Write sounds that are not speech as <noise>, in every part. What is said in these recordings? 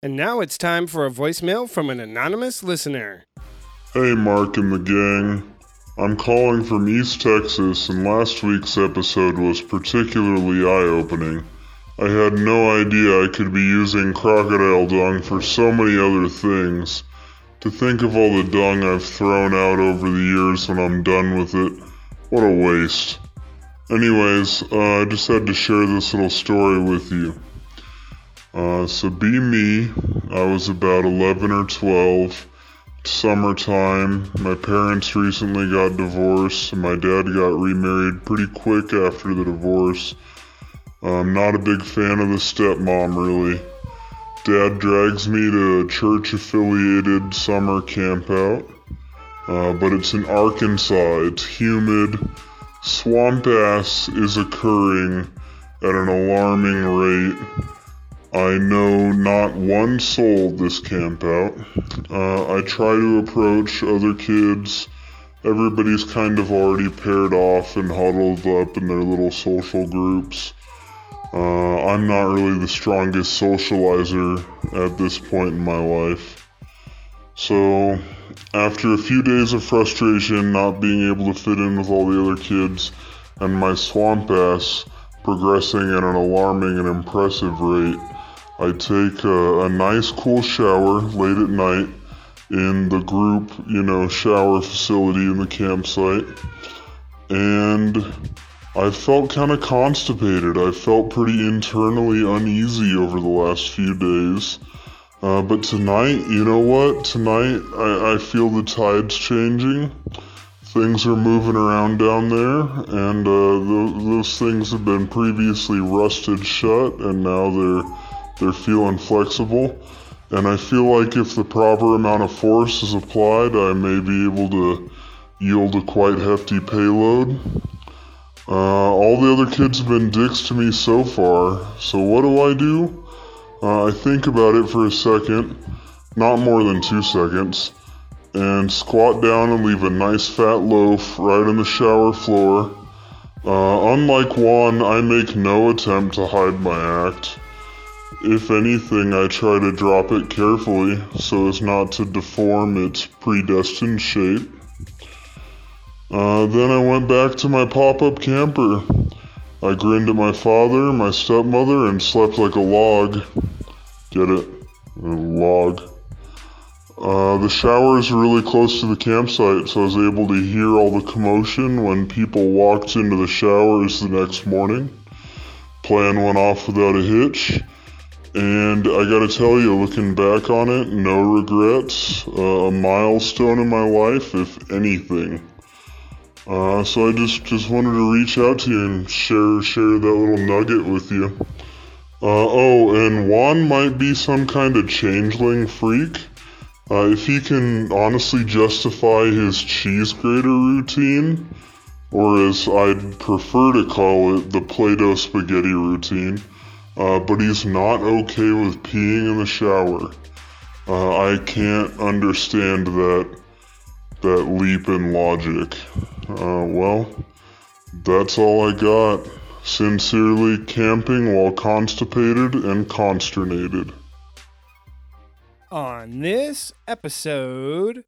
And now it's time for a voicemail from an anonymous listener. Hey, Mark and the gang. I'm calling from East Texas, and last week's episode was particularly eye opening. I had no idea I could be using crocodile dung for so many other things. To think of all the dung I've thrown out over the years when I'm done with it, what a waste. Anyways, uh, I just had to share this little story with you. Uh, so be me. I was about 11 or 12. Summertime. My parents recently got divorced, and my dad got remarried pretty quick after the divorce. I'm not a big fan of the stepmom, really. Dad drags me to a church affiliated summer campout, uh, but it's in Arkansas. It's humid. Swamp ass is occurring at an alarming rate. I know not one soul this campout. Uh, I try to approach other kids. Everybody's kind of already paired off and huddled up in their little social groups. Uh, I'm not really the strongest socializer at this point in my life. So, after a few days of frustration not being able to fit in with all the other kids, and my swamp ass progressing at an alarming and impressive rate, I take a, a nice cool shower late at night in the group, you know, shower facility in the campsite. And I felt kind of constipated. I felt pretty internally uneasy over the last few days. Uh, but tonight, you know what? Tonight, I, I feel the tides changing. Things are moving around down there, and uh, th- those things have been previously rusted shut, and now they're they're feeling flexible. And I feel like if the proper amount of force is applied, I may be able to yield a quite hefty payload. Uh, all the other kids have been dicks to me so far, so what do I do? Uh, I think about it for a second, not more than two seconds, and squat down and leave a nice fat loaf right on the shower floor. Uh, unlike Juan, I make no attempt to hide my act. If anything, I try to drop it carefully so as not to deform its predestined shape. Uh, then I went back to my pop up camper. I grinned at my father, my stepmother, and slept like a log. Get it? A log. Uh, the shower is really close to the campsite, so I was able to hear all the commotion when people walked into the showers the next morning. Plan went off without a hitch. And I gotta tell you, looking back on it, no regrets. Uh, a milestone in my life, if anything. Uh, so I just just wanted to reach out to you and share share that little nugget with you. Uh, oh, and Juan might be some kind of changeling freak. Uh, if he can honestly justify his cheese grater routine, or as I'd prefer to call it, the Play-Doh spaghetti routine, uh, but he's not okay with peeing in the shower. Uh, I can't understand that that leap in logic. Uh, well, that's all I got. Sincerely, camping while constipated and consternated. On this episode,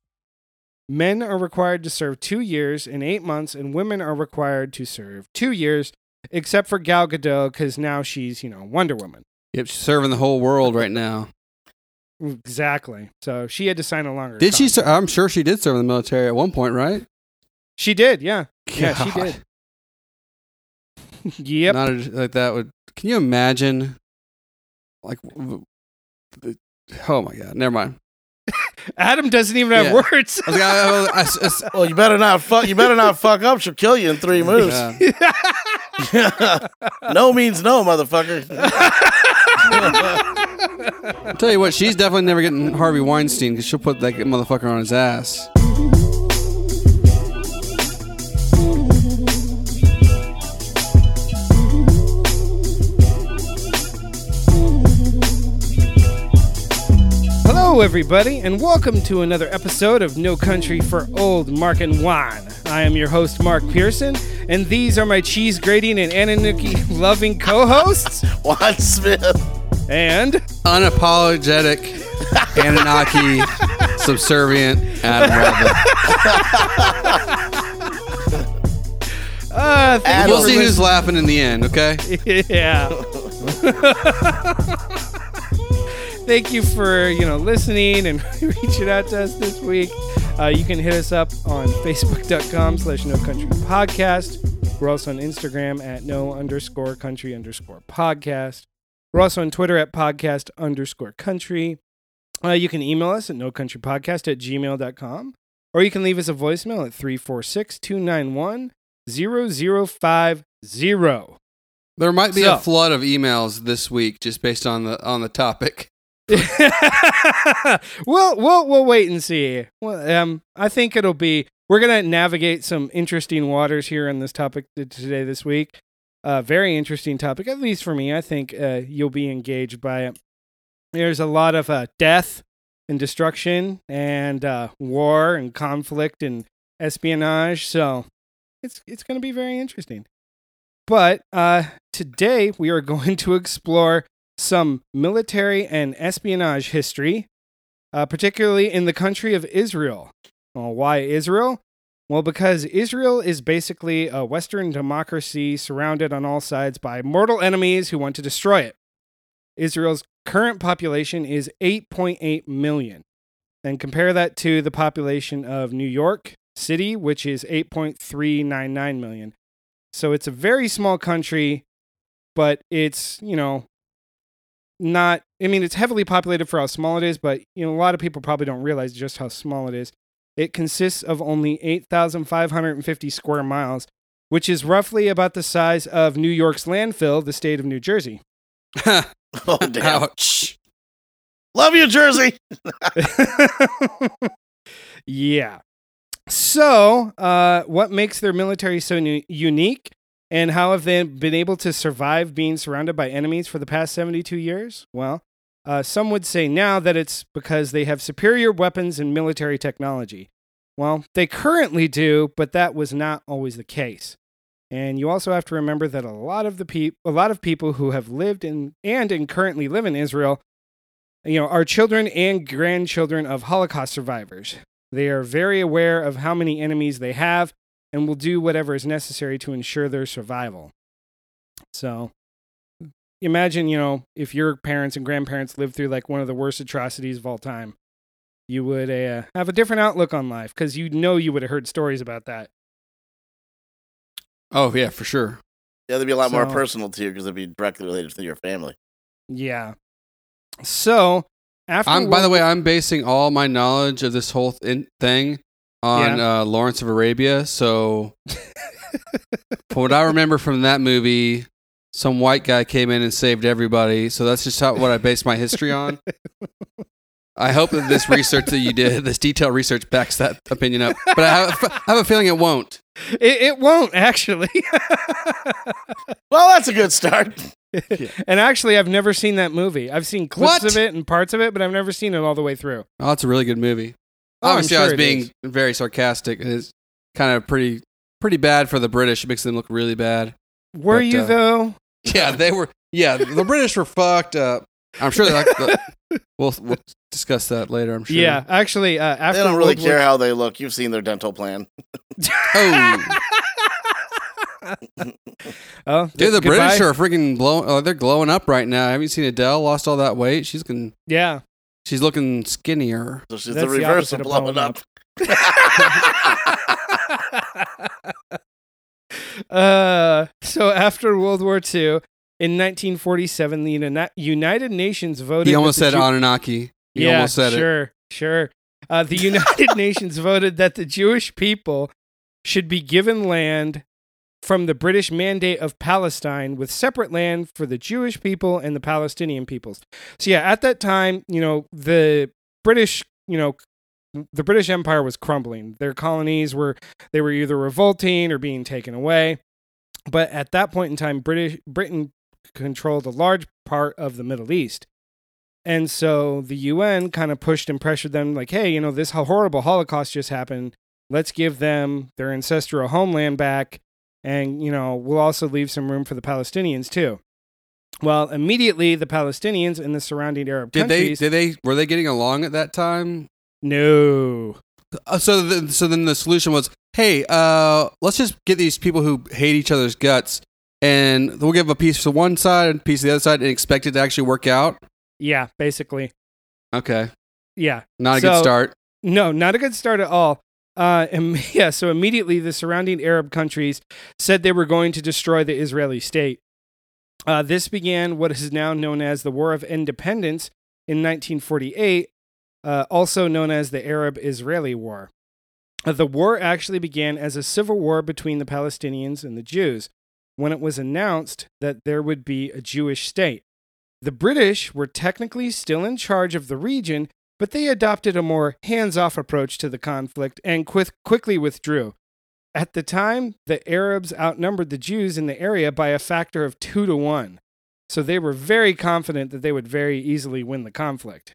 men are required to serve two years and eight months, and women are required to serve two years, except for Gal Gadot, because now she's, you know, Wonder Woman. Yep, she's serving the whole world right now. Exactly. So she had to sign a longer. Did she? contract. Ser- I'm sure she did serve in the military at one point, right? She did. Yeah. Yeah, she did. <laughs> yep. Not a- like that would. Can you imagine? Like, w- w- oh my god, never mind. <laughs> Adam doesn't even have Yeah. words. I was gonna- I was- I s- I s- <laughs> Well, you better not fuck. You better not fuck up. She'll kill you in three moves. yeah. <laughs> no means no, motherfucker. I'll <laughs> tell you what, she's definitely never getting Harvey Weinstein because she'll put that motherfucker on his ass. Hello, everybody, and welcome to another episode of No Country for Old Mark and Juan. I am your host, Mark Pearson, and these are my cheese grating and Anunnaki loving co hosts. <laughs> Juan Smith. and Unapologetic <laughs> Anunnaki subservient Adam Radler. uh, Adam We'll see who's laughing in the end, okay? <laughs> yeah. Thank you for you know listening and reaching out to us this week. Uh, you can hit us up on <laughs> Facebook.com slash No Country Podcast. We're also on Instagram at No underscore Country underscore Podcast. We're also on Twitter at Podcast underscore Country. Uh, you can email us at No Country Podcast at gmail.com or you can leave us a voicemail at 346 291 0050. There might be So- a flood of emails this week just based on the on the topic. <laughs> we'll we'll we'll wait and see. Well, um, I think it'll be. We're gonna navigate some interesting waters here on this topic today this week. Uh, very interesting topic, at least for me. I think uh, you'll be engaged by it. There's a lot of uh, death and destruction and uh, war and conflict and espionage, so it's it's gonna be very interesting. But uh, today we are <laughs> going to explore some military and espionage history, uh, particularly in the country of Israel. Well, why Israel? Well, because Israel is basically a Western democracy surrounded on all sides by mortal enemies who want to destroy it. Israel's current population is 8.8 million. And compare that to the population of New York City, which is 8.399 million. So it's a very small country, but it's, you know, not I mean it's heavily populated for how small it is, but you know a lot of people probably don't realize just how small it is. It consists of only 8,550 square miles, which is roughly about the size of New York's landfill, the state of New Jersey. <laughs> Oh damn! Ouch. Love you, Jersey. <laughs> <laughs> yeah. So, uh, what makes their military so nu- unique, and how have they been able to survive being surrounded by enemies for the past 72 years? Well, uh, some would say now that it's because they have superior weapons and military technology. Well, they currently do, but that was not always the case. And you also have to remember that a lot of the peop- a lot of people who have lived in and and currently live in Israel, you know, are children and grandchildren of Holocaust survivors. They are very aware of how many enemies they have and will do whatever is necessary to ensure their survival. So, imagine, you know, if your parents and grandparents lived through like one of the worst atrocities of all time, you would uh, have a different outlook on life because you know you would have heard stories about that. Oh yeah, for sure. Yeah, they'd be a lot more personal to you because it'd be directly related to your family. Yeah. So, after I'm by the way, I'm basing all my knowledge of this whole th- thing on uh, Lawrence of Arabia. So, from what I remember from that movie, some white guy came in and saved everybody. So that's just how, what I base my history on. I hope that this research that you did, this detailed research, backs that opinion up. But I have, I have a feeling it won't. it, it won't actually. <laughs> Well, that's a good start. <laughs> and actually, I've never seen that movie. I've seen clips What? of it and parts of it, but I've never seen it all the way through. Oh, it's a really good movie. Oh, I'm Obviously, I was being is. very sarcastic. It's kind of pretty pretty bad for the British. It makes them look really bad. Were But, you uh, though? <laughs> Yeah, they were. Yeah, the British were fucked up. I'm sure. Like, the, <laughs> we'll we'll discuss that later. I'm sure. Yeah, actually, uh, after They don't really World War- care how they look. You've seen their dental plan. Oh, <laughs> oh, dude, the goodbye. British are freaking blowing. Oh, they're glowing up right now. Have you seen Adele? Lost all that weight. She's looking. Yeah. She's looking skinnier. So she's That's the the reverse opposite of of blowing blowing up. <laughs> uh, so after World War II, in 1947, the Uni- United Nations voted. He almost said Jew- Anunnaki. He yeah, almost said it. sure, sure. Uh, the <laughs> United Nations voted that the Jewish people should be given land from the British Mandate of Palestine with separate land for the Jewish people and the Palestinian peoples. So yeah, at that time, you know, the British, you know, the British Empire was crumbling. Their colonies were they were either revolting or being taken away. But at that point in time, British Britain controlled a large part of the Middle East. And so the UN kind of pushed and pressured them, like, hey, you know, this horrible Holocaust just happened. Let's give them their ancestral homeland back. And, you know, we'll also leave some room for the Palestinians too. Well, immediately the Palestinians and the surrounding Arab Did they? Did they? Were they getting along at that time? no. Uh, so, the, so then the solution was, hey, uh, let's just get these people who hate each other's guts, and we'll give a piece to one side and a piece to the other side, and expect it to actually work out. Yeah, basically. Okay, Yeah. not a So- good start. No, not a good start at all. Uh, <laughs> im- yeah, so immediately the surrounding Arab countries said they were going to destroy the Israeli state. Uh, this began what is now known as the War of Independence in 1948, uh, also known as the Arab Israeli War. Uh, the war actually began as a civil war between the Palestinians and the Jews when it was announced that there would be a Jewish state. The British were technically still in charge of the region, but they adopted a more hands off approach to the conflict and quith- quickly withdrew. At the time, the Arabs outnumbered the Jews in the area by a factor of two to one. So they were very confident that they would very easily win the conflict.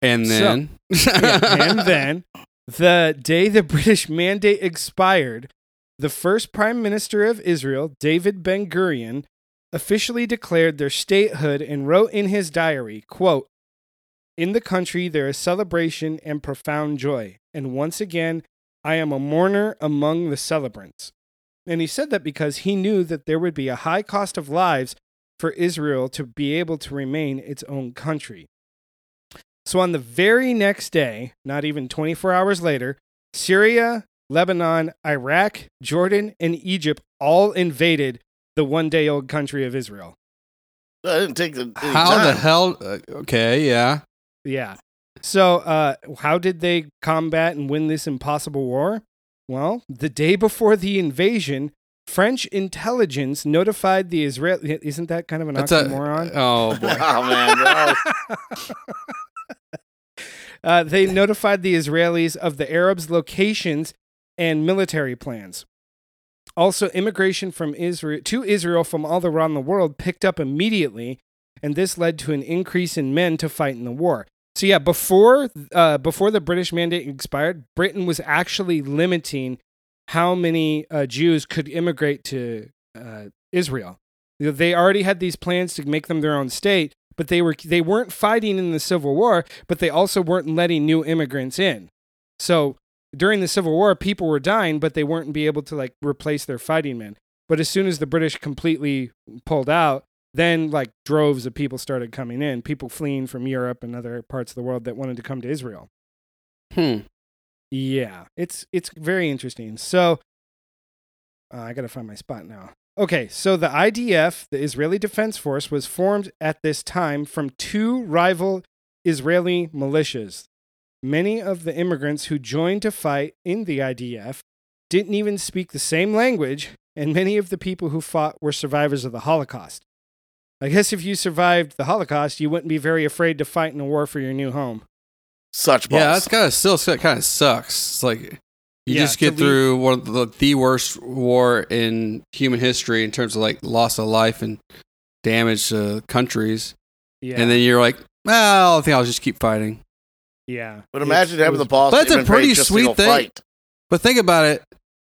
And So- then, <laughs> Yeah, and then, the day the British mandate expired, the first Prime Minister of Israel, David Ben Gurion, officially declared their statehood and wrote in his diary, quote, In the country there is celebration and profound joy, and once again I am a mourner among the celebrants. And he said that because he knew that there would be a high cost of lives for Israel to be able to remain its own country. So on the very next day, not even 24 hours later, Syria, Lebanon, Iraq, Jordan, and Egypt all invaded the one day old country of Israel. I didn't take the. any how the hell? Uh, okay, yeah. Yeah. So, uh, how did they combat and win this impossible war? Well, the day before the invasion, French intelligence notified the Israeli. Isn't that kind of an That's a oxymoron? oh boy. <laughs> Oh man, no. <laughs> uh, they notified the Israelis of the Arabs' locations and military plans. Also, immigration from Israel to Israel from all around the world picked up immediately, and this led to an increase in men to fight in the war. So yeah, before uh, before the British mandate expired, Britain was actually limiting how many uh, Jews could immigrate to uh, Israel. They already had these plans to make them their own state, but they were they weren't fighting in the Civil War, but they also weren't letting new immigrants in. So during the Civil War, people were dying, but they weren't be able to like replace their fighting men. But as soon as the British completely pulled out, then like droves of people started coming in, people fleeing from Europe and other parts of the world that wanted to come to Israel. Hmm. Yeah, it's it's very interesting. So uh, I got to find my spot now. Okay, so the IDF, the Israeli Defense Force, was formed at this time from two rival Israeli militias. Many of the immigrants who joined to fight in the IDF didn't even speak the same language, and many of the people who fought were survivors of the Holocaust. I guess if you survived the Holocaust, you wouldn't be very afraid to fight in a war for your new home. Such balls. Yeah, that's kind of still kind of sucks. It's like you Yeah, just to get leave- through one of the, the worst war in human history in terms of like loss of life and damage to countries, Yeah, and then you're like, well, I think I'll just keep fighting. Yeah. But imagine having was- the balls. But to that's a pretty sweet thing. Fight. But think about it.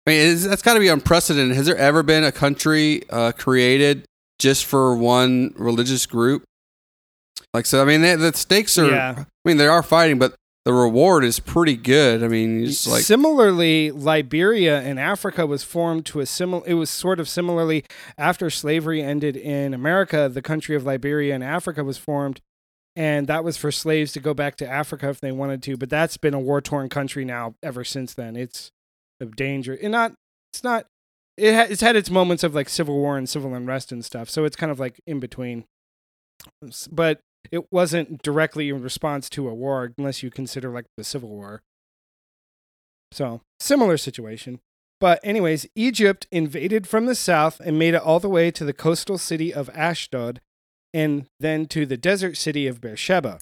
I mean, it's, that's got to be unprecedented. Has there ever been a country uh, created just for one religious group? Like, so I mean, they, the stakes are. Yeah. I mean, they are fighting, but the reward is pretty good. I mean, it's like similarly, Liberia in Africa was formed to a similar. It was sort of similarly after slavery ended in America. The country of Liberia in Africa was formed, and that was for slaves to go back to Africa if they wanted to. But that's been a war torn country now ever since then. It's a danger, and not. It's not. It ha- it's had its moments of like civil war and civil unrest and stuff. So it's kind of like in between. But it wasn't directly in response to a war, unless you consider like the Civil War. So, similar situation. But, anyways, Egypt invaded from the south and made it all the way to the coastal city of Ashdod and then to the desert city of Beersheba.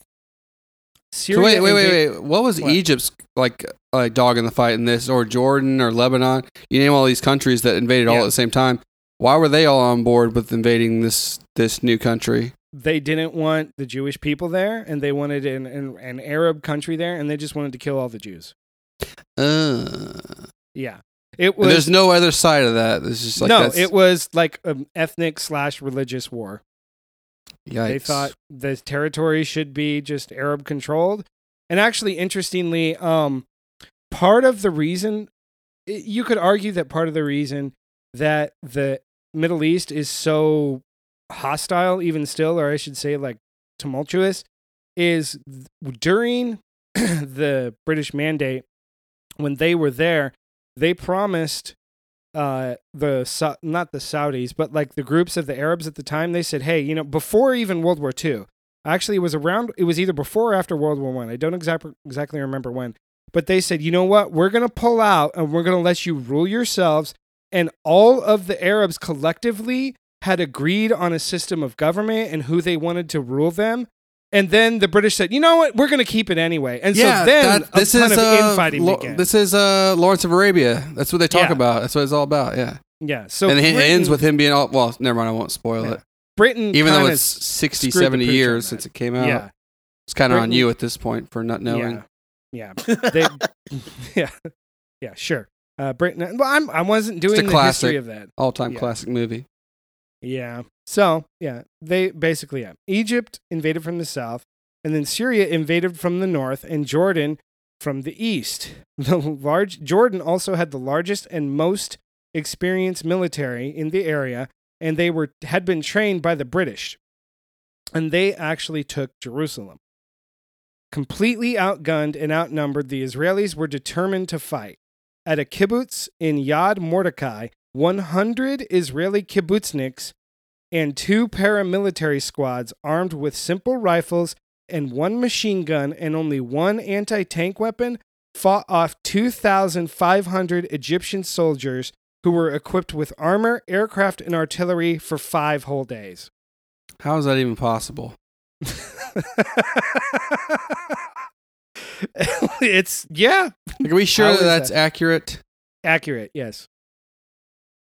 So wait, wait, wait, wait. What was What? Egypt's like like dog in the fight in this, or Jordan, or Lebanon? You name all these countries that invaded all at the same time. Why were they all on board with invading this this new country? They didn't want the Jewish people there, and they wanted an, an, an Arab country there, and they just wanted to kill all the Jews. Uh, Yeah. It was there's no other side of that. It's just like no, it was like an ethnic slash religious war. Yikes. They thought the territory should be just Arab controlled. And actually, interestingly, um, part of the reason you could argue that part of the reason that the Middle East is so hostile, even still, or I should say, like tumultuous, is during <clears throat> the British Mandate when they were there, they promised uh the not the Saudis but like the groups of the Arabs at the time they said hey you know before even World War II actually it was around it was either before or after World War 1 I don't exactly exactly remember when but they said you know what? We're going to pull out and we're going to let you rule yourselves and all of the Arabs collectively had agreed on a system of government and who they wanted to rule them and then the British said you know what we're going to keep it anyway and yeah, so then that, this a ton is of uh, infighting Lo- began this is uh, Lawrence of Arabia. That's what they talk Yeah. about. That's what it's all about. Yeah, yeah so and it Britain- ends with him being all. Well, never mind. I won't spoil Yeah. it. Britain Even though kinda it's 60, screwed the 70 pooch on years that. since it came out, yeah it's kind of on Britain- you at this point for not knowing. Yeah, yeah, they, <laughs> yeah, yeah. Sure. Uh, Britain. Well, I'm. I wasn't doing the classic. history of that. All time Yeah. classic movie. Yeah. So yeah, they basically yeah. Egypt invaded from the south, and then Syria invaded from the north, and Jordan from the east. <laughs> The large Jordan also had the largest and most experienced military in the area, and they were had been trained by the British, and they actually took Jerusalem. Completely outgunned and outnumbered, the Israelis were determined to fight. At a kibbutz in Yad Mordecai, 100 Israeli kibbutzniks and two paramilitary squads armed with simple rifles and one machine gun and only one anti tank weapon fought off 2,500 Egyptian soldiers who were equipped with armor, aircraft, and artillery for five whole days. How is that even possible? <laughs> it's, yeah, Like, are we sure that that's that? accurate? accurate, yes.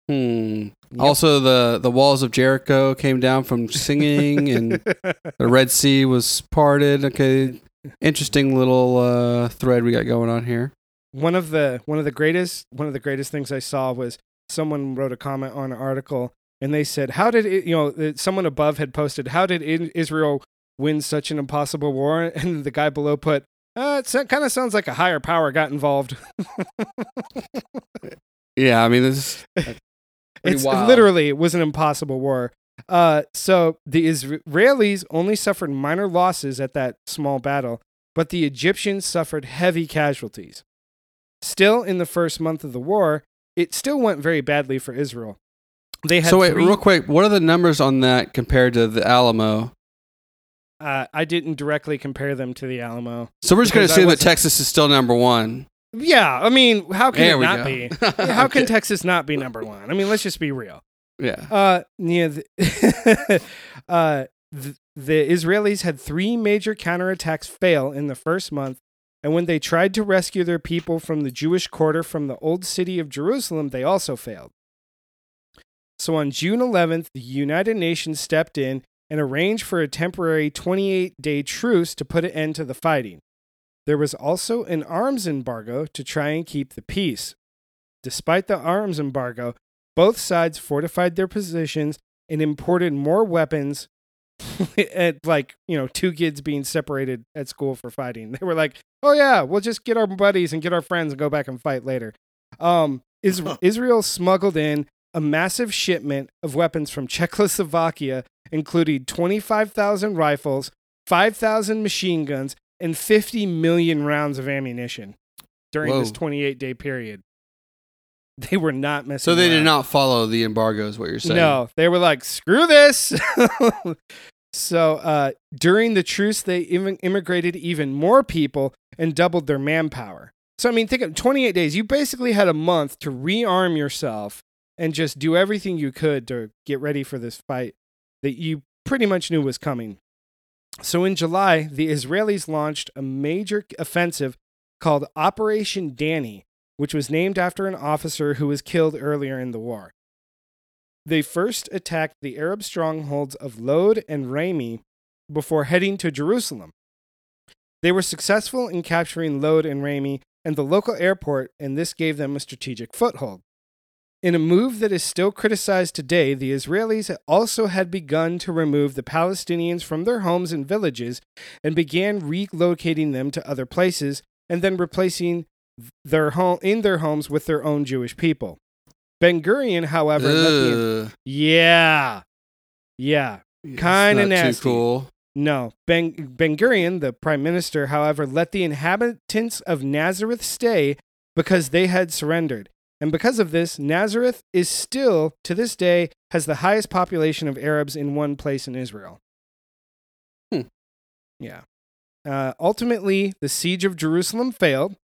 Hmm. Yep. Also, the the walls of Jericho came down from singing, and <laughs> the Red Sea was parted. Okay, interesting little uh, thread we got going on here. one of the one of the greatest one of the greatest things I saw was someone wrote a comment on an article and they said how did it you know someone above had posted how did Israel win such an impossible war <laughs> and the guy below put uh, it kind of sounds like a higher power got involved. <laughs> Yeah, I mean, this is pretty it's wild. literally it was an impossible war. Uh, so the Israelis only suffered minor losses at that small battle, but the Egyptians suffered heavy casualties. Still, in the first month of the war, it still went very badly for Israel. They had so wait, three- real quick. What are the numbers on that compared to the Alamo? uh, I didn't directly compare them to the Alamo. So we're just going to assume that Texas is still number one. Yeah, I mean, how can There it not go. be? <laughs> How can Texas not be number one? I mean, let's just be real. Yeah. Uh, yeah, the, <laughs> uh, the, the Israelis had three major counterattacks fail in the first month, and when they tried to rescue their people from the Jewish quarter from the old city of Jerusalem, they also failed. So on June 11th, the United Nations stepped in and arranged for a temporary 28 day truce to put an end to the fighting. There was also an arms embargo to try and keep the peace. Despite the arms embargo, both sides fortified their positions and imported more weapons. <laughs> at like you know, two kids being separated at school for fighting. <laughs> They were like, "Oh yeah, we'll just get our buddies and get our friends and go back and fight later." Um, is- Israel smuggled in a massive shipment of weapons from Czechoslovakia, including twenty-five thousand rifles, five thousand machine guns, and fifty million rounds of ammunition during this twenty-eight day period. They were not messing. So they did not follow the embargo, is what you're saying? No, they were like, screw this. <laughs> so uh, during the truce, they even immigrated even more people and doubled their manpower. So, I mean, think of 28 days. You basically had a month to rearm yourself and just do everything you could to get ready for this fight that you pretty much knew was coming. So, in July, the Israelis launched a major offensive called Operation Danny, which was named after an officer who was killed earlier in the war. They first attacked the Arab strongholds of Lod and Rami before heading to Jerusalem. They were successful in capturing Lod and Rami and the local airport, and this gave them a strategic foothold. In a move that is still criticized today, the Israelis also had begun to remove the Palestinians from their homes and villages and began relocating them to other places and then replacing their home in their homes with their own Jewish people. Ben Gurion, however, the- yeah, yeah, Kinda nasty. Too cool. no. Ben Ben Gurion, the prime minister, however, let the inhabitants of Nazareth stay because they had surrendered. And because of this, Nazareth is still, to this day, has the highest population of Arabs in one place in Israel. Hmm. Yeah. Uh, ultimately, the siege of Jerusalem failed,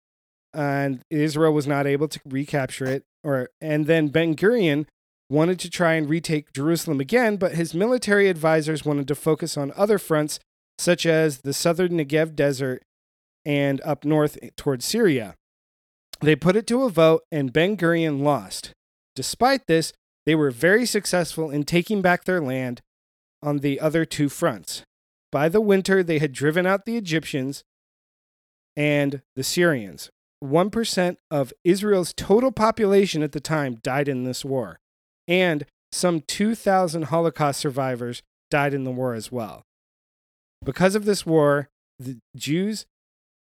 and Israel was not able to recapture it. Or and then Ben Gurion wanted to try and retake Jerusalem again, but his military advisors wanted to focus on other fronts, such as the southern Negev desert and up north towards Syria. They put it to a vote, and Ben Gurion lost. Despite this, they were very successful in taking back their land on the other two fronts. By the winter, they had driven out the Egyptians and the Syrians. 1% of Israel's total population at the time died in this war, and some 2,000 Holocaust survivors died in the war as well. Because of this war, the Jews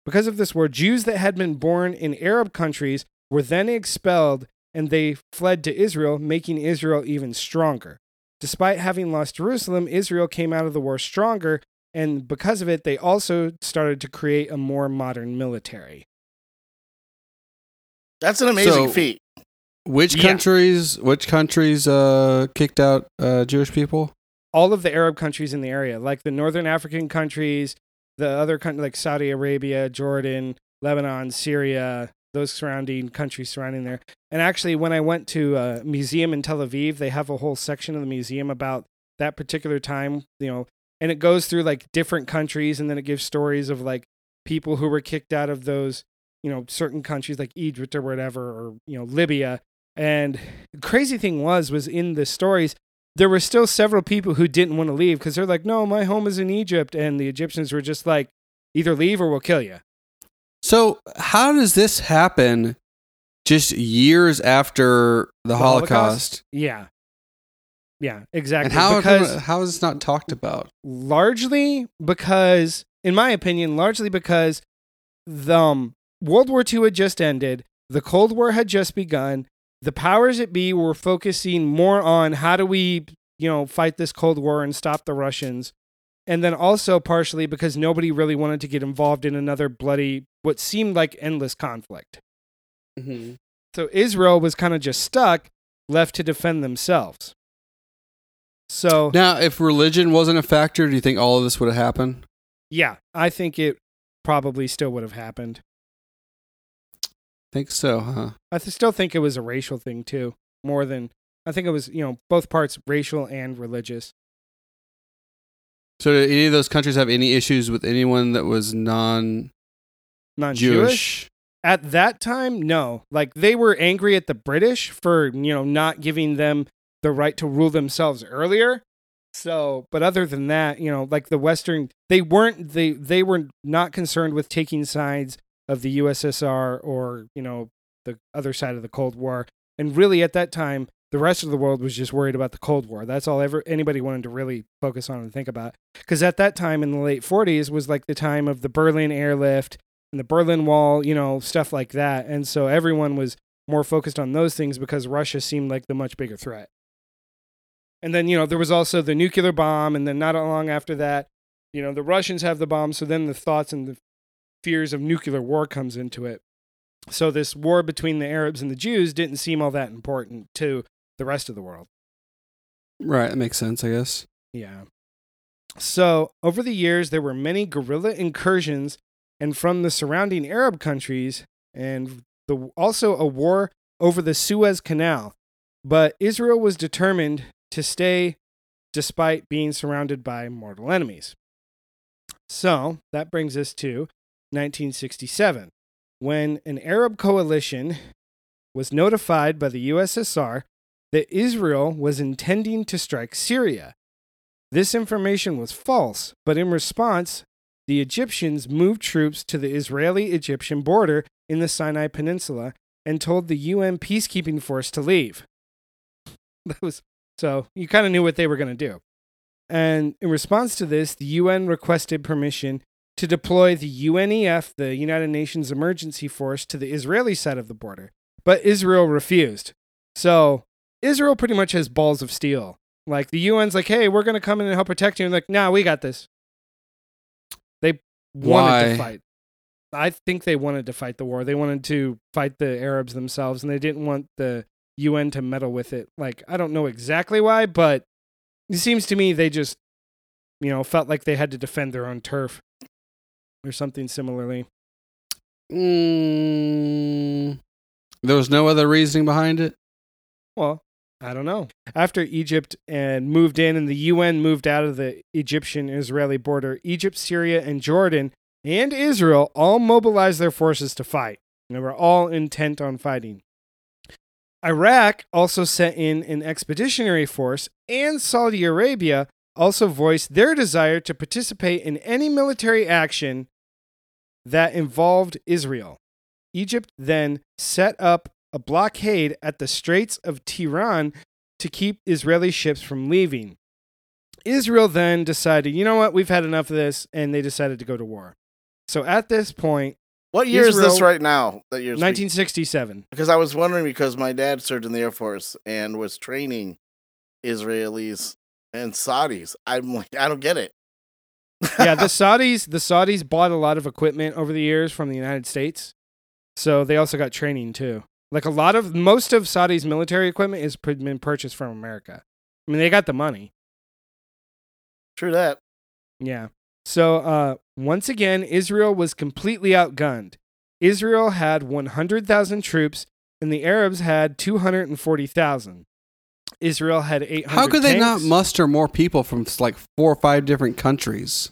because of this war, Jews that had been born in Arab countries were then expelled and they fled to Israel, making Israel even stronger. Despite having lost Jerusalem, Israel came out of the war stronger, and because of it, they also started to create a more modern military. That's an amazing So- feat. Which Yeah. countries? Which countries uh, kicked out uh, Jewish people? all of the Arab countries in the area, like the northern African countries, the other countries like Saudi Arabia, Jordan, Lebanon, Syria, those surrounding countries surrounding there. And actually, when I went to a museum in Tel Aviv, they have a whole section of the museum about that particular time, you know, and it goes through like different countries and then it gives stories of like people who were kicked out of those, you know, certain countries like Egypt or whatever, or, you know, Libya. And the crazy thing was, was in the stories, there were still several people who didn't want to leave because they're like, no, my home is in Egypt. And the Egyptians were just like, either leave or we'll kill you. So how does this happen? Just years after the, Holocaust, Yeah. Yeah, exactly. and how because how is this not talked about? largely because, in my opinion, largely because the um, World War II had just ended, the Cold War had just begun. The powers that be were focusing more on how do we, you know, fight this Cold War and stop the Russians. And then also partially because nobody really wanted to get involved in another bloody, what seemed like endless conflict. Mm-hmm. So Israel was kind of just stuck, left to defend themselves. So Now, if religion wasn't a factor, do you think all of this would have happened? Yeah, I think it probably still would have happened. Think so, huh? I th- still think it was a racial thing too, more than I think it was, you know, both parts racial and religious. So, did any of those countries have any issues with anyone that was non-Jewish? Non-Jewish at that time, no. Like they were angry at the British for, you know, not giving them the right to rule themselves earlier. So, but other than that, you know, like the Western, they weren't they they were not concerned with taking sides of the USSR or you know the other side of the Cold War. And really, at that time, the rest of the world was just worried about the Cold War. That's all ever anybody wanted to really focus on and think about. Because at that time in the late 40s was like the time of the Berlin airlift and the Berlin Wall, you know, stuff like that. And so everyone was more focused on those things because Russia seemed like the much bigger threat. And then, you know, there was also the nuclear bomb. And then not long after that, you know, the Russians have the bomb. So then the thoughts and the fears of nuclear war comes into it. So this war between the Arabs and the Jews didn't seem all that important to the rest of the world. Right, that makes sense, I guess. Yeah. So, over the years, there were many guerrilla incursions and from the surrounding Arab countries, and the, also a war over the Suez Canal. But Israel was determined to stay despite being surrounded by mortal enemies. So, that brings us to 1967, when an Arab coalition was notified by the USSR that Israel was intending to strike Syria. This information was false, but in response, the Egyptians moved troops to the Israeli Egyptian border in the Sinai Peninsula and told the UN peacekeeping force to leave. <laughs> That was so you kind of knew what they were going to do. And in response to this, the UN requested permission to deploy the UNEF, the United Nations Emergency Force, to the Israeli side of the border. But Israel refused. So Israel pretty much has balls of steel. Like the UN's like, hey, we're going to come in and help protect you. And like, nah, we got this. They wanted Why? to fight. I think they wanted to fight the war. They wanted to fight the Arabs themselves, and they didn't want the UN to meddle with it. Like, I don't know exactly why, but it seems to me they just, you know, felt like they had to defend their own turf or something similarly. Mm, there was no other reasoning behind it. Well, I don't know. After Egypt and moved in and the UN moved out of the Egyptian Israeli border, Egypt, Syria, and Jordan and Israel all mobilized their forces to fight. They were all intent on fighting. Iraq also sent in an expeditionary force, and Saudi Arabia also voiced their desire to participate in any military action that involved Israel. Egypt then set up a blockade at the Straits of Tiran to keep Israeli ships from leaving. Israel then decided, you know what, we've had enough of this, and they decided to go to war. So at this point, What year is this right now that you're 1967. Because I was wondering because my dad served in the Air Force and was training Israelis and Saudis. I'm like, I don't get it. Yeah, the Saudis, the Saudis bought a lot of equipment over the years from the United States. So they also got training too. Like a lot of most of Saudi's military equipment has been purchased from America. I mean, they got the money. True that. Yeah. So uh, once again, Israel was completely outgunned. Israel had 100,000 troops, and the Arabs had 240,000. Israel had 800. How could they not muster more people from like four or five different countries?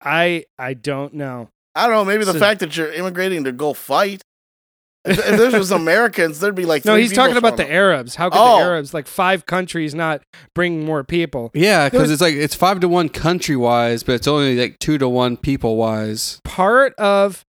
I I don't know. I don't know. Maybe the So- fact that you're immigrating to go fight. If, if this was <laughs> Americans, there'd be like No, he's talking about the. Arabs. How could Oh. the Arabs, like five countries, not bring more people? Yeah, because it's like it's five to one country wise, but it's only like two to one people wise. part of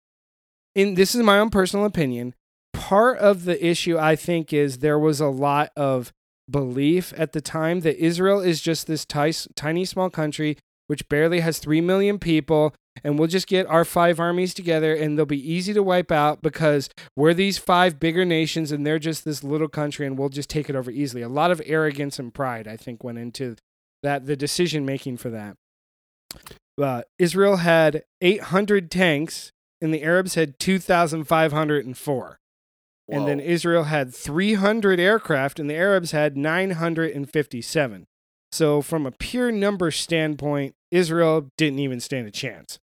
in this is my own personal opinion part of the issue i think is there was a lot of belief at the time that israel is just this ti- tiny small country which barely has 3 million people and we'll just get our five armies together and they'll be easy to wipe out because we're these five bigger nations and they're just this little country and we'll just take it over easily a lot of arrogance and pride i think went into that the decision making for that uh, Israel had 800 tanks, and the Arabs had 2,504. And then Israel had 300 aircraft, and the Arabs had 957. So, from a pure number standpoint, Israel didn't even stand a chance.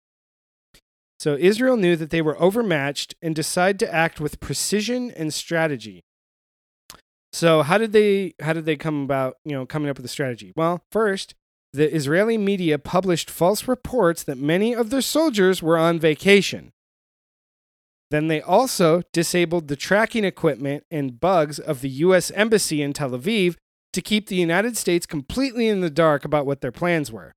So, Israel knew that they were overmatched and decided to act with precision and strategy. So, how did they how did they come about, you know, coming up with a strategy? Well, first, the Israeli media published false reports that many of their soldiers were on vacation. Then they also disabled the tracking equipment and bugs of the U.S. Embassy in Tel Aviv to keep the United States completely in the dark about what their plans were.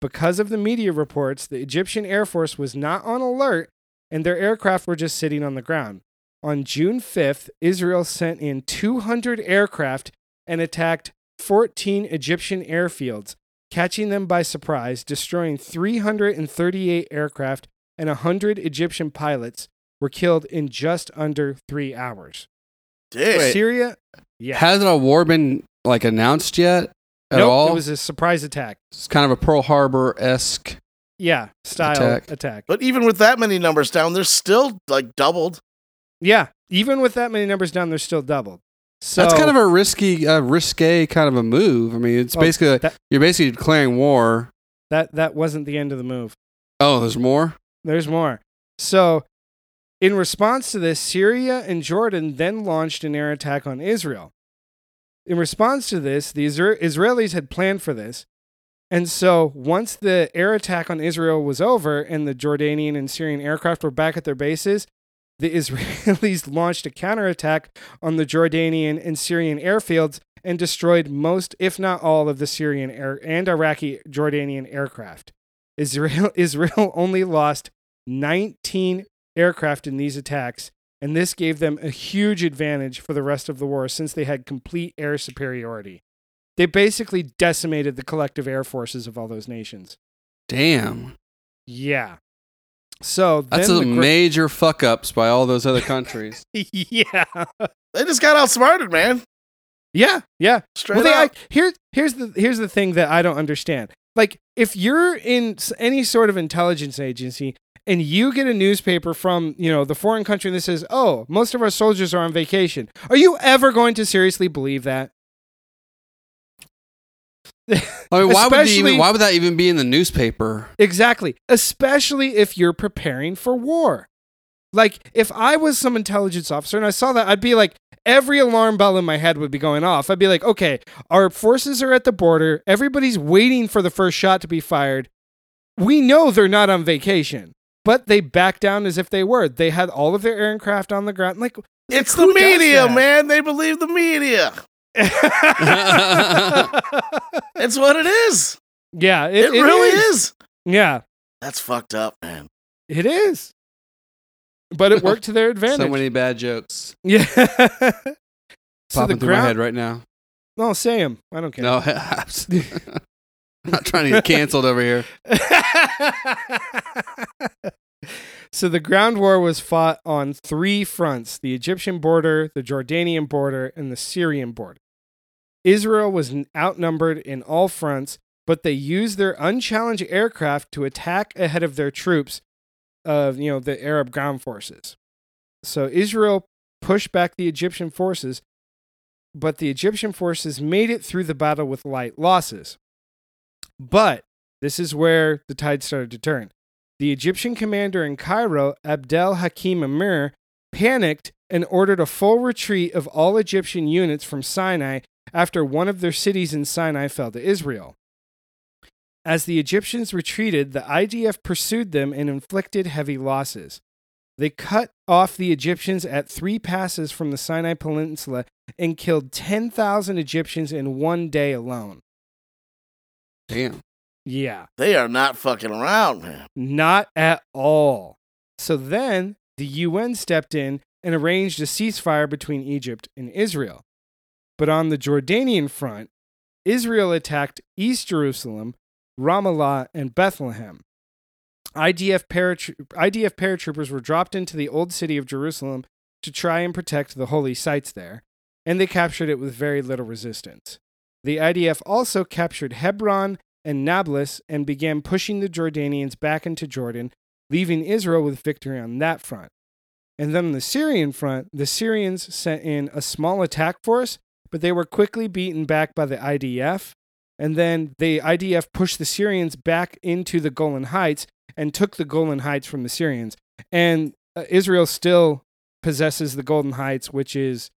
Because of the media reports, the Egyptian Air Force was not on alert and their aircraft were just sitting on the ground. On June 5th, Israel sent in 200 aircraft and attacked 14 Egyptian airfields, catching them by surprise, destroying 338 aircraft and 100 Egyptian pilots were killed in just under three hours. Dick. Syria, yeah. Hasn't a war been like announced yet at nope, all? it was a surprise attack. it's kind of a Pearl Harbor esque. Yeah, style Attack. attack. But even with that many numbers down, they're still like doubled. Yeah, even with that many numbers down, they're still doubled. So That's kind of a risky, uh, risque kind of a move. I mean, it's Well, basically that- you're basically declaring war. that that wasn't the end of the move. Oh, there's more. There's more. So, in response to this, Syria and Jordan then launched an air attack on Israel. In response to this, the Isra- Israelis had planned for this. And so, once the air attack on Israel was over and the Jordanian and Syrian aircraft were back at their bases, the <laughs> Israelis launched a counterattack on the Jordanian and Syrian airfields and destroyed most, if not all, of the Syrian air and Iraqi Jordanian aircraft. Israel <laughs> Israel only lost 19 aircraft in these attacks, and this gave them a huge advantage for the rest of the war since they had complete air superiority. They basically decimated the collective air forces of all those nations. Damn. Yeah. So That's then a the gra- major fuck ups by all those other countries. <laughs> yeah, They just got outsmarted, man. yeah, yeah. Straight well, they, I, here, here's the here's the thing that I don't understand. Like, if you're in any sort of intelligence agency and you get a newspaper from you know the foreign country that says, "Oh, most of our soldiers are on vacation," are you ever going to seriously believe that? I mean, why would, even, why would that even be in the newspaper? Exactly. Especially if you're preparing for war. Like, if I was some intelligence officer and I saw that, I'd be like, every alarm bell in my head would be going off. I'd be like, okay, our forces are at the border. Everybody's waiting for the first shot to be fired. We know they're not on vacation, but they backed down as if they were. They had all of their aircraft on the ground. Like, It's the media, man. They believe the media. <laughs> It's what it is. yeah, It, it, it really is. is. Yeah, That's fucked up, man. it is. But it <laughs> oh, worked to their advantage. So many bad jokes Yeah. <laughs> so popping the through my head ground. right now. No, say him. I don't care. No, <laughs> I'm not trying to get canceled over here. so the ground war was fought on three fronts: the Egyptian border, the Jordanian border, and the Syrian border. Israel was n- outnumbered in all fronts, but they used their unchallenged aircraft to attack ahead of their troops of you know the Arab ground forces. So Israel pushed back the Egyptian forces, but the Egyptian forces made it through the battle with light losses. But this is where the tide started to turn. The Egyptian commander in Cairo, Abdel Hakim Amir, panicked and ordered a full retreat of all Egyptian units from Sinai after one of their cities in Sinai fell to Israel. As the Egyptians retreated, the IDF pursued them and inflicted heavy losses. They cut off the Egyptians at three passes from the Sinai Peninsula and killed 10,000 Egyptians in one day alone. Damn. Yeah. They are not fucking around, man. Not at all. So then the UN stepped in and arranged a ceasefire between Egypt and Israel. But on the Jordanian front, Israel attacked East Jerusalem, Ramallah, and Bethlehem. IDF, paratro- IDF paratroopers were dropped into the old city of Jerusalem to try and protect the holy sites there, and they captured it with very little resistance. The IDF also captured Hebron and Nablus and began pushing the Jordanians back into Jordan, leaving Israel with victory on that front. And then on the Syrian front, the Syrians sent in a small attack force, but they were quickly beaten back by the IDF. And then the IDF pushed the Syrians back into the Golan Heights and took the Golan Heights from the Syrians. And uh, Israel still possesses the Golan Heights, which is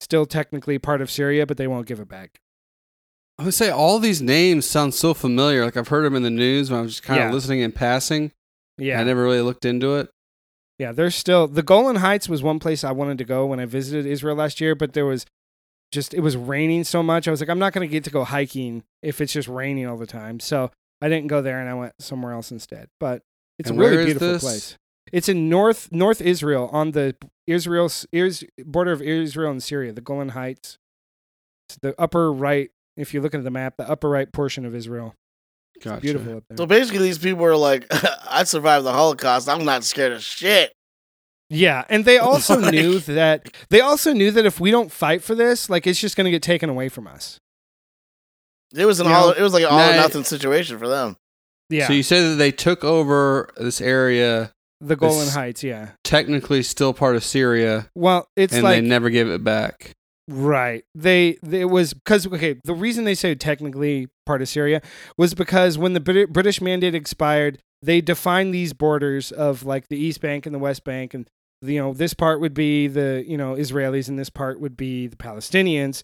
still technically part of Syria, but they won't give it back. I would say all these names sound so familiar. Like I've heard them in the news when I was just kind Yeah. of listening in passing. Yeah. I never really looked into it. Yeah, there's still the Golan Heights was one place I wanted to go when I visited Israel last year, but there was just it was raining so much. I was like, I'm not going to get to go hiking if it's just raining all the time. So I didn't go there, and I went somewhere else instead. But it's And a really beautiful this? place. It's in North North Israel on the Israel is, border of Israel and Syria, the Golan Heights. It's the upper right. If you look at the map, the upper right portion of Israel. It's beautiful up there. So basically, these people are like, <laughs> I survived the Holocaust. I'm not scared of shit. Yeah, and they <laughs> also Like- knew that they also knew that if we don't fight for this, like it's just going to get taken away from us. It was an You all. know, It was like an all or nothing situation for them. Yeah, So you say that they took over this area, the Golan Heights. Yeah. technically still part of Syria, Well, it's and like they never give it back. right. They, they it was because okay. The reason they say technically part of Syria was because when the Brit- British mandate expired, they defined these borders of like the East Bank and the West Bank, and you know this part would be the you know Israelis and this part would be the Palestinians.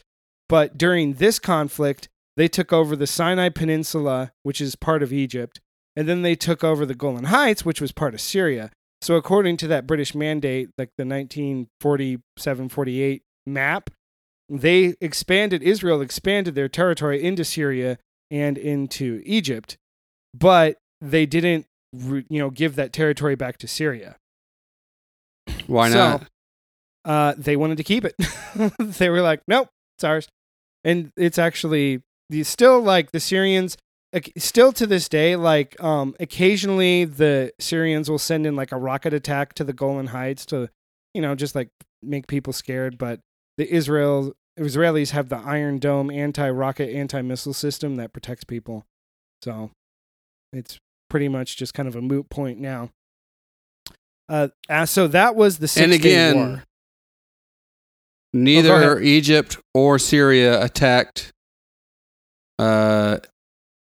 But during this conflict, they took over the Sinai Peninsula, which is part of Egypt, and then they took over the Golan Heights, which was part of Syria. So according to that British mandate, like the 1947-48 map, they expanded Israel expanded their territory into Syria and into Egypt, but they didn't you know give that territory back to Syria. Why So, not? Uh, they wanted to keep it. <laughs> they were like, nope, it's ours. And it's actually still like the Syrians, still to this day, like um, occasionally the Syrians will send in like a rocket attack to the Golan Heights to, you know, just like make people scared. But the Israel Israelis have the Iron Dome anti-rocket, anti-missile system that protects people. So it's pretty much just kind of a moot point now. Uh, uh, so that was the Six And Day again, War. Neither ahead. Egypt or Syria attacked uh,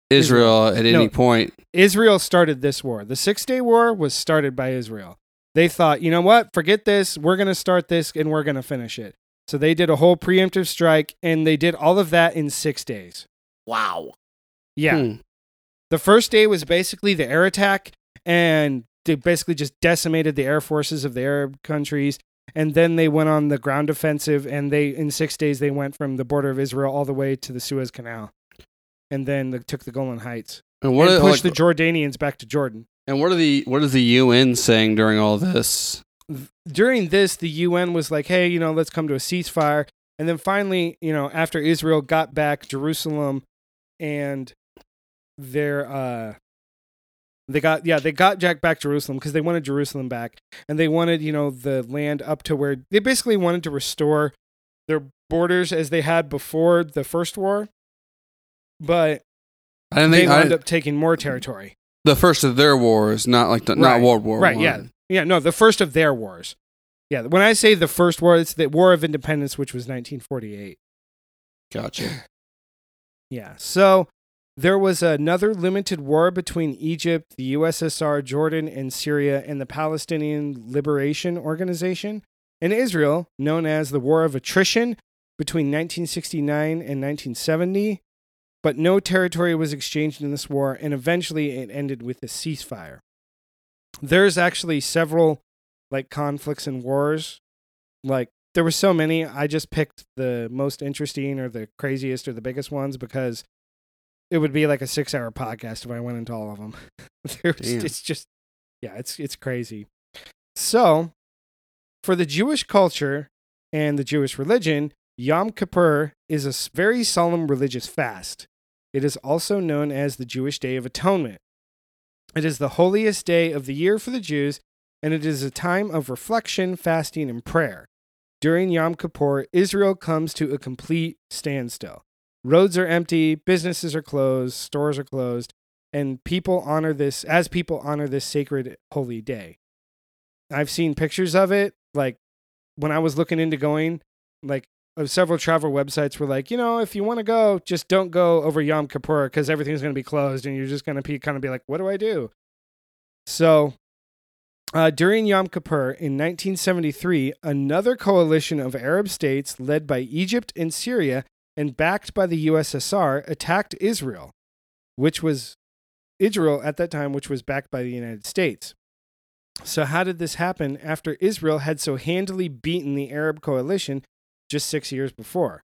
Israel at any No. point. Israel started this war. The Six Day War was started by Israel. They thought, you know what? Forget this. We're going to start this and we're going to finish it. So they did a whole preemptive strike and they did all of that in six days. Wow. Yeah. Hmm. The first day was basically the air attack, and they basically just decimated the air forces of the Arab countries. And then they went on the ground offensive, and they in six days they went from the border of Israel all the way to the Suez Canal, and then they took the Golan Heights And what and are, pushed like, the Jordanians back to Jordan. and what are the what is the UN saying during all this? during this, the UN was like, hey, you know, let's come to a ceasefire. And then finally, you know, after Israel got back Jerusalem and their, uh, they got, yeah, they got Jack back Jerusalem because they wanted Jerusalem back. And they wanted, you know, the land up to where they basically wanted to restore their borders as they had before the first war. But I didn't they wound up taking more territory. the first of their wars, not like the, Right. not World War Right, One. yeah. Yeah, no, the first of their wars. Yeah, when I say the first war, it's the War of Independence, which was 1948. Gotcha. <sighs> Yeah. So there was another limited war between Egypt, the USSR, Jordan, and Syria, and the Palestinian Liberation Organization, and Israel, known as the War of Attrition between 1969 and 1970. But no territory was exchanged in this war, and eventually it ended with a ceasefire. There's actually several like conflicts and wars. Like there were so many. I just picked the most interesting or the craziest or the biggest ones because it would be like a six hour podcast if I went into all of them. <laughs> It's just, yeah, it's it's crazy. So, for the Jewish culture and the Jewish religion, Yom Kippur is a very solemn religious fast. It is also known as the Jewish Day of Atonement. It is the holiest day of the year for the Jews, and it is a time of reflection, fasting, and prayer. During Yom Kippur, Israel comes to a complete standstill. Roads are empty, businesses are closed, stores are closed, and people honor this as people honor this sacred holy day. I've seen pictures of it. Like when I was looking into going, like uh, several travel websites were like, you know, if you want to go, just don't go over Yom Kippur because everything's going to be closed, and you're just going to be kind of be like, what do I do? So uh, during Yom Kippur in 1973, another coalition of Arab states led by Egypt and Syria and backed by the USSR attacked Israel, which was Israel at that time, which was backed by the United States. So, how did this happen after Israel had so handily beaten the Arab coalition just six years before?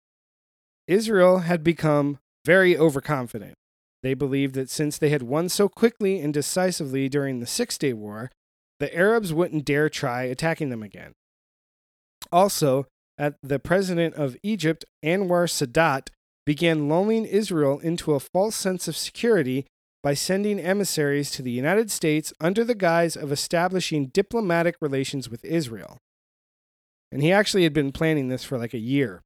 Israel had become very overconfident. They believed that since they had won so quickly and decisively during the Six Day War, the Arabs wouldn't dare try attacking them again. Also, at the president of Egypt, Anwar Sadat, began lulling Israel into a false sense of security by sending emissaries to the United States under the guise of establishing diplomatic relations with Israel. And he actually had been planning this for like a year.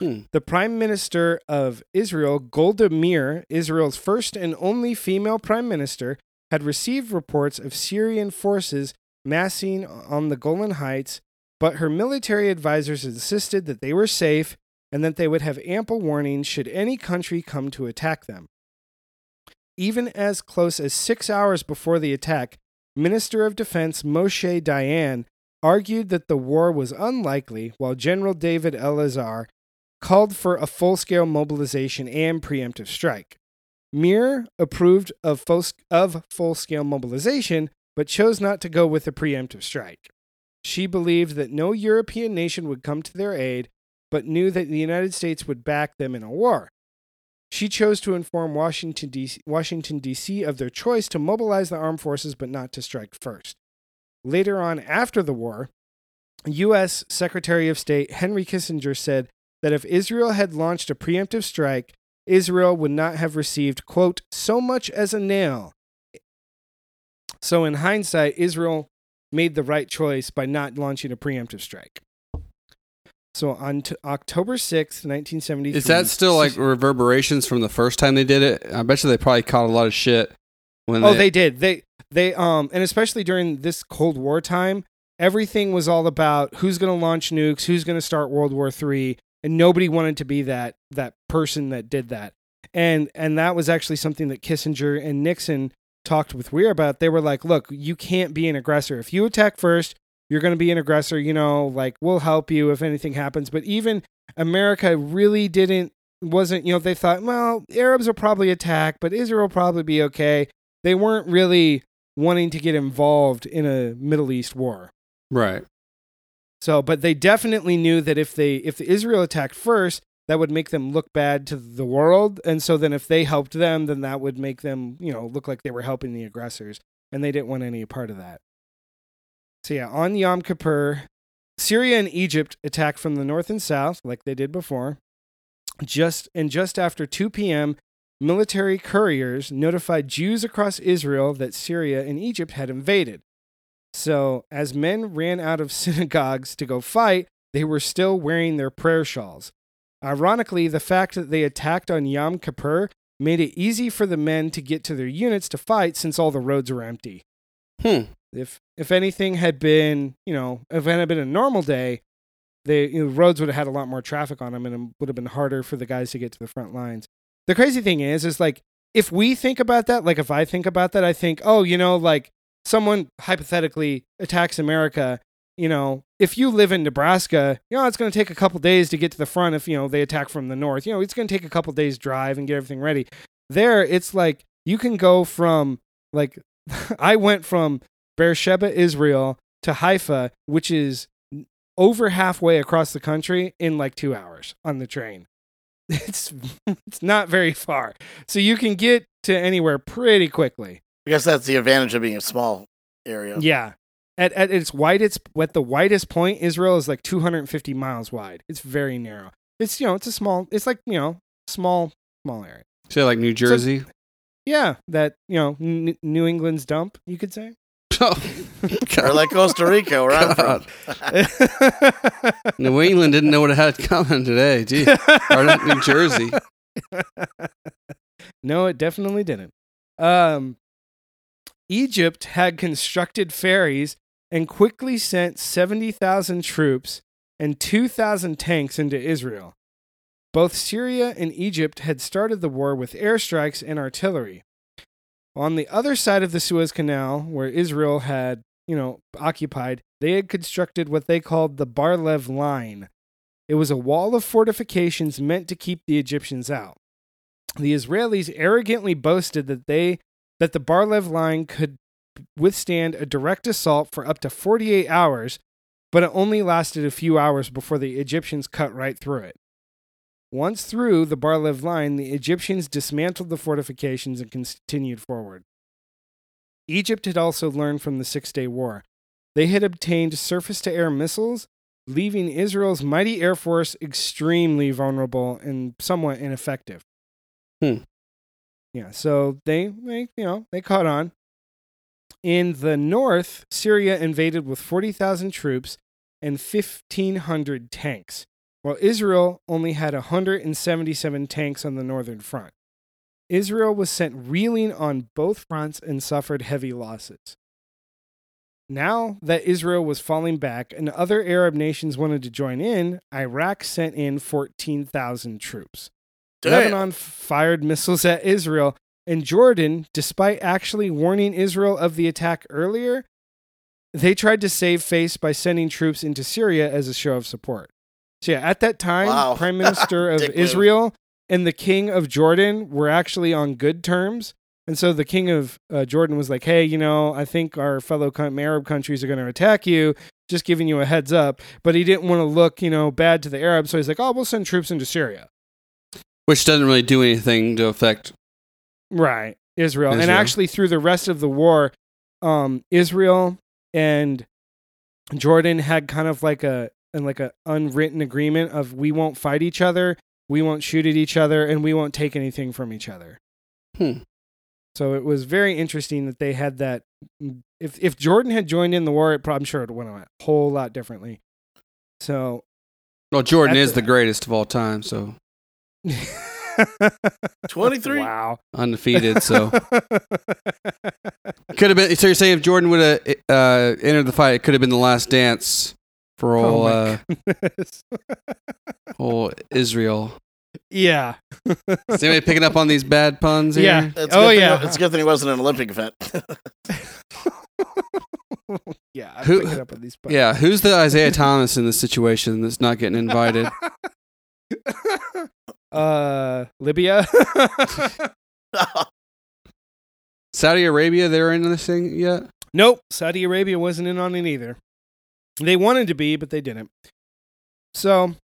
Hmm. The Prime Minister of Israel, Golda Meir, Israel's first and only female prime minister, had received reports of Syrian forces massing on the Golan Heights, but her military advisors insisted that they were safe and that they would have ample warning should any country come to attack them. Even as close as six hours before the attack, Minister of Defense Moshe Dayan argued that the war was unlikely, while General David Elazar called for a full scale mobilization and preemptive strike. Meir approved of full, scale mobilization, but chose not to go with a preemptive strike. She believed that no European nation would come to their aid, but knew that the United States would back them in a war. She chose to inform Washington, D.C., of their choice to mobilize the armed forces but not to strike first. Later on, after the war, U.S. Secretary of State Henry Kissinger said that if Israel had launched a preemptive strike, Israel would not have received, quote, so much as a nail. So, in hindsight, Israel made the right choice by not launching a preemptive strike. So, on t- October 6th, 1973. Is that still like reverberations from the first time they did it? I bet you they probably caught a lot of shit when Oh, they did. They, they, um, and especially during this Cold War time, everything was all about who's going to launch nukes, who's going to start World War Three, and nobody wanted to be that that person that did that. And and that was actually something that Kissinger and Nixon talked with Meir about. They were like, "Look, you can't be an aggressor. If you attack first, you're going to be an aggressor. You know, like we'll help you if anything happens." But even America really didn't wasn't you know they thought well arabs will probably attack but israel will probably be okay they weren't really wanting to get involved in a middle east war right. so, but they definitely knew that if they if Israel attacked first, that would make them look bad to the world, and so then if they helped them, then that would make them you know look like they were helping the aggressors, and they didn't want any part of that. So yeah, on Yom Kippur, Syria and Egypt attacked from the north and south like they did before. Just and just after 2 p.m., military couriers notified Jews across Israel that Syria and Egypt had invaded. So, as men ran out of <laughs> synagogues to go fight, they were still wearing their prayer shawls. Ironically, the fact that they attacked on Yom Kippur made it easy for the men to get to their units to fight since all the roads were empty. Hmm. If if anything had been, you know, if it had been a normal day, the you know, roads would have had a lot more traffic on them, and it would have been harder for the guys to get to the front lines. The crazy thing is, is like if we think about that, like if I think about that, I think, oh, you know, like someone hypothetically attacks America. You know, if you live in Nebraska, you know, it's going to take a couple days to get to the front. If you know they attack from the north, you know, it's going to take a couple days drive and get everything ready. There, it's like you can go from like <laughs> I went from Beersheba, Israel, to Haifa, which is over halfway across the country in like two hours on the train. <laughs> It's it's not very far, so you can get to anywhere pretty quickly. I guess that's the advantage of being a small area. Yeah, at at its widest, at the widest point, Israel is like 250 miles wide. It's very narrow. It's you know, it's a small. It's like you know, small small area. Say like New Jersey. Yeah, that you know, N- New England's dump, you could say. <laughs> oh, Or like Costa Rica, where I'm from. <laughs> New England didn't know what it had <laughs> coming today. Gee, or not New Jersey. no, it definitely didn't. Um, Egypt had constructed ferries and quickly sent 70,000 troops and 2,000 tanks into Israel. Both Syria and Egypt had started the war with airstrikes and artillery. On the other side of the Suez Canal, where Israel had, you know, occupied, they had constructed what they called the Barlev Line. It was a wall of fortifications meant to keep the Egyptians out. The Israelis arrogantly boasted that they that the Barlev line could withstand a direct assault for up to 48 hours, but it only lasted a few hours before the Egyptians cut right through it. Once through the Barlev line, the Egyptians dismantled the fortifications and continued forward. Egypt had also learned from the Six Day War. They had obtained surface to air missiles, leaving Israel's mighty air force extremely vulnerable and somewhat ineffective. Hmm. Yeah, so they, they, you know, they caught on. In the north, Syria invaded with 40,000 troops and 1,500 tanks, while Israel only had 177 tanks on the northern front. Israel was sent reeling on both fronts and suffered heavy losses. Now that Israel was falling back and other Arab nations wanted to join in, Iraq sent in 14,000 troops. Damn. Lebanon fired missiles at Israel, and Jordan, despite actually warning Israel of the attack earlier, they tried to save face by sending troops into Syria as a show of support. So, yeah, at that time, Wow. Prime <laughs> Minister of Dick move. Israel and the King of Jordan were actually on good terms. And so the King of uh, Jordan was like, hey, you know, I think our fellow Arab countries are going to attack you, just giving you a heads up. But he didn't want to look, you know, bad to the Arabs. So he's like, oh, we'll send troops into Syria. Which doesn't really do anything to affect. Right. Israel. And actually, through the rest of the war, um, Israel and Jordan had kind of like a and like a unwritten agreement of we won't fight each other, we won't shoot at each other, and we won't take anything from each other. Hmm. So it was very interesting that they had that. If if Jordan had joined in the war, it, I'm sure it would have went a whole lot differently. So Well, Jordan is the greatest of all time, so <laughs> <laughs> 23? Wow. undefeated. So <laughs> could have been. So you're saying if Jordan would have uh, entered the fight, it could have been the last dance for Oh all my uh, goodness. <laughs> Israel. yeah. Is anybody picking up on these bad puns? Here? Yeah. It's Oh, good thing- yeah. It's a good thing it wasn't an Olympic event. yeah. I'm Who- picking up on these. buttons. Yeah. Who's the Isiah Thomas in this situation that's not getting invited? Uh, Libya. <laughs> Saudi Arabia, they're in this thing yet? nope. Saudi Arabia wasn't in on it either. They wanted to be, but they didn't. So,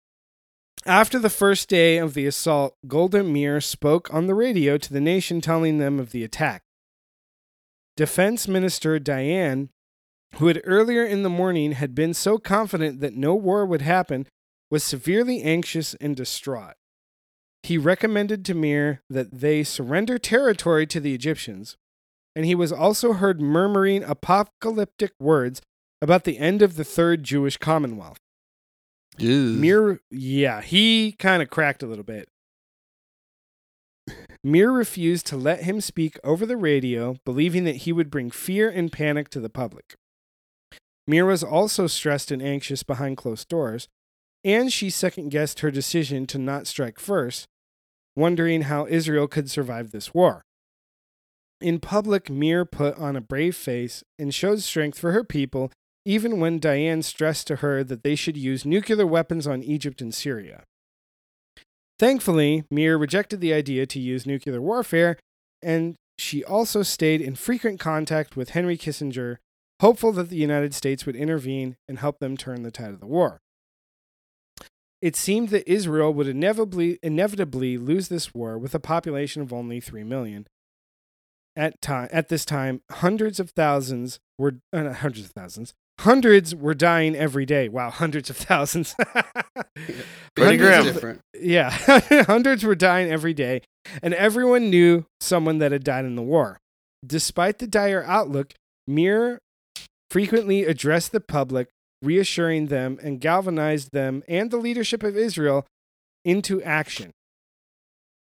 after the first day of the assault, Golda Meir spoke on the radio to the nation telling them of the attack. Defense Minister Dayan, who had earlier in the morning had been so confident that no war would happen, was severely anxious and distraught. He recommended to Meir that they surrender territory to the Egyptians, and he was also heard murmuring apocalyptic words about the end of the Third Jewish Commonwealth. Ew. Meir, yeah, he kind of cracked a little bit. Meir refused to let him speak over the radio, believing that he would bring fear and panic to the public. Meir was also stressed and anxious behind closed doors, and she second guessed her decision to not strike first, wondering how Israel could survive this war. In public, Meir put on a brave face and showed strength for her people even when Dayan stressed to her that they should use nuclear weapons on Egypt and Syria. Thankfully, Meir rejected the idea to use nuclear warfare, and she also stayed in frequent contact with Henry Kissinger, hopeful that the United States would intervene and help them turn the tide of the war. It seemed that Israel would inevitably, inevitably lose this war with a population of only 3 million. At, time, at this time, hundreds of thousands were, uh, not hundreds of thousands, hundreds were dying every day. Wow, hundreds of thousands. <laughs> Pretty grim. different. yeah, <laughs> hundreds were dying every day, and everyone knew someone that had died in the war. Despite the dire outlook, Meir frequently addressed the public, reassuring them and galvanized them and the leadership of Israel into action.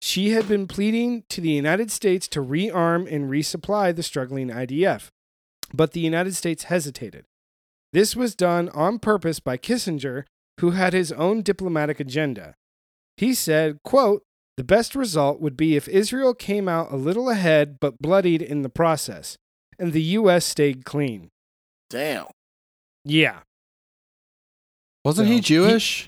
She had been pleading to the United States to rearm and resupply the struggling IDF, but the United States hesitated. This was done on purpose by Kissinger, who had his own diplomatic agenda. He said, quote, the best result would be if Israel came out a little ahead but bloodied in the process, and the U.S. stayed clean. Damn. Yeah. Wasn't So, he he- Jewish?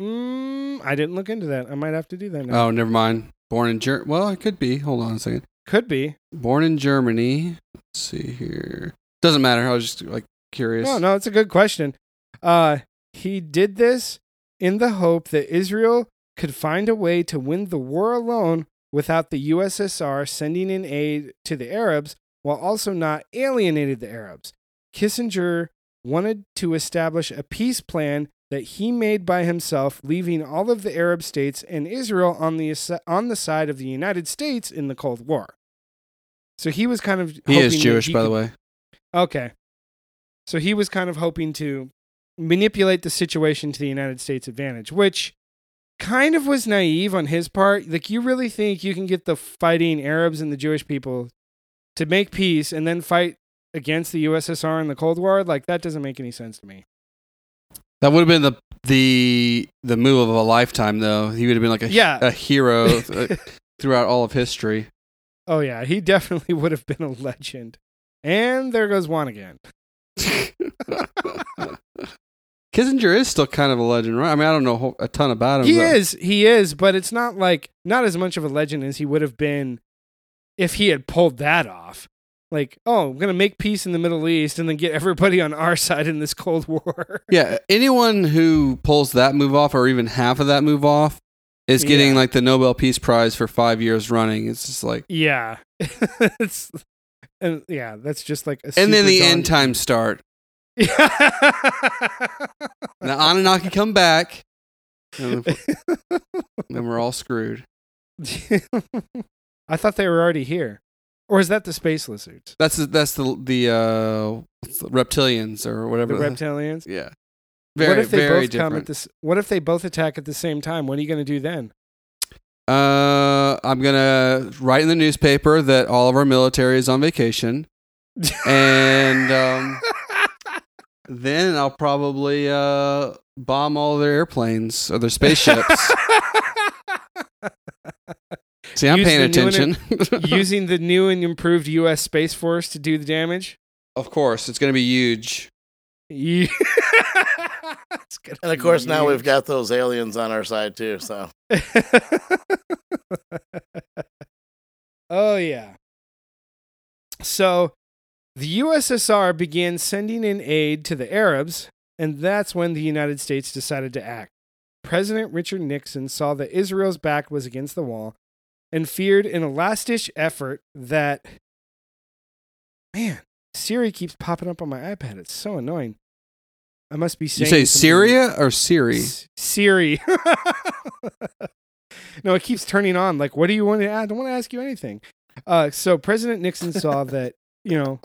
Mm, I didn't look into that. I might have to do that now. oh, never mind. Born in Ger. Well, it could be. Hold on a second. Could be. Born in Germany. Let's see here. Doesn't matter. I was just like curious. No, no, it's a good question. Uh, he did this in the hope that Israel could find a way to win the war alone without the USSR sending in aid to the Arabs while also not alienating the Arabs. Kissinger wanted to establish a peace plan that he made by himself, leaving all of the Arab states and Israel on the on the side of the United States in the Cold War. So he was kind of He is Jewish, he by the way. Okay. So he was kind of hoping to manipulate the situation to the United States advantage, which kind of was naive on his part. Like, you really think you can get the fighting Arabs and the Jewish people to make peace and then fight against the USSR in the Cold War? Like, that doesn't make any sense to me. That would have been the the the move of a lifetime, though. He would have been like a Yeah. a hero <laughs> uh, throughout all of history. oh, yeah. He definitely <laughs> would have been a legend. And there goes one again. <laughs> Kissinger is still kind of a legend, right? I mean, I don't know a a ton about him. He but- is, he is, but it's not like not as much of a legend as he would have been if he had pulled that off. Like, oh, I'm gonna make peace in the Middle East and then get everybody on our <laughs> side in this Cold War. Yeah, anyone who pulls that move off, or even half of that move off, is getting Yeah. like the Nobel Peace Prize for five years running. It's just like yeah, <laughs> it's and yeah, that's just like a and then the end times start. <laughs> The Anunnaki come back, and then we're all screwed. I thought they were already here, or is that the space lizards, That's the, that's the the uh, reptilians or whatever. the- reptilians? yeah. Very what if they both different. come at this? What if they both attack at the same time? What are you going to do then? Uh, I'm gonna write in the newspaper that all of our military is on vacation, <laughs> and um, then I'll probably uh, bomb all their airplanes or their spaceships. <laughs> See, I'm Use paying the new and- attention. <laughs> Using the new and improved U.S. Space Force to do the damage. of course, it's gonna be huge. You- <laughs> And of be course, now we've got those aliens on our side too. So <laughs> oh yeah. So the USSR began sending in aid to the Arabs, and that's when the United States decided to act. President Richard Nixon saw that Israel's back was against the wall and feared in a last ditch effort that man, Siri keeps popping up on my iPad. It's so annoying. I must be You say something- Syria or Siri? S- Siri. <laughs> no, it keeps turning on. Like, what do you want to add? I don't want to ask you anything. Uh, so President Nixon saw <laughs> that, you know,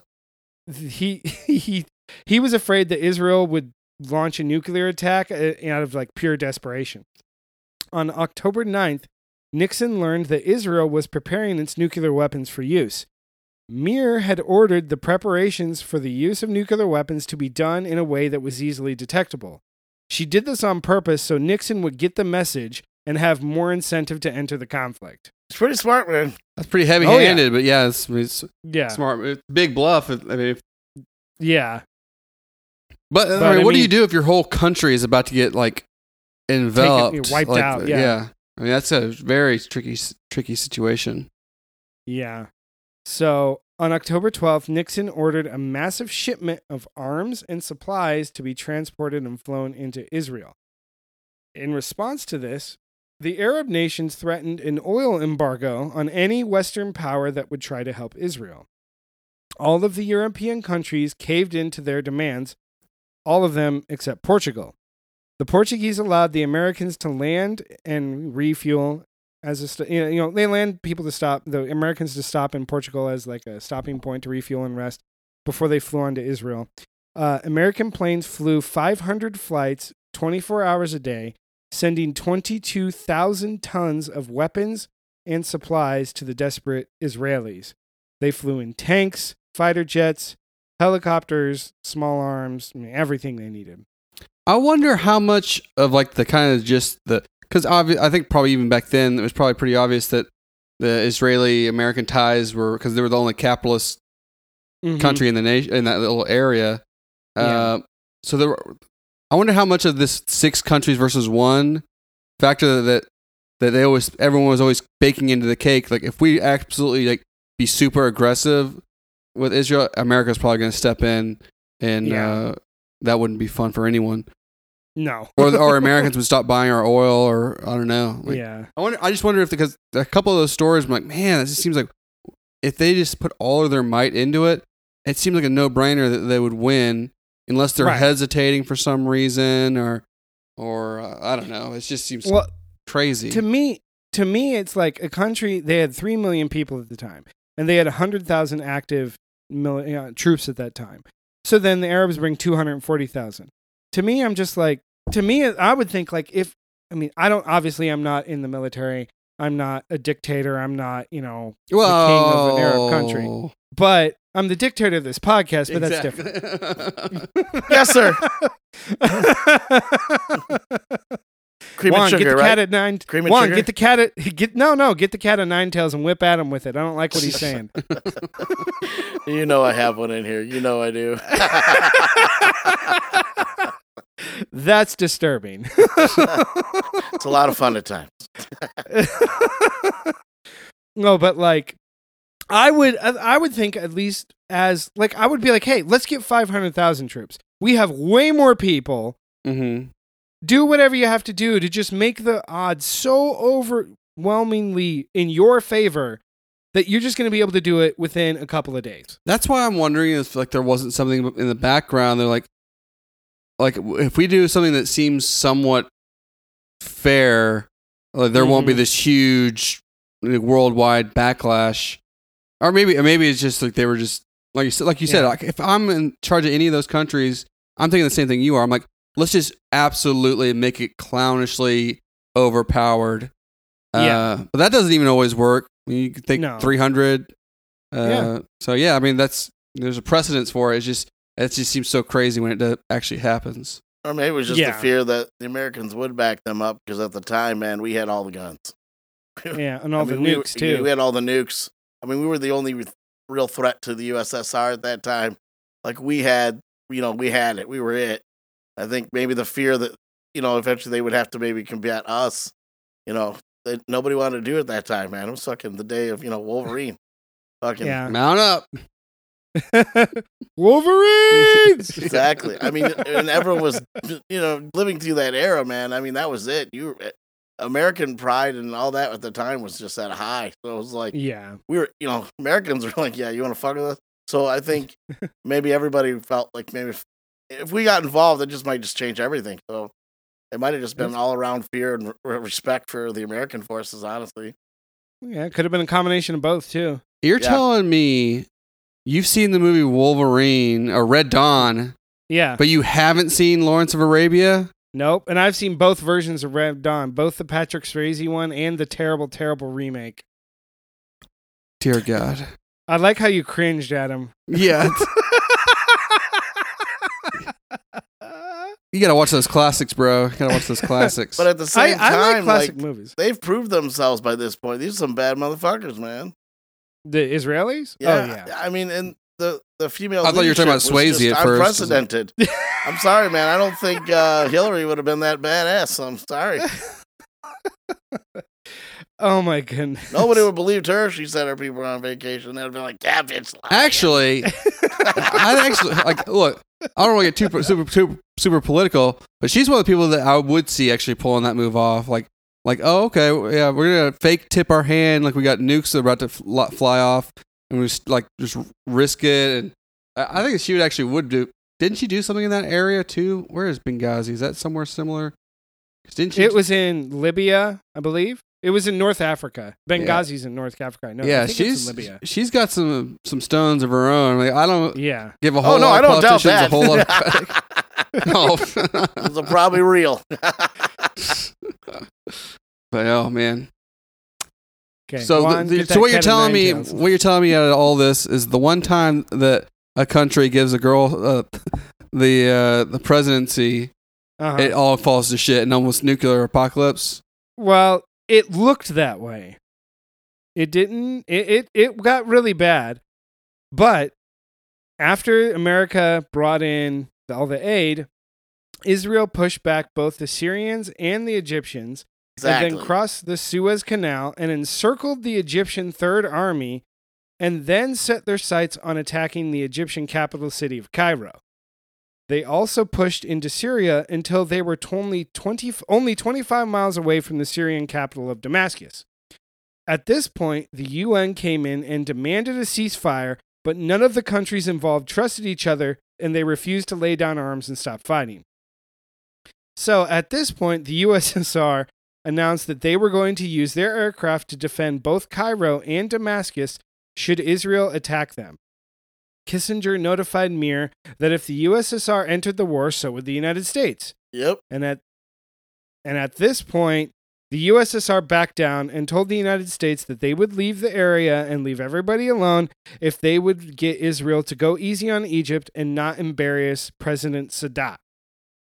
he <laughs> he he was afraid that Israel would launch a nuclear attack uh, out of like pure desperation. On October 9th, Nixon learned that Israel was preparing its nuclear weapons for use. Meir had ordered the preparations for the use of nuclear weapons to be done in a way that was easily detectable. She did this on purpose so Nixon would get the message and have more incentive to enter the conflict. it's pretty smart, man. That's pretty heavy-handed, oh, but yeah, it's, it's Yeah. smart. It's big bluff. I mean, if, Yeah. but, I mean, I what do you do if your whole country is about to get like enveloped, wiped like, out, uh, yeah. I mean, that's a very tricky, tricky situation. Yeah. So on October 12th, Nixon ordered a massive shipment of arms and supplies to be transported and flown into Israel. In response to this, the Arab nations threatened an oil embargo on any Western power that would try to help Israel. All of the European countries caved in to their demands, all of them except Portugal. The Portuguese allowed the Americans to land and refuel as a st- you know, they land people to stop the Americans to stop in Portugal as like a stopping point to refuel and rest before they flew on to Israel. Uh, American planes flew 500 flights 24 hours a day, sending 22,000 tons of weapons and supplies to the desperate Israelis. They flew in tanks, fighter jets, helicopters, small arms, I mean, everything they needed. I wonder how much of like the kind of just the because obvi- I think probably even back then it was probably pretty obvious that the Israeli American ties were because they were the only capitalist Mhm. country in the nation in that little area. Uh, so there, were, I wonder how much of this six countries versus one factor that that they always everyone was always baking into the cake. Like if we absolutely like be super aggressive with Israel, America's probably going to step in, and Yeah. uh, that wouldn't be fun for anyone. No. Or or <laughs> Americans would stop buying our oil, or I don't know. Like, yeah. I wonder. I just wonder if because a couple of those stories, I'm like, man, it just seems like if they just put all of their might into it, it seems like a no brainer that they would win, unless they're Right. hesitating for some reason or or uh, I don't know. It just seems Well, crazy. to me to me it's like a country they had 3 million people at the time and they had 100,000 active mili- uh, troops at that time so then the arabs bring 240,000 to me i'm just like to me i would think like if i mean i don't obviously i'm not in the military i'm not a dictator i'm not you know well, king of an Arab country. but i'm the dictator of this podcast but that's different different. <laughs> <laughs> <laughs> Yes, sir. Cream Juan, and sugar, get the right? cat at nine. Cream and Juan, sugar? get the cat at get no no get the cat at nine tails and whip at him with it. I don't like what he's saying. <laughs> <laughs> you know I have one in here. You know I do. <laughs> That's disturbing. it's a lot of fun at times. no, but like, I would I would think at least as like I would be like, hey, let's get five hundred thousand troops. We have way more people. mm-hmm. Do whatever you have to do to just make the odds so overwhelmingly in your favor that you're just going to be able to do it within a couple of days. That's why I'm wondering if like there wasn't something in the background. They're like, like if we do something that seems somewhat fair, like, there won't be Mhm. this huge like, worldwide backlash, or maybe maybe it's just like they were just like you said, like you said, like if I'm in charge of any of those countries, I'm thinking the same thing you are. I'm like, let's just absolutely make it clownishly overpowered. Yeah. Uh, but that doesn't even always work. You could think No. 300. Uh, Yeah. So yeah, I mean that's there's a precedence for it. It's just it just seems so crazy when it do- actually happens. Or maybe it was just Yeah. the fear that the Americans would back them up because at the time, man, we had all the guns. <laughs> Yeah, and all I mean, the nukes we, too. We had all the nukes. I mean, we were the only real threat to the USSR at that time. Like we had, you know, we had it. We were it. I think maybe the fear that you know eventually they would have to maybe combat us. You know, that nobody wanted to do it at that time, man. It was fucking the day of you know Wolverine. Fucking yeah. Mount up. <laughs> Wolverines. <laughs> exactly. I mean, and everyone was, you know, living through that era, man. I mean, that was it. You were, American pride and all that at the time was just at a high. So it was like yeah. we were, you know, Americans were like, yeah, you want to fuck with us. So I think <laughs> maybe everybody felt like maybe if, if we got involved, it just might just change everything. So it might have just been all around fear and re- respect for the American forces, honestly. Yeah, it could have been a combination of both too. You're Yeah. telling me you've seen the movie Wolverine or Red Dawn, Yeah. but you haven't seen Lawrence of Arabia? Nope. And I've seen both versions of Red Dawn, both the Patrick Swayze one and the terrible, terrible remake. Dear God. I like how you cringed at him. Yeah. <laughs> <laughs> you gotta watch those classics, bro. You gotta watch those <laughs> classics. But at the I, same I like time, classic like, movies. they've proved themselves by this point. These are some bad motherfuckers, man. The Israelis? Yeah, Oh yeah. I mean, and the the female. I thought you were talking about leadership was Swayze at first. Unprecedented. <laughs> I'm sorry, man. I don't think uh, Hillary would have been that badass. I'm sorry. <laughs> Oh my goodness. Nobody would have believed her. if She said her people were on vacation. They'd have been like, "Yeah, bitch." lying." actually, I actually like look. I don't want to get too super, super super political, but she's one of the people that I would see actually pulling that move off. Like, like oh okay, yeah, we're gonna fake tip our hand like we got nukes that are about to fl- fly off, and we just like just risk it. And I, I think she would actually would do. Didn't she do something in that area too? Where is Benghazi? Is that somewhere similar? Didn't she? It was in Libya, I believe. It was in North Africa. Benghazi's in North Africa. No, yeah, I think she's it's in Libya. she's got some some stones of her own. Like, I don't Yeah. give a whole Oh no, lot I don't doubt politicians that. a whole lot of <laughs> credit. no. Those are probably real. <laughs> <laughs> But oh man. Okay. So, go the- on, the- get so that what you're cat of telling nine me, tails. what you're telling me out of all this is the one time that a country gives a girl uh, the uh, the presidency, Uh-huh. it all falls to shit and almost nuclear apocalypse. Well, it looked that way. It didn't. It, it it got really bad, but after America brought in all the aid, Israel pushed back both the Syrians and the Egyptians, exactly. and then crossed the Suez Canal and encircled the Egyptian Third Army, and then set their sights on attacking the Egyptian capital city of Cairo. They also pushed into Syria until they were only 20, only 25 miles away from the Syrian capital of Damascus. At this point, the UN came in and demanded a ceasefire, but none of the countries involved trusted each other and they refused to lay down arms and stop fighting. So at this point, the USSR announced that they were going to use their aircraft to defend both Cairo and Damascus should Israel attack them. Kissinger notified Meir that if the USSR entered the war, so would the United States. Yep. And at and at this point, the USSR backed down and told the United States that they would leave the area and leave everybody alone if they would get Israel to go easy on Egypt and not embarrass President Sadat.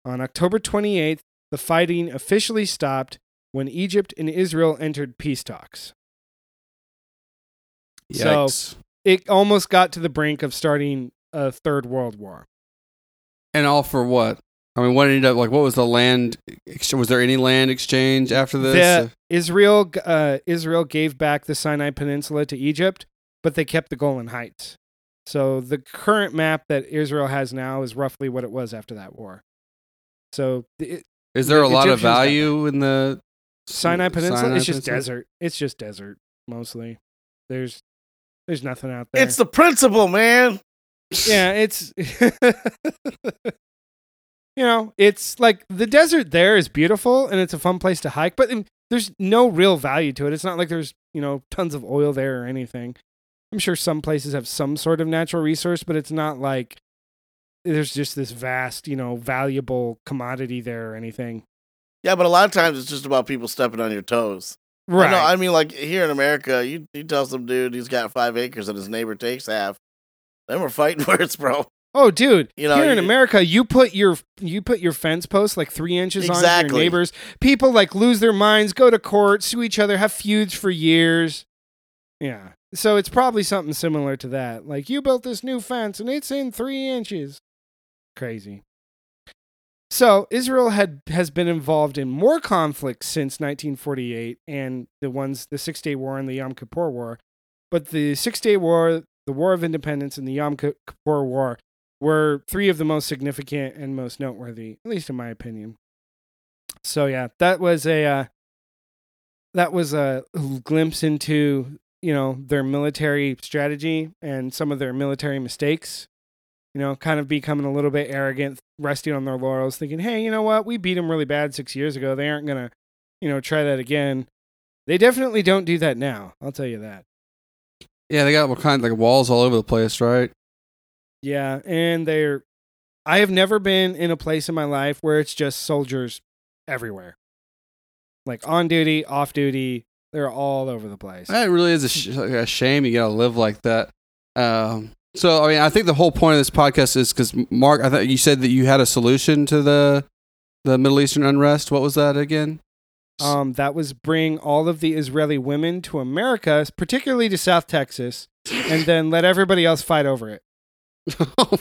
On October 28th, the fighting officially stopped when Egypt and Israel entered peace talks. So- Yikes. It almost got to the brink of starting a third world war. and all for what? I mean, what ended up like? What was the land? Was there any land exchange after this? The, Israel uh, Israel gave back the Sinai Peninsula to Egypt, but they kept the Golan Heights. So the current map that Israel has now is roughly what it was after that war. So the Is there a lot of Egyptians got value in the Sinai Peninsula Sinai it's just Peninsula? desert. It's just desert mostly. There's There's nothing out there. It's the principle, man. yeah, it's <laughs> you know, it's like the desert there is beautiful and it's a fun place to hike, but there's no real value to it. It's not like there's, you know, tons of oil there or anything. I'm sure some places have some sort of natural resource, but it's not like there's just this vast, you know, valuable commodity there or anything. Yeah, but a lot of times it's just about people stepping on your toes. I, Right. know, I mean, like here in America, you you tell some dude he's got five acres and his neighbor takes half. Then we're fighting <laughs> words, bro. Oh, dude! You know, here in you- America, you put your you put your fence post like three inches on your neighbors. People like lose their minds, go to court, sue each other, have feuds for years. Yeah, so it's probably something similar to that. Like you built this new fence and it's in three inches. Crazy. So Israel had has been involved in more conflicts since 1948, and the ones the Six Day War and the Yom Kippur War. But the Six Day War, the War of Independence, and the Yom Kippur War were three of the most significant and most noteworthy, at least in my opinion. So yeah, that was a uh, that was a glimpse into you know their military strategy and some of their military mistakes. You know, kind of becoming a little bit arrogant, resting on their laurels, thinking, "Hey, you know what? We beat them really bad six years ago. They aren't gonna, you know, try that again." They definitely don't do that now. I'll tell you that. Yeah, they got all kinds like walls all over the place, right? Yeah, and they're I have never been in a place in my life where it's just soldiers everywhere. Like on duty, off duty, they're all over the place. That really is a, sh- a shame you gotta live like that. Um, so I mean, I think the whole point of this podcast is because Mark, I thought you said that you had a solution to the the Middle Eastern unrest. What was that again? Um that was bring all of the Israeli women to America, particularly to South Texas, and then let everybody else fight over it. <laughs>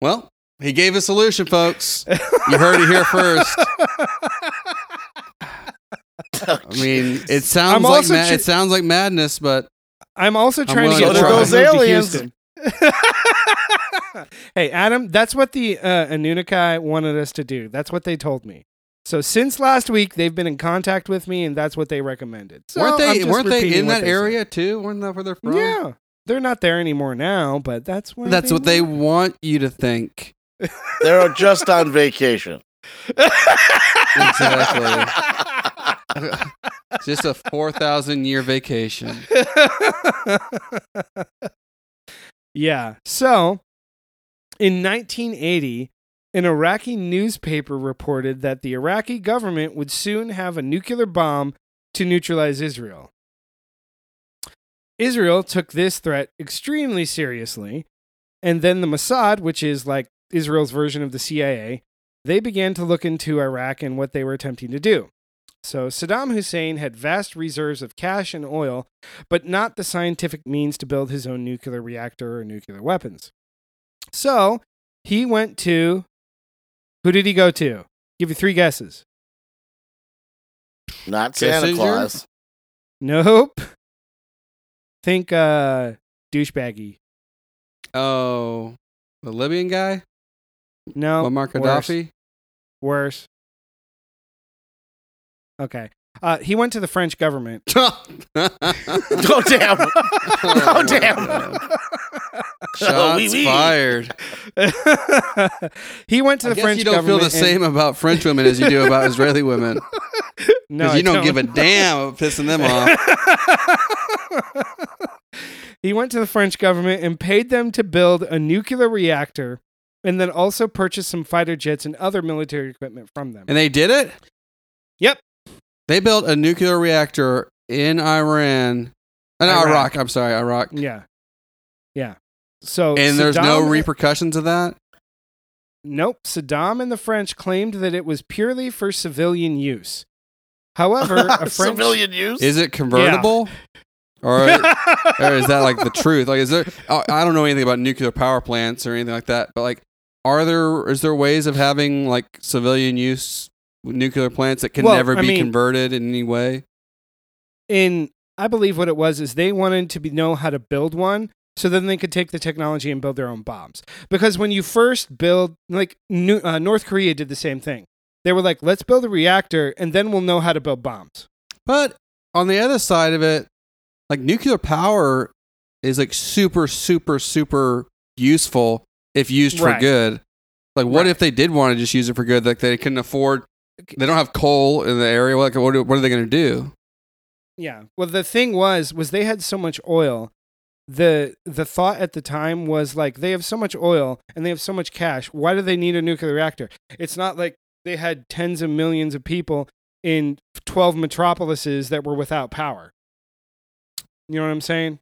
well, he gave a solution, folks. You heard it here first. I <laughs> mean, it sounds I'm like ma- tr- it sounds like madness, but I'm also I'm trying to willing get to try. Trump So moved to aliens- Houston. <laughs> hey, Adam, that's what the uh, Anunnaki wanted us to do. That's what they told me. So since last week, they've been in contact with me, and that's what they recommended. So weren't they weren't they in that they said. area too? Weren't that where they're from? Yeah, they're not there anymore now, but that's where That's what they want you to think. <laughs> They're just on vacation. Exactly. <laughs> Just a 4,000 year vacation. Yeah. So, in 1980, an Iraqi newspaper reported that the Iraqi government would soon have a nuclear bomb to neutralize Israel. Israel took this threat extremely seriously, and then the Mossad, which is like Israel's version of the CIA, they began to look into Iraq and what they were attempting to do. So Saddam Hussein had vast reserves of cash and oil, but not the scientific means to build his own nuclear reactor or nuclear weapons. So he went to who did he go to? Give you three guesses. Not Santa Kissinger? Claus. Nope. Think uh douchebaggy. Oh, the Libyan guy? No. Muammar worse. Gaddafi? Worse. Okay. Uh, he went to the French government. <laughs> Oh damn! Oh damn! Shots Oui, oui. fired. he went to I the guess French you don't feel government. the same about French women as you do about Israeli women. <laughs> no, Because I you don't, give a damn about pissing them off. <laughs> he went to the French government and paid them to build a nuclear reactor and then also purchased some fighter jets and other military equipment from them. And they did it? Yep. They built a nuclear reactor in Iran. Uh, no, Iraq. Iraq. I'm sorry, Iraq. Yeah. Yeah. So And there's no repercussions of that? Nope. Saddam and the French claimed that it was purely for civilian use. However, <laughs> a French Civilian use. Is it convertible? Or, <laughs> or is that like the truth? Like, is there? I I don't know anything about nuclear power plants or anything like that. But like, are there? Is there ways of having like civilian use nuclear plants that can Well, never I be mean- converted in any way? in I believe what it was is they wanted to be, know how to build one so then they could take the technology and build their own bombs. Because when you first build, like New, uh, North Korea did the same thing. They were like, let's build a reactor and then we'll know how to build bombs. But on the other side of it, like nuclear power is like super, super, super useful if used for good. Like, what Right. if they did want to just use it for good? Like, they couldn't afford, they don't have coal in the area. Like, what, what are they going to do? Yeah. Well, the thing was, was they had so much oil. The the thought at the time was like they have so much oil and they have so much cash. Why do they need a nuclear reactor? It's not like they had tens of millions of people in 12 metropolises that were without power. You know what I'm saying?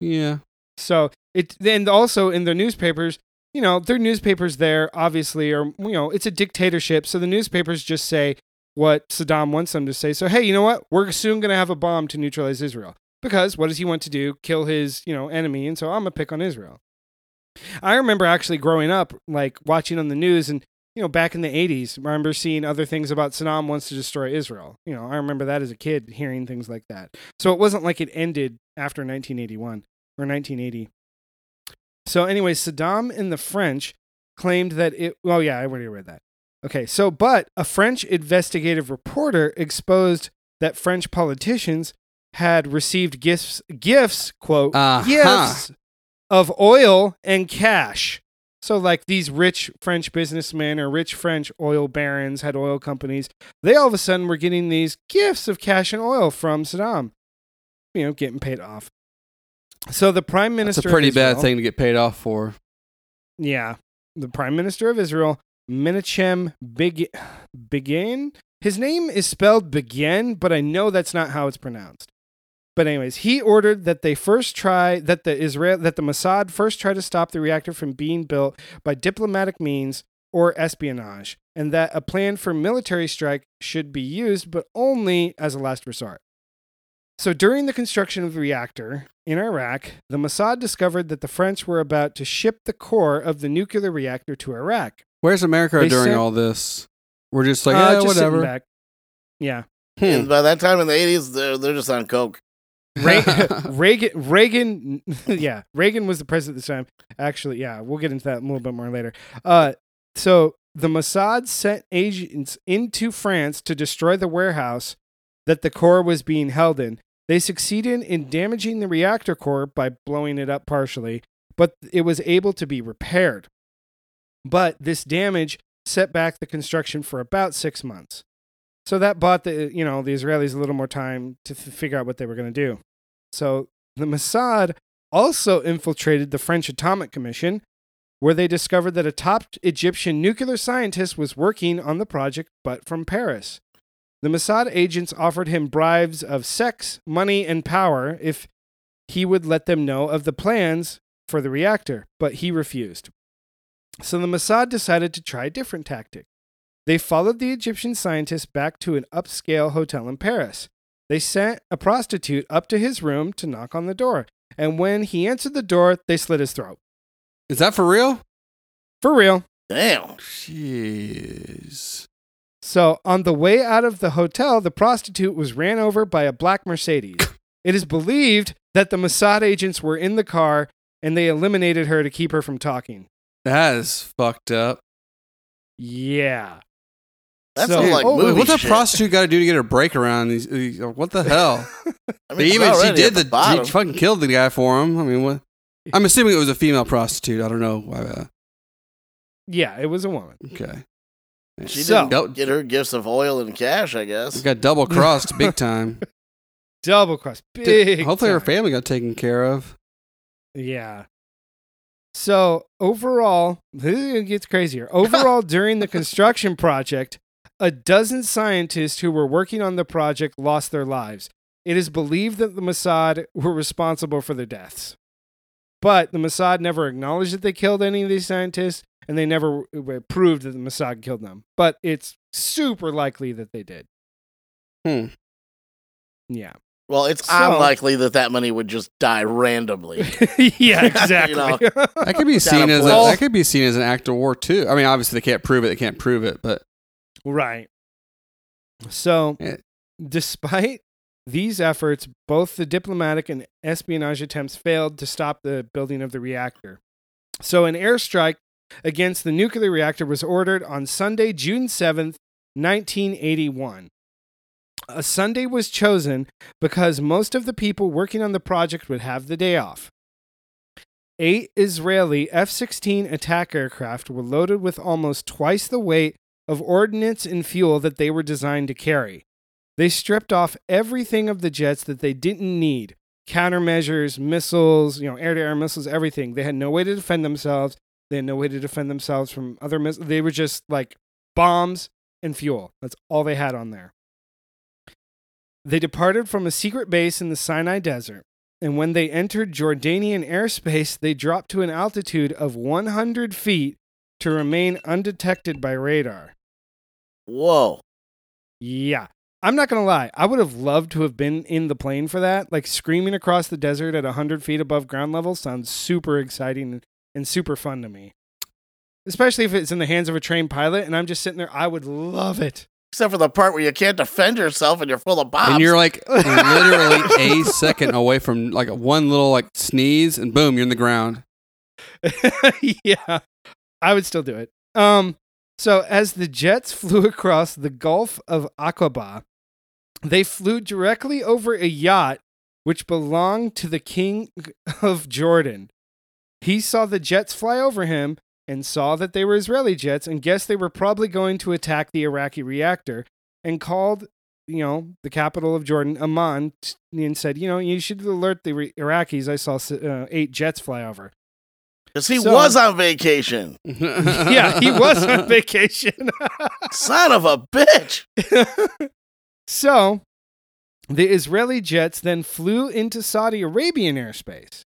Yeah. So it and also in the newspapers, you know, their newspapers there obviously are you know, it's a dictatorship, so the newspapers just say what Saddam wants them to say. So hey, you know what? We're soon going to have a bomb to neutralize Israel. Because what does he want to do? Kill his, you know, enemy, and so I'm going to pick on Israel. I remember actually growing up like watching on the news and you know, back in the 80s, I remember seeing other things about Saddam wants to destroy Israel. You know, I remember that as a kid hearing things like that. So it wasn't like it ended after 1981 or 1980. So, anyway, Saddam and the French claimed that it. Oh, yeah, I already read that. Okay, so, but a French investigative reporter exposed that French politicians had received gifts, gifts, quote, Uh-huh. gifts of oil and cash. So, like these rich French businessmen or rich French oil barons had oil companies. They all of a sudden were getting these gifts of cash and oil from Saddam, you know, getting paid off. So the prime minister. It's minister. a pretty of bad thing to get paid off for. Yeah, the prime minister of Israel, Menachem Beg- Begin. His name is spelled Begin, but I know that's not how it's pronounced. But anyways, he ordered that they first try that the Israel that the Mossad first try to stop the reactor from being built by diplomatic means or espionage, and that a plan for military strike should be used, but only as a last resort. So during the construction of the reactor in Iraq, the Mossad discovered that the French were about to ship the core of the nuclear reactor to Iraq. Where's America They during sent- all this? We're just like, Uh, yeah, just whatever. back. Yeah. Hmm. And by that time in the 80s, they're, they're just on coke. Re- <laughs> Reagan, Reagan, <laughs> yeah, Reagan was the president at this time. Actually, yeah, we'll get into that a little bit more later. Uh, so the Mossad sent agents into France to destroy the warehouse that the core was being held in. They succeeded in damaging the reactor core by blowing it up partially, but it was able to be repaired. But this damage set back the construction for about six months. So that bought the you know the Israelis a little more time to f- figure out what they were going to do. So the Mossad also infiltrated the French Atomic Commission, where they discovered that a top Egyptian nuclear scientist was working on the project, but from Paris. The Mossad agents offered him bribes of sex, money, and power if he would let them know of the plans for the reactor, but he refused. So the Mossad decided to try a different tactic. They followed the Egyptian scientist back to an upscale hotel in Paris. They sent a prostitute up to his room to knock on the door, and when he answered the door, they slit his throat. Is that for real? For real. Damn. Jeez. So, on the way out of the hotel, the prostitute was ran over by a black Mercedes. it is believed that the Mossad agents were in the car and they eliminated her to keep her from talking. That is fucked up. Yeah. That's So- like Oh, movie What's a prostitute got to do to get her break around? These, these- what the <laughs> hell? I They mean, even she did at the, she fucking killed the guy for him. I mean, what? I'm assuming it was a female prostitute. I don't know. why, Uh, Yeah, it was a woman. okay. She So- didn't get her gifts of oil and cash, I guess. Got double crossed big <laughs> time. Double crossed Did- Big. hopefully her family got taken care of. Yeah. So overall, this gets crazier. <laughs> Overall, during the construction project, a dozen scientists who were working on the project lost their lives. It is believed that the Mossad were responsible for their deaths. But the Mossad never acknowledged that they killed any of these scientists, and they never proved that the Mossad killed them. But it's super likely that they did. Hmm. Yeah. Well, it's So- unlikely that that money would just die randomly. <laughs> yeah, <laughs> exactly. know. <laughs> That could be seen as a, that could be seen as an act of war too. I mean, obviously they can't prove it. They can't prove it, but Right. So, Yeah. despite these efforts, both the diplomatic and espionage attempts failed to stop the building of the reactor. So, an airstrike against the nuclear reactor was ordered on Sunday, June 7th, 1981. A Sunday was chosen because most of the people working on the project would have the day off. eight Israeli F 16 attack aircraft were loaded with almost twice the weight of ordnance and fuel that they were designed to carry. They stripped off everything of the jets that they didn't need countermeasures, missiles, you know, air to air missiles, everything. They had no way to defend themselves. They had no way to defend themselves from other missiles. They were just like bombs and fuel. That's all they had on there. They departed from a secret base in the Sinai Desert, and when they entered Jordanian airspace, they dropped to an altitude of 100 feet to remain undetected by radar. Whoa. Yeah. I'm not going to lie. I would have loved to have been in the plane for that. Like screaming across the desert at 100 feet above ground level sounds super exciting and super fun to me. Especially if it's in the hands of a trained pilot and I'm just sitting there. I would love it. Except for the part where you can't defend yourself and you're full of bombs. And you're like <laughs> literally a second away from like one little like sneeze and boom, you're in the ground. <laughs> yeah. I would still do it. Um so as the jets flew across the Gulf of Aqaba, they flew directly over a yacht which belonged to the king of Jordan. He saw the jets fly over him and saw that they were Israeli jets and guessed they were probably going to attack the Iraqi reactor and called, you know, the capital of Jordan, Amman, and said, you know, you should alert the Re- Iraqis. I saw uh, eight jets fly over. Because he So- was on vacation. <laughs> yeah, he was on vacation. Son of a bitch. <laughs> so, the Israeli jets then flew into Saudi Arabian airspace.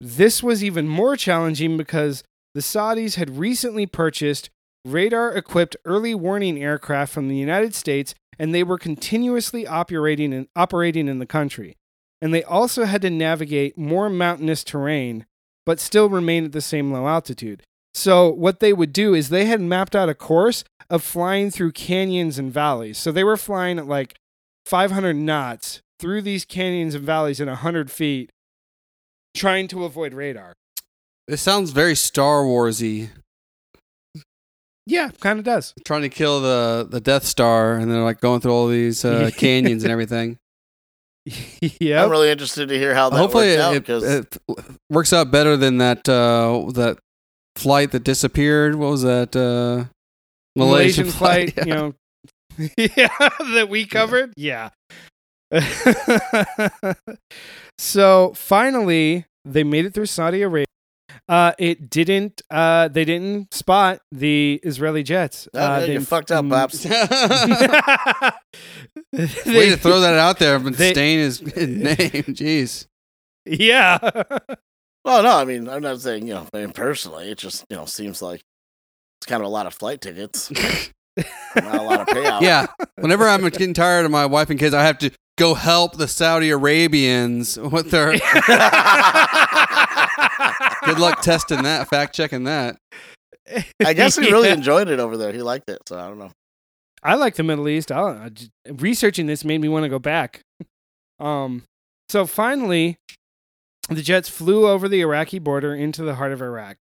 This was even more challenging because the Saudis had recently purchased radar equipped early warning aircraft from the United States and they were continuously operating in, operating in the country. And they also had to navigate more mountainous terrain but still remain at the same low altitude. So, what they would do is they had mapped out a course of flying through canyons and valleys. So, they were flying at like 500 knots through these canyons and valleys at 100 feet, trying to avoid radar. This sounds very Star Warsy. Yeah, kind of does. Trying to kill the the Death Star, and they're like going through all these uh, <laughs> canyons and everything. yeah. I'm really interested to hear how that Hopefully, works out it, it works out better than that uh, that flight that disappeared. What was that? Uh, Malaysian flight, <laughs> yeah. you know, <laughs> yeah, that we covered. Yeah. <laughs> so finally, they made it through Saudi Arabia. Uh, it didn't. Uh, they didn't spot the Israeli jets. Oh, uh, yeah, they- you fucked up, Pops. Way to throw that out there, but they- stain his name. Jeez. Yeah. Well, no, I mean, I'm not saying, you know, I mean, personally, it just, you know, seems like it's kind of a lot of flight tickets, <laughs> not a lot of payout. Yeah. Whenever I'm getting tired of my wife and kids, I have to go help the Saudi Arabians with their. <laughs> Good luck testing that, fact checking that. I guess he really <laughs> Yeah. enjoyed it over there. He liked it, so I don't know. I like the Middle East. I'll, I just, researching this made me want to go back. Um, so finally, the jets flew over the Iraqi border into the heart of Iraq,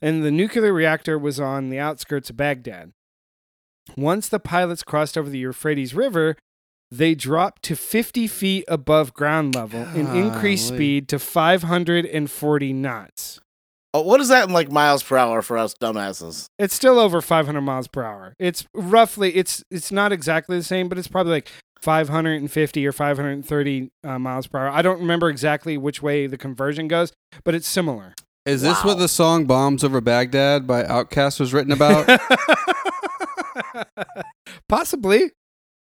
and the nuclear reactor was on the outskirts of Baghdad. Once the pilots crossed over the Euphrates River, they dropped to 50 feet above ground level and increased Golly. speed to 540 knots. Oh, what is that in like miles per hour for us dumbasses? It's still over 500 miles per hour. It's roughly it's it's not exactly the same, but it's probably like 550 or 530 uh, miles per hour. I don't remember exactly which way the conversion goes, but it's similar. Is this what the song Bombs Over Baghdad by Outkast was written about? <laughs> Possibly. <laughs>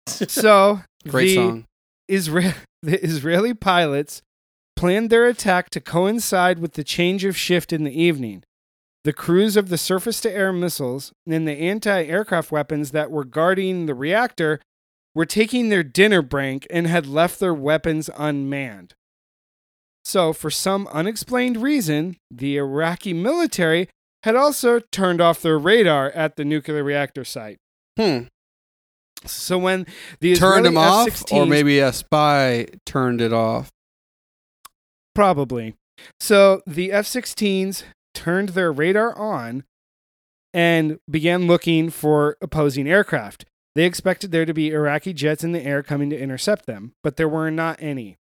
So Great the song. Isra- the Israeli pilots planned their attack to coincide with the change of shift in the evening. The crews of the surface to air missiles and the anti aircraft weapons that were guarding the reactor were taking their dinner break and had left their weapons unmanned. So, for some unexplained reason, the Iraqi military had also turned off their radar at the nuclear reactor site. Hmm. So, when the Turned Israeli him off, or maybe a spy turned it off. Probably. So the F 16s turned their radar on and began looking for opposing aircraft. They expected there to be Iraqi jets in the air coming to intercept them, but there were not any.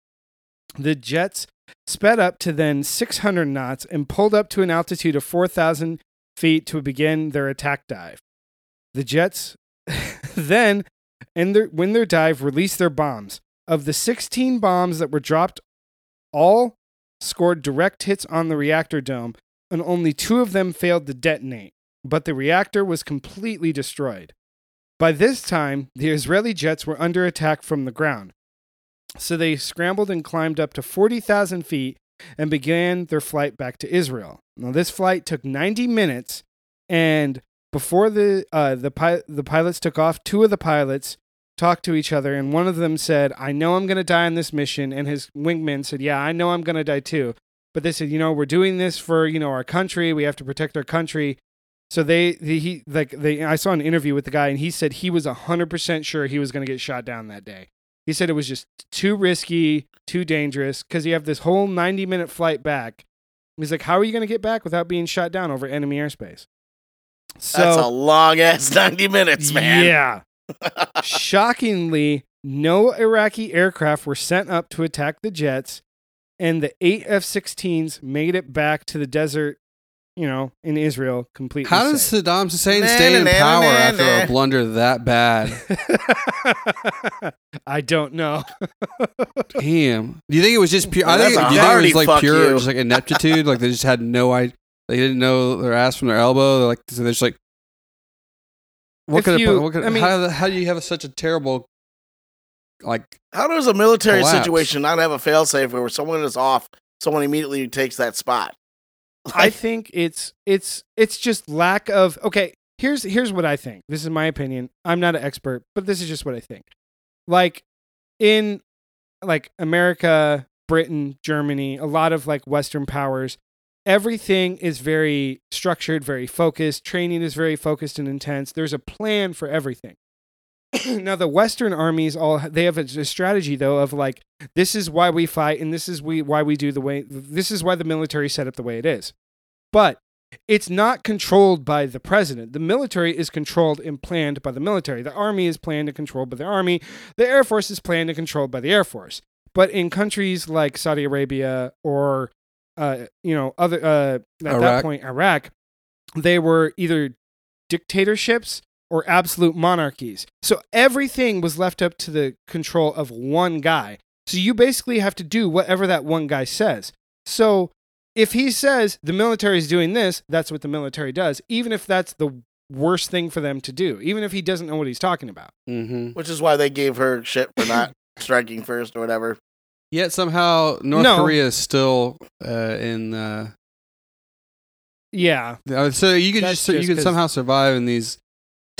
The jets sped up to then 600 knots and pulled up to an altitude of 4,000 feet to begin their attack dive. The jets <laughs> then, in their, when their dive, released their bombs. Of the 16 bombs that were dropped, all scored direct hits on the reactor dome, and only two of them failed to detonate. But the reactor was completely destroyed. By this time, the Israeli jets were under attack from the ground. So they scrambled and climbed up to 40,000 feet and began their flight back to Israel. Now, this flight took 90 minutes, and before the uh, the pi- the pilots took off, two of the pilots talked to each other, and one of them said, "I know I'm going to die on this mission," and his wingman said, "Yeah, I know I'm going to die too." But they said, "You know, we're doing this for you know our country. We have to protect our country." So they, the, he like they I saw an interview with the guy and he said he was 100% sure he was going to get shot down that day. He said it was just too risky, too dangerous cuz you have this whole 90 minute flight back. He's like how are you going to get back without being shot down over enemy airspace? So That's a long ass <laughs> 90 minutes, man. Yeah. <laughs> Shockingly, no Iraqi aircraft were sent up to attack the jets and the 8 F-16s made it back to the desert you know, in Israel completely. How does safe. Saddam Hussein Na, stay na, in na, power after a blunder that bad? <laughs> I don't know. <laughs> Damn. Do you think it was just pure? I think, a you think it was like pure, you. just like ineptitude? like they just had no idea. They didn't know their ass from their elbow. They're like, so they're just like, what If could you- it? What could, I mean- how, how do you have such a terrible, like, How does a military Collapse. situation not have a failsafe where someone is off, someone immediately takes that spot? I think it's it's it's just lack of okay. Here's here's what I think. This is my opinion. I'm not an expert, but this is just what I think. Like in like America, Britain, Germany, a lot of like Western powers, everything is very structured, very focused. Training is very focused and intense. There's a plan for everything. <coughs> now the Western armies all they have a, a strategy though of like this is why we fight and this is we why we do the way this is why the military set up the way it is. But it's not controlled by the president. The military is controlled and planned by the military. The army is planned and controlled by the army. The air force is planned and controlled by the air force. But in countries like Saudi Arabia or uh, you know other uh, at that point Iraq, they were either dictatorships or absolute monarchies. So everything was left up to the control of one guy. So you basically have to do whatever that one guy says. So if he says the military is doing this, that's what the military does, even if that's the worst thing for them to do, even if he doesn't know what he's talking about. mm-hmm. Which is why they gave her shit for not <laughs> striking first or whatever. Yet somehow North No. Korea is still uh, in. Uh, Yeah. uh, so you could That's just, you just could 'cause- somehow survive in these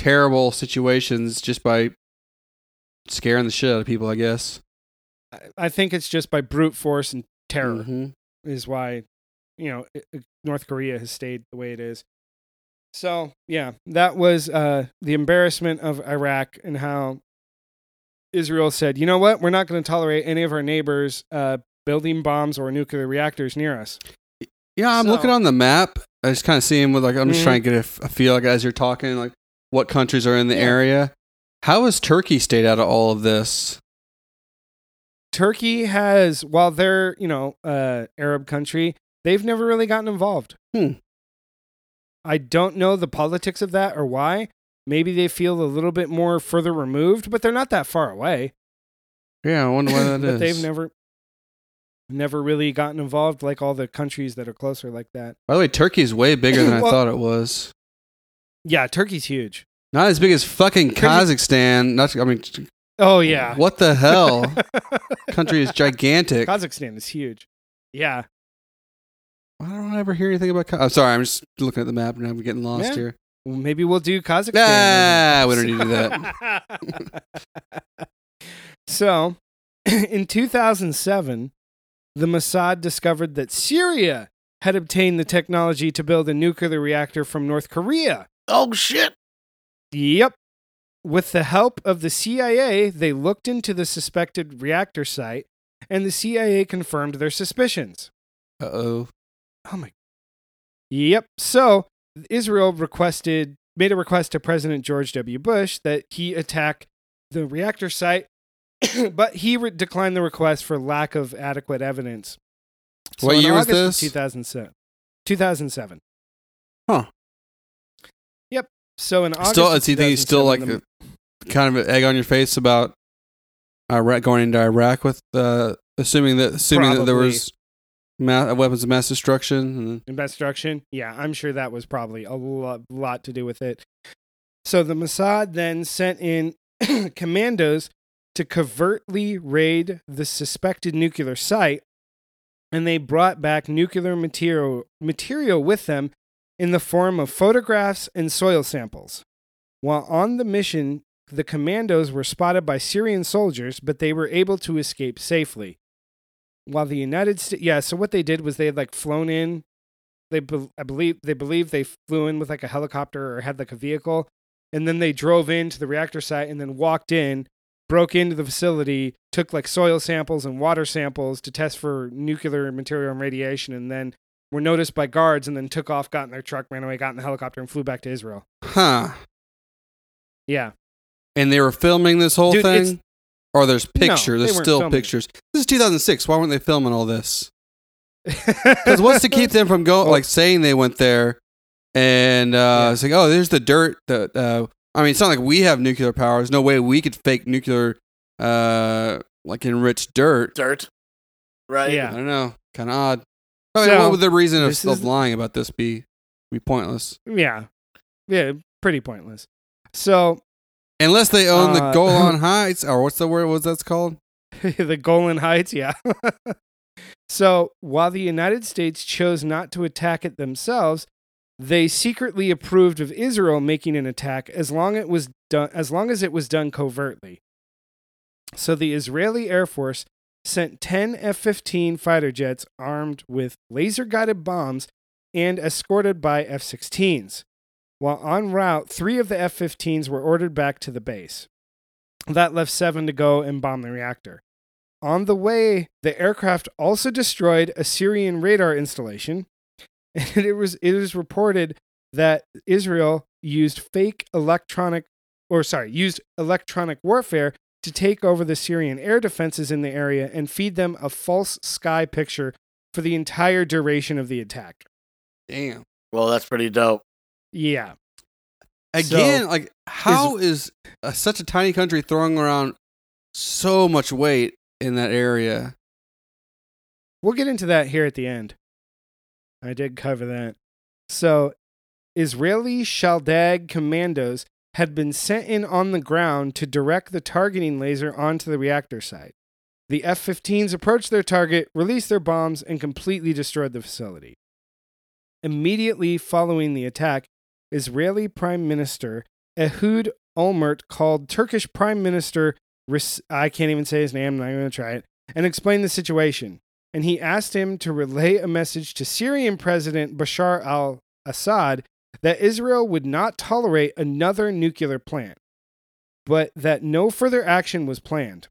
terrible situations just by scaring the shit out of people. I guess. I- think it's just by brute force and terror Mhm. is why, you know, North Korea has stayed the way it is. So, yeah, that was uh, the embarrassment of Iraq and how Israel said, you know what? We're not going to tolerate any of our neighbors uh, building bombs or nuclear reactors near us. Yeah, I'm So- looking on the map. I just kind of seeing with like I'm just Mhm. trying to get a feel like as you're talking like what countries are in the Yeah. area. How has Turkey stayed out of all of this? Turkey has, while they're, you know, uh, Arab country, they've never really gotten involved. Hmm. I don't know the politics of that or why. Maybe they feel a little bit more further removed, but they're not that far away. Yeah, I wonder why that <laughs> but is. they've never never really gotten involved like all the countries that are closer like that. By the way, Turkey is way bigger than I <coughs> thought it was. Yeah, Turkey's huge. Not as big as fucking Kazakhstan. Not, I mean, Oh yeah. what the hell? <laughs> Country is gigantic. Kazakhstan is huge. Yeah. I don't I ever hear anything about? Ka- I'm sorry, I'm just looking at the map and I'm getting lost Yeah. here. Well, maybe we'll do Kazakhstan. Nah, we don't need to do that. <laughs> so, <clears throat> in 2007, the Mossad discovered that Syria had obtained the technology to build a nuclear reactor from North Korea. Oh shit! Yep. With the help of the CIA, they looked into the suspected reactor site, and the CIA confirmed their suspicions. Uh oh. Oh my. Yep. So Israel requested made a request to President George W. Bush that he attack the reactor site, <coughs> but he re- declined the request for lack of adequate evidence. So What year was August of this? 2007. 2007. Huh. So in August, still, do you think he's still like 2007, a, kind of an egg on your face about Iraq going into Iraq with uh, assuming that assuming that there was ma- weapons of mass destruction? And mass destruction. Yeah, I'm sure that was probably a lot, lot to do with it. So the Mossad then sent in <clears throat> commandos to covertly raid the suspected nuclear site, and they brought back nuclear material material with them in the form of photographs and soil samples. While on the mission, the commandos were spotted by Syrian soldiers, but they were able to escape safely. While the United States, yeah, so what they did was they had like flown in. They, be- I believe, they believe they flew in with like a helicopter or had like a vehicle, and then they drove into the reactor site and then walked in, broke into the facility, took like soil samples and water samples to test for nuclear material and radiation, and then were noticed by guards and then took off, got in their truck, ran away, got in the helicopter, and flew back to Israel. huh? Yeah. And they were filming this whole Dude, thing, or there's pictures. they there's still filming pictures. This is 2006. Why weren't they filming all this? <laughs> Because what's to keep them from going, Well- like saying they went there, and uh, Yeah. it's like, oh, there's the dirt. That uh, I mean, it's not like we have nuclear power. There's no way we could fake nuclear, uh, like enriched dirt. Dirt. Right. Yeah. I don't know, kind of odd. I mean, So, what would the reason of, this of lying about this be? Be pointless yeah. Yeah, pretty pointless. So unless they own the Uh, Golan <laughs> Heights, or what's the word? What's that's called? <laughs> the Golan Heights, yeah. <laughs> so while the United States chose not to attack it themselves, they secretly approved of Israel making an attack as long it was done as long as it was done covertly. So the Israeli Air Force sent 10 F-15 fighter jets armed with laser-guided bombs and escorted by F-16s. While en route, 3 of the F-15s were ordered back to the base. That left 7 to go and bomb the reactor. On the way, the aircraft also destroyed a Syrian radar installation, <laughs> and it was it was reported that Israel used fake electronic or sorry, used electronic warfare to take over the Syrian air defenses in the area and feed them a false sky picture for the entire duration of the attack. Damn. Well, that's pretty dope. Yeah. Again, So, like how is, uh, such a tiny country throwing around so much weight in that area? We'll get into that here at the end. I did cover that. So, Israeli Shaldag commandos had been sent in on the ground to direct the targeting laser onto the reactor site. The F 15s approached their target, released their bombs, and completely destroyed the facility. Immediately following the attack, Israeli Prime Minister Ehud Olmert called Turkish Prime Minister, I can't even say his name, I'm not going to try it, and explained the situation and he asked him to relay a message to Syrian President Bashar al Assad that Israel would not tolerate another nuclear plant, but that no further action was planned.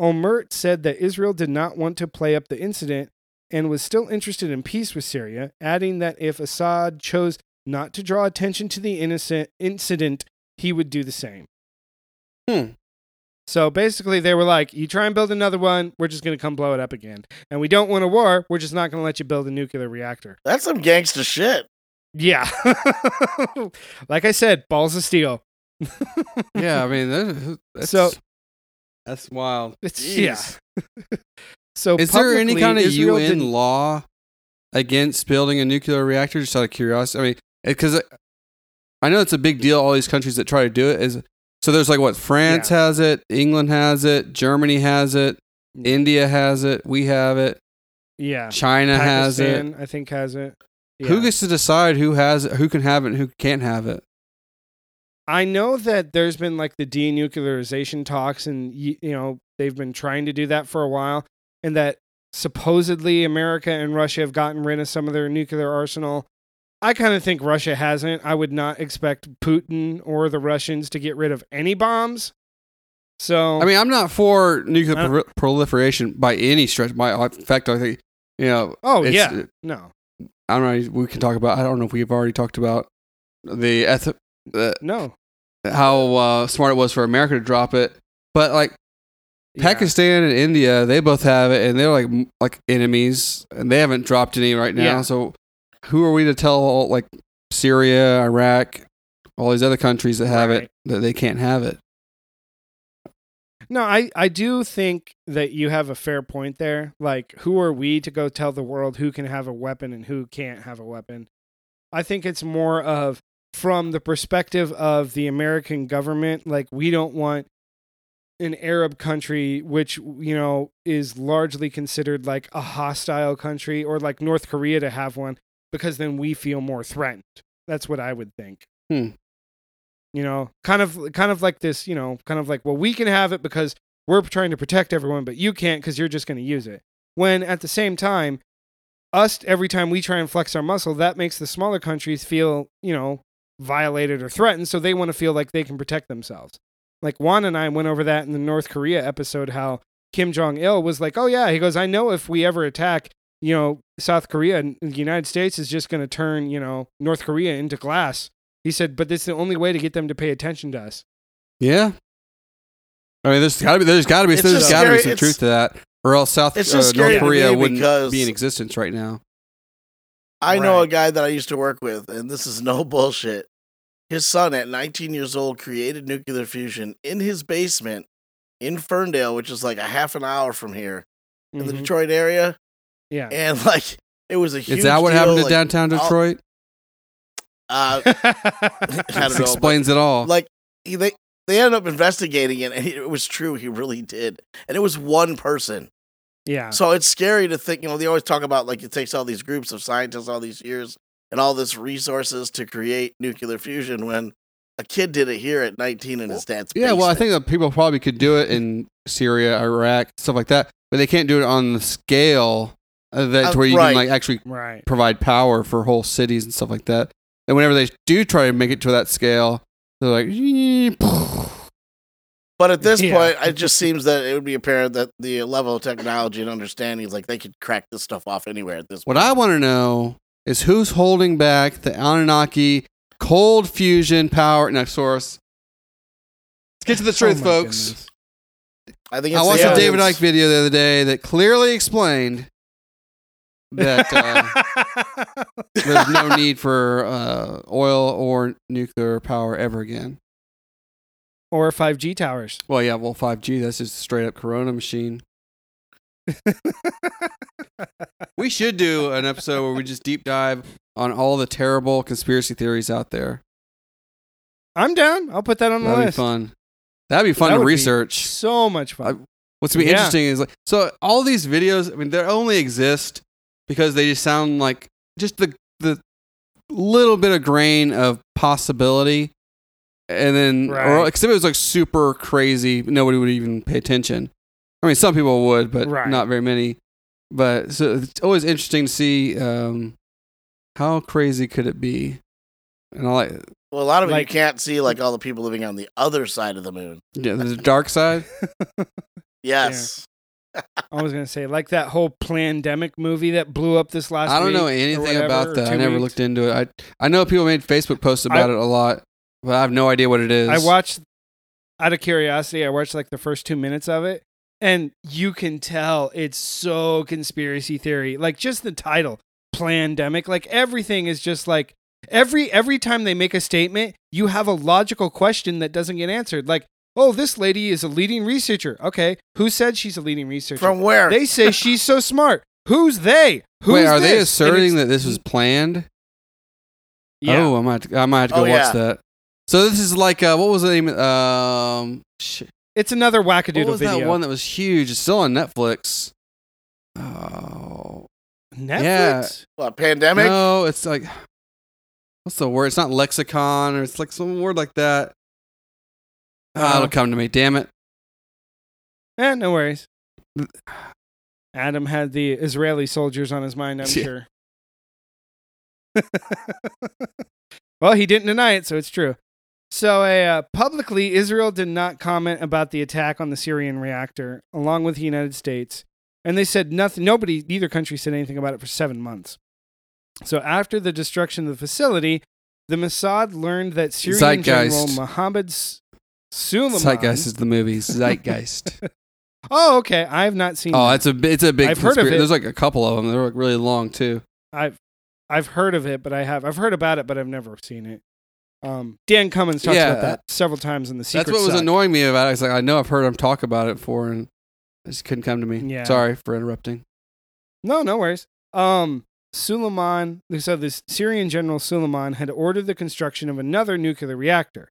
Olmert said that Israel did not want to play up the incident and was still interested in peace with Syria, adding that if Assad chose not to draw attention to the innocent incident, he would do the same. Hmm. So basically, they were like, "You try and build another one, we're just going to come blow it up again, and we don't want a war. We're just not going to let you build a nuclear reactor." That's some gangster shit. Yeah, <laughs> like I said, balls of steel. Yeah, I mean, that, that's, So- that's wild. It's Jeez. yeah. <laughs> so Is there any kind of Israel UN didn't- law against building a nuclear reactor? Just out of curiosity, I mean, because I know it's a big deal. All these countries that try to do it is so. There's like what France has it, England has it, Germany has it, mm-hmm. India has it, we have it, Yeah, China has it. I think has it. Who gets to decide who has who can have it, and who can't have it? I know that there's been like the denuclearization talks, and you know they've been trying to do that for a while, and that supposedly America and Russia have gotten rid of some of their nuclear arsenal. I kind of think Russia hasn't. I would not expect Putin or the Russians to get rid of any bombs. So I mean, I'm not for nuclear uh pro- proliferation by any stretch. By in fact, I think you know. oh yeah, no, I don't know. We can talk about. I don't know if we've already talked about the eth- the, no, how uh, smart it was for America to drop it, but like Yeah. Pakistan and India, they both have it, and they're like like enemies, and they haven't dropped any right now. Yeah. So, who are we to tell like Syria, Iraq, all these other countries that have Right. it that they can't have it? No, I, I do think that you have a fair point there. Like, who are we to go tell the world who can have a weapon and who can't have a weapon? I think it's more of from the perspective of the American government. Like, we don't want an Arab country, which, you know, is largely considered like a hostile country, or like North Korea to have one, because then we feel more threatened. That's what I would think. Hmm. You know, kind of, kind of like this. You know, kind of like, well, we can have it because we're trying to protect everyone, but you can't because you're just going to use it. When at the same time, us every time we try and flex our muscle, that makes the smaller countries feel, you know, violated or threatened, so they want to feel like they can protect themselves. Like Juan and I went over that in the North Korea episode, how Kim Jong Il was like, "Oh yeah," he goes, "I know if we ever attack, you know, South Korea, and the United States is just going to turn, you know, North Korea into glass." He said, "But it's the only way to get them to pay attention to us." Yeah. I mean, there's got to be there's got to be It's there's just got to be some It's- truth to that, or else South uh, North Korea wouldn't be in existence right now. I know a guy that I used to work with, and this is no <laughs> bullshit. His son, at 19 years old, created nuclear fusion in his basement in Ferndale, which is like a half an hour from here in the Mhm. Detroit area. Yeah. And <laughs> like, it was a huge. Is that what deal, happened to like, downtown all- Detroit? Uh, <laughs> I This know, but, explains it all. like he, they they ended up investigating it, and it was true. He really did, and it was one person. yeah. So it's scary to think, you know, they always talk about like it takes all these groups of scientists all these years and all this resources to create nuclear fusion when a kid did it here at 19 in his dad's yeah, well, I think that people probably could do it in Syria, Iraq, stuff like that, but they can't do it on the scale uh, that's Uh, where you right. can like actually Right. provide power for whole cities and stuff like that. And whenever they do try to make it to that scale, they're like, But at this Yeah. point, it just seems that it would be apparent that the level of technology and understanding is like they could crack this stuff off anywhere at this What point. What I want to know is who's holding back the Anunnaki cold fusion power next source. Let's get to the Oh truth, my folks. goodness. I think I watched a David aliens. Icke video the other day that clearly explained that uh, <laughs> there's no need for uh, oil or nuclear power ever again. or 5G towers. Well, yeah, well, 5G, that's just a straight up Corona machine. We should do an episode where we just deep dive on all the terrible conspiracy theories out there. I'm down. I'll put that on the list. That'd be fun. That'd be fun That to research. So much fun. What's gonna be Yeah. interesting is like so all these videos. I mean, they only exist because they just sound like just the the little bit of grain of possibility, and then or Right. except it was like super crazy, nobody would even pay attention. I mean, some people would, but Right. not very many. But so it's always interesting to see um, how crazy could it be, and I like Well, a lot of it you can't see, like all the people living on the other side of the moon. yeah, the dark side. <laughs> Yes. I was gonna say like that whole pandemic movie that blew up this last. I don't know anything whatever, about that. I never weeks. looked into it. I I know people made Facebook posts about it a lot, but I have no idea what it is. I watched out of curiosity. I watched like the first two minutes of it, and you can tell it's so conspiracy theory. Like just the title, "Plandemic." Like everything is just like every every time they make a statement, you have a logical question that doesn't get answered. Like, oh, this lady is a leading researcher. Okay, who said she's a leading researcher? From where? they say <laughs> she's so smart. Who's they? Who's Wait, are they this? And asserting that this was planned? Yeah. Oh, I might I might have to go Oh, watch yeah. that. So this is like uh, what was the name? Um, shit. It's another what wackadoodle was video. that one that was huge? It's still on Netflix. Oh Netflix. what, pandemic? no, it's like what's the word? It's not lexicon or it's like some word like that. Oh. it'll come to me. Damn it. Eh, no worries. Adam had the Israeli soldiers on his mind, I'm <laughs> Yeah. sure. <laughs> well, he didn't deny it, so it's true. So, uh, publicly, Israel did not comment about the attack on the Syrian reactor, along with the United States, and they said nothing. Nobody, neither country, said anything about it for seven months. So, after the destruction of the facility, the Mossad learned that Syrian Zeitgeist. General Mohammed S- Suleiman Zeitgeist is the movie. Zeitgeist. <laughs> Oh, okay. I've not seen. Oh, that. it's a it's a big. I've heard of it. There's like a couple of them. They're like really long too. I've I've heard of it, but I have I've heard about it, but I've never seen it. Um, Dan Cummins talks Yeah, about that several times in the secret. That's what was Suck. annoying me about it. It's like I know I've heard him talk about it before, and it just couldn't come to me. Yeah. Sorry for interrupting. No, no worries. Um, Suleiman, so the Syrian general Suleiman had ordered the construction of another nuclear reactor.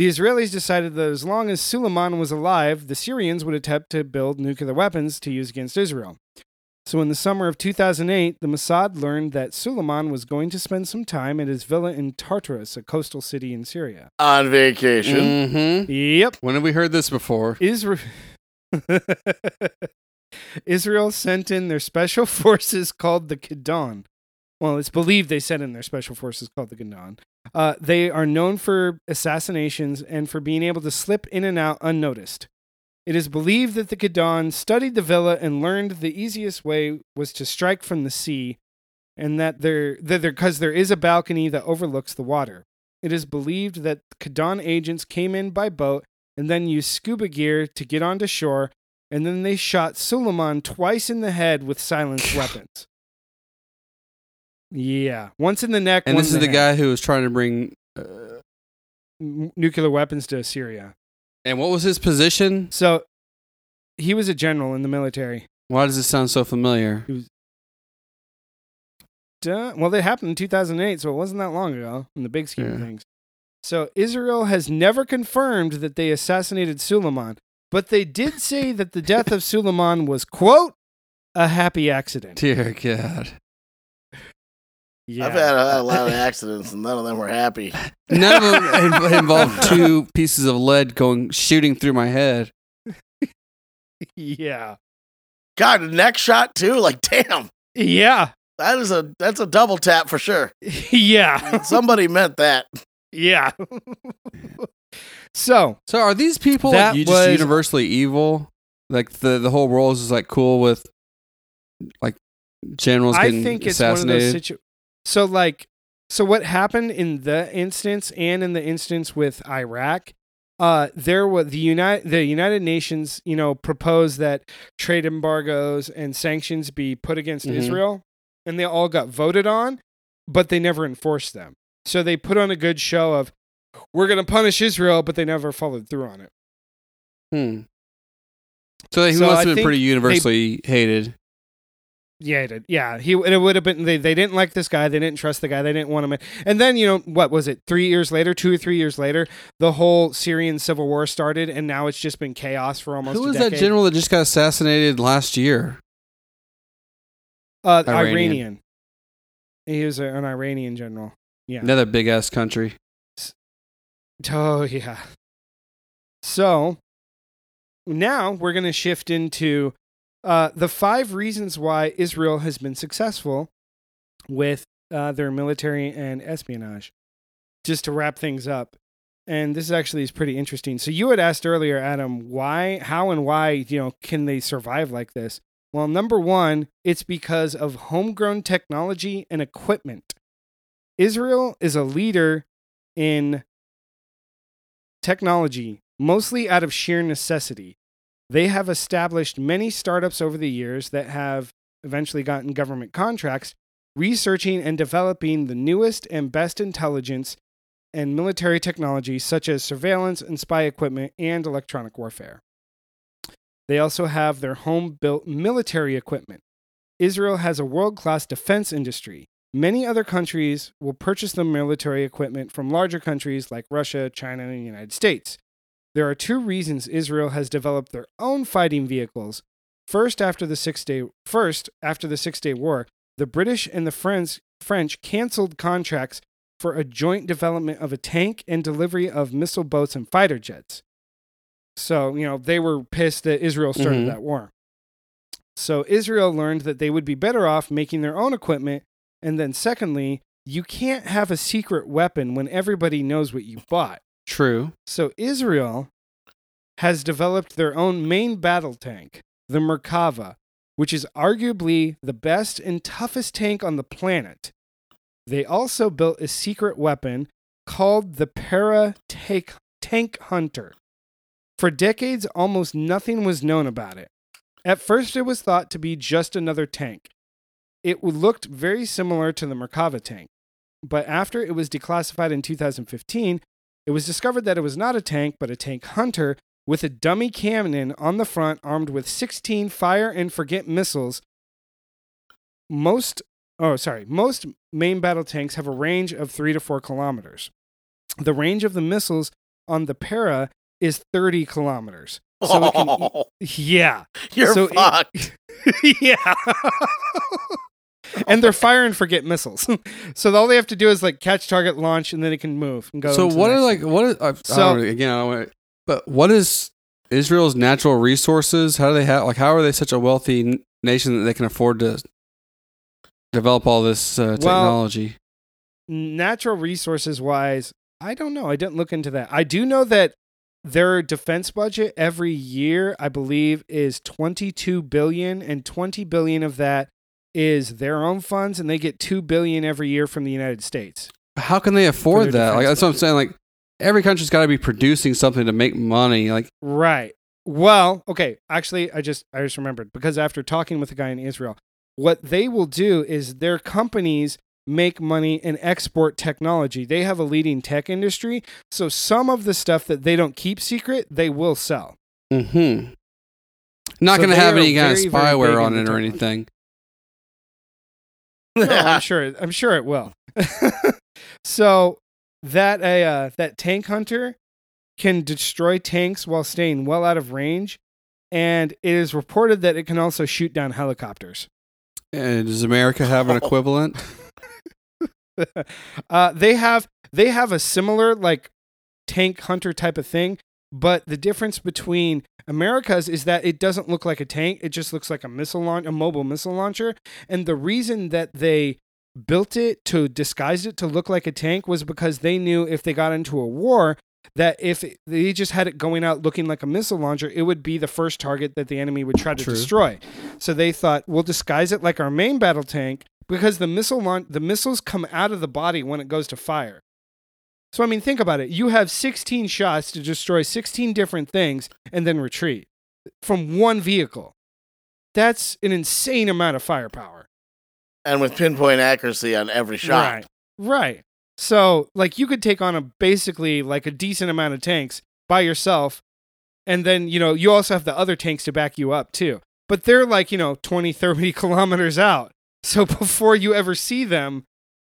The Israelis decided that as long as Suleiman was alive, the Syrians would attempt to build nuclear weapons to use against Israel. So in the summer of 2008, the Mossad learned that Suleiman was going to spend some time at his villa in Tartarus, a coastal city in Syria. On vacation. Mm-hmm. Yep. When have we heard this before? Israel <laughs> Israel sent in their special <laughs> forces called the Kidon. Well, it's believed they sent in their special forces called the Kidon. Uh, they are known for assassinations and for being able to slip in and out unnoticed. It is believed that the Kidon studied the villa and learned the easiest way was to strike from the sea, and that there, that there, because there is a balcony that overlooks the water. It is believed that Kidon agents came in by boat and then used scuba gear to get onto shore, and then they shot Suleiman twice in the head with silenced <laughs> weapons. Yeah, once in the neck. And this is the head. guy who was trying to bring. Uh, N- nuclear weapons to Syria. and what was his position? So he was a general in the military. Why does it sound so familiar? Duh. Well, it happened in 2008, so it wasn't that long ago in the big scheme of things. So Israel has never confirmed that they assassinated Suleiman, but they did say that the death of <laughs> Suleiman was, quote, a happy accident. Dear God. Yeah. I've had a, a lot of <laughs> accidents, and none of them were happy. None of them <laughs> involved two pieces of lead going shooting through my head. yeah. God, a neck shot too. Like, damn, Yeah. that is a that's a double tap for sure. <laughs> yeah. Somebody meant that. yeah. so, So are these people That like, you was- just universally evil? Like the the whole world is like cool with like generals I getting think it's one of assassinated. those situations. So, like, so what happened in the instance and in the instance with Iraq, uh, there was the United the United Nations, you know, proposed that trade embargoes and sanctions be put against Mhm. Israel, and they all got voted on, but they never enforced them. So they put on a good show of we're going to punish Israel, but they never followed through on it. Hmm. So he So must have been pretty universally hated. Yeah. Yeah, he it would have been. They, they didn't like this guy. They didn't trust the guy. They didn't want him. in. And then you know what was it? Three years later, two or three years later, the whole Syrian civil war started, and now it's just been chaos for almost. Who was that general that just got assassinated last year? Uh, Iranian. Iranian. He was an Iranian general. Yeah. Another big ass country. Oh yeah. So now we're going to shift into uh, the five reasons why Israel has been successful with uh, their military and espionage. Just to wrap things up, and this actually is pretty interesting. So you had asked earlier, Adam, why, how, and why you know can they survive like this? Well, number one, it's because of homegrown technology and equipment. Israel is a leader in technology, mostly out of sheer necessity. They have established many startups over the years that have eventually gotten government contracts researching and developing the newest and best intelligence and military technology, such as surveillance and spy equipment and electronic warfare. They also have their home built military equipment. Israel has a world class defense industry. Many other countries will purchase the military equipment from larger countries like Russia, China, and the United States. There are two reasons Israel has developed their own fighting vehicles. First, after the Six Day first after the Six Day War, the British and the French French canceled contracts for a joint development of a tank and delivery of missile boats and fighter jets. So, you know, they were pissed that Israel started Mhm. that war. So, Israel learned that they would be better off making their own equipment. And then, secondly, you can't have a secret weapon when everybody knows what you bought. True. So Israel has developed their own main battle tank, the Merkava, which is arguably the best and toughest tank on the planet. They also built a secret weapon called the Pereh Tank, Hunter. For decades, almost nothing was known about it. At first, it was thought to be just another tank. It looked very similar to the Merkava tank. But after it was declassified in 2015, it was discovered that it was not a tank, but a tank hunter with a dummy cannon on the front armed with 16 fire and forget missiles. Most, oh, sorry, most main battle tanks have a range of three to four kilometers. The range of the missiles on the Pereh is 30 kilometers. So it can, Oh, <laughs> yeah. you're so it- fucked. <laughs> yeah. <laughs> and they're fire and forget missiles. <laughs> so all they have to do is like catch target, launch, and then it can move and go. So what are like what is I, So- so again? I don't wanna- but what is Israel's natural resources? How do they have like how are they such a wealthy n- nation that they can afford to develop all this uh, technology? natural resources wise, I don't know. I didn't look into that. I do know that their defense budget every year, I believe, is 22 billion and 20 billion of that is their own funds and they get 2 billion every year from the United States. How can they afford that? Like defense that's what I'm saying. Like every country's got to be producing something to make money. Like Right. Well, okay. Actually, I just I just remembered because after talking with a guy in Israel, what they will do is their companies make money and export technology. They have a leading tech industry, so some of the stuff that they don't keep secret, they will sell. hmm not So going to have any kind of very, very big spyware on it or technology. anything. No, <laughs> I'm sure. I'm sure it will. <laughs> so that a uh, that tank hunter can destroy tanks while staying well out of range, and it is reported that it can also shoot down helicopters. And does America have an <laughs> equivalent? uh, they have they have a similar like tank hunter type of thing, but the difference between America's is that it doesn't look like a tank; it just looks like a missile launch, a mobile missile launcher. And the reason that they built it to disguise it to look like a tank was because they knew if they got into a war that if they just had it going out looking like a missile launcher, it would be the first target that the enemy would try to True. destroy. So they thought we'll disguise it like our main battle tank because the missile launch the missiles come out of the body when it goes to fire. So I mean think about it. You have 16 shots to destroy 16 different things and then retreat from one vehicle. That's an insane amount of firepower. and with pinpoint accuracy on every shot. Right. Right. So, like, you could take on a basically like a decent amount of tanks by yourself. And then, you know, you also have the other tanks to back you up too. But they're like, you know, 20, 30 <laughs> kilometers out. So before you ever see them,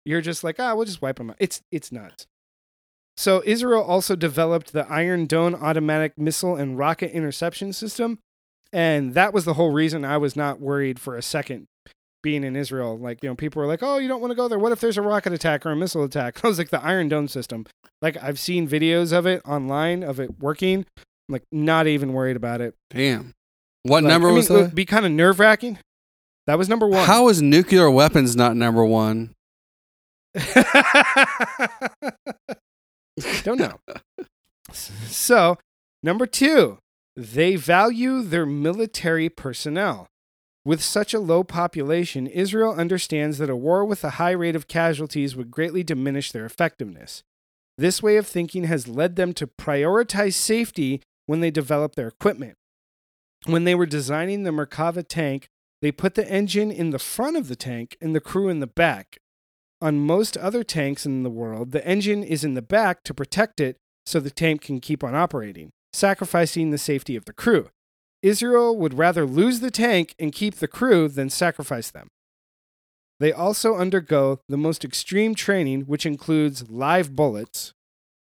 you're just like, ah, we'll just wipe them out. It's, it's nuts. So Israel also developed the Iron Dome automatic missile and rocket interception system. And that was the whole reason I was not worried for a second being in Israel. Like, you know, people were like, oh, you don't want to go there. What if there's a rocket attack or a missile attack? <laughs> I was like, the Iron Dome system. Like, I've seen videos of it online, of it working. I'm like, not even worried about it. Damn. What Like, number I mean, was It would that? be kind of nerve wracking. That was number one. How is nuclear weapons not number one? <laughs> <laughs> Don't know. So, number two, they value their military personnel. With such a low population, Israel understands that a war with a high rate of casualties would greatly diminish their effectiveness. This way of thinking has led them to prioritize safety when they develop their equipment. When they were designing the Merkava tank, they put the engine in the front of the tank and the crew in the back. On most other tanks in the world, the engine is in the back to protect it so the tank can keep on operating, sacrificing the safety of the crew. Israel would rather lose the tank and keep the crew than sacrifice them. They also undergo the most extreme training, which includes live bullets,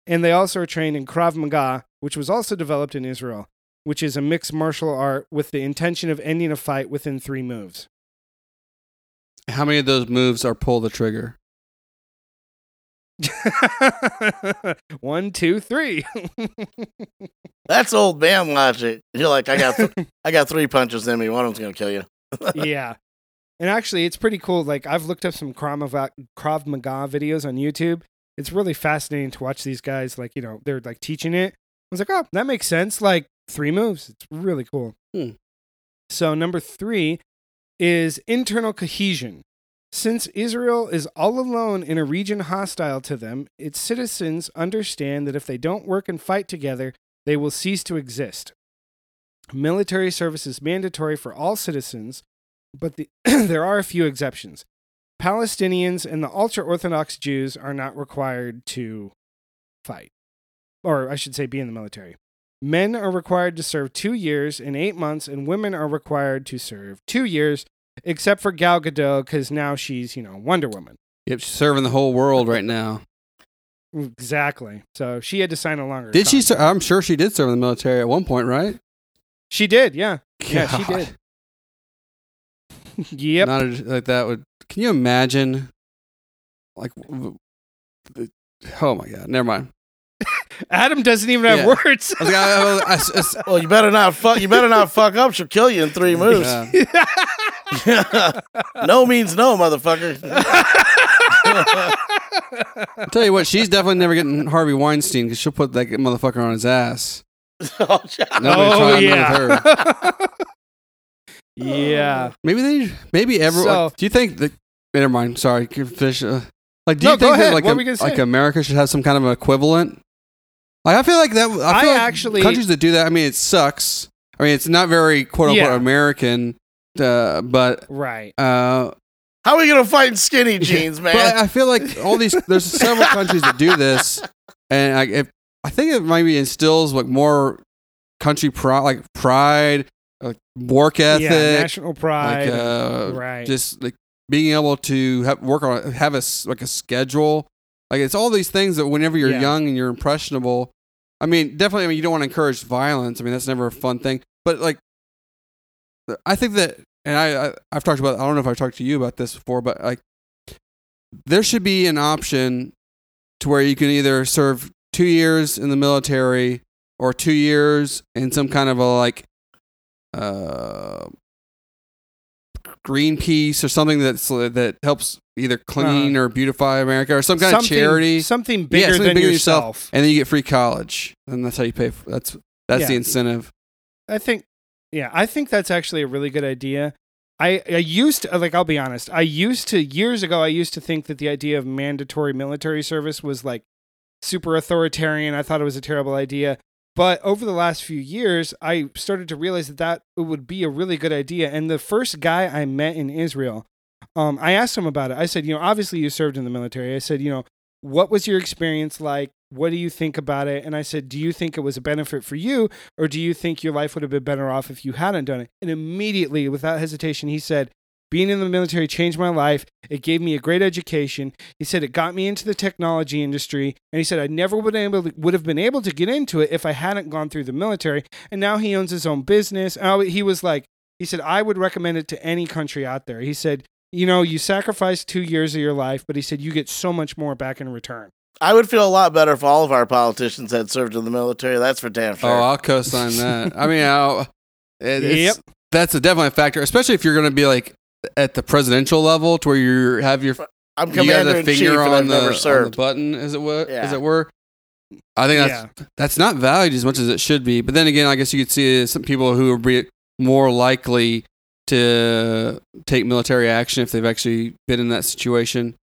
and they also are trained in Krav Maga, which was also developed in Israel, which is a mixed martial art with the intention of ending a fight within three moves. How many of those moves are pull the trigger? <laughs> One, two, three. That's old bam logic. You're like, I got, th- <laughs> I got three punches in me. One of them's gonna kill you. <laughs> yeah. And actually, it's pretty cool. Like, I've looked up some Krav Maga, Krav Maga videos on YouTube. It's really fascinating to watch these guys, like, you know, they're like teaching it. I was like, oh, that makes sense. Like, three moves. It's really cool. Hmm. So, number three is internal cohesion. Since Israel is all alone in a region hostile to them, its citizens understand that if they don't work and fight together, they will cease to exist. Military service is mandatory for all citizens, but the, <clears throat> there are a few exceptions. Palestinians and the ultra Orthodox Jews are not required to fight, or I should say, be in the military. Men are required to serve two years and eight months, and women are required to serve two years, except for Gal Gadot, because now she's, you know, Wonder Woman. Yep, she's serving the whole world right now. Exactly. So she had to sign a longer. Did she? Ser- I'm sure she did serve in the military at one point, right? She did. Yeah. Yeah, she did. <laughs> yep. Not a- like that would. Can you imagine? Like, oh my god, never mind. Adam doesn't even have Yeah. words. I was like, I- I- I- I- I- <laughs> Well, you better not fuck. You better not fuck up. She'll kill you in three moves. yeah. <laughs> no means no, motherfucker. I'll tell you what, she's definitely never getting Harvey Weinstein because she'll put that motherfucker on his ass. Oh, <laughs> shit. Nobody oh tried yeah. with her. yeah. Maybe they, maybe everyone. So- do you think that? Never mind. Sorry, can finish. Uh, like, do No, you go think ahead. that like What a- were you gonna like? America should have some kind of equivalent? Like, I feel like that. I, I like actually- countries that do that. I mean, it sucks. I mean, it's not very quote unquote Yeah. American, uh, but Right. uh, How are we gonna find skinny jeans, man? But I feel like all these there's several countries that do this, and I, if, I think it maybe instills like more country pride, like pride, like work ethic, yeah. National pride. like uh, right. just like being able to have, work on have a s- like a schedule. Like it's all these things that whenever you're Yeah. young and you're impressionable. I mean, definitely. I mean, you don't want to encourage violence. I mean, that's never a fun thing. But like, I think that, and I, I I've talked about. I don't know if I've talked to you about this before, but like, there should be an option to where you can either serve two years in the military or two years in some kind of a like uh Greenpeace or something that's uh, that helps either clean uh-huh. or beautify America or some kind of charity, Something bigger something than bigger than yourself. yourself. and then you get free college, and that's how you pay. For, that's that's Yeah. the incentive. I think, yeah, I think that's actually a really good idea. I, I used to, like, I'll be honest, I used to, years ago, I used to think that the idea of mandatory military service was like super authoritarian. I thought it was a terrible idea. But over the last few years, I started to realize that that would be a really good idea. And the first guy I met in Israel, um, I asked him about it. I said, you know, obviously you served in the military. I said, you know, what was your experience like? What do you think about it? And I said, do you think it was a benefit for you? Or do you think your life would have been better off if you hadn't done it? And immediately, without hesitation, he said, being in the military changed my life. It gave me a great education. He said it got me into the technology industry, and he said I never would able to, would have been able to get into it if I hadn't gone through the military. And now he owns his own business. Oh, he was like, he said I would recommend it to any country out there. He said, you know, you sacrifice two years of your life, but he said you get so much more back in return. I would feel a lot better if all of our politicians had served in the military. That's for damn sure. Oh, I'll co-sign that. I mean, I'll, it, it's, Yep. that's a definitely a factor, especially if you're going to be like at the presidential level, to where you have your I'm you got commander the in chief, finger and on I've the, never on the served. button, as it were. As it were. I think that's that's not valued as much as it should be. But then again, I guess you could see some people who are be more likely to take military action if they've actually been in that situation.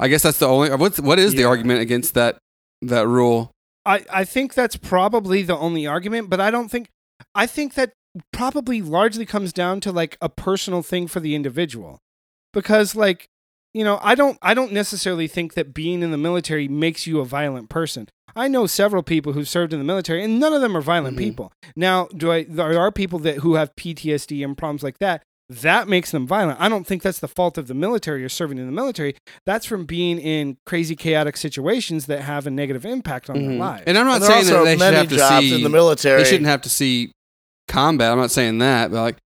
I guess that's the only. What's what is the argument against that that rule? I, I think that's probably the only argument, but I don't think I think that probably largely comes down to like a personal thing for the individual. Because like, you know, I don't I don't necessarily think that being in the military makes you a violent person. I know several people who've served in the military and none of them are violent Mhm. people. Now, do I there are people that who have PTSD and problems like that. That makes them violent. I don't think that's the fault of the military or serving in the military. That's from being in crazy, chaotic situations that have a negative impact on their Mhm. lives. And I'm not And there are saying that also they should have to jobs see in the military. they shouldn't have to see combat. I'm not saying that, but like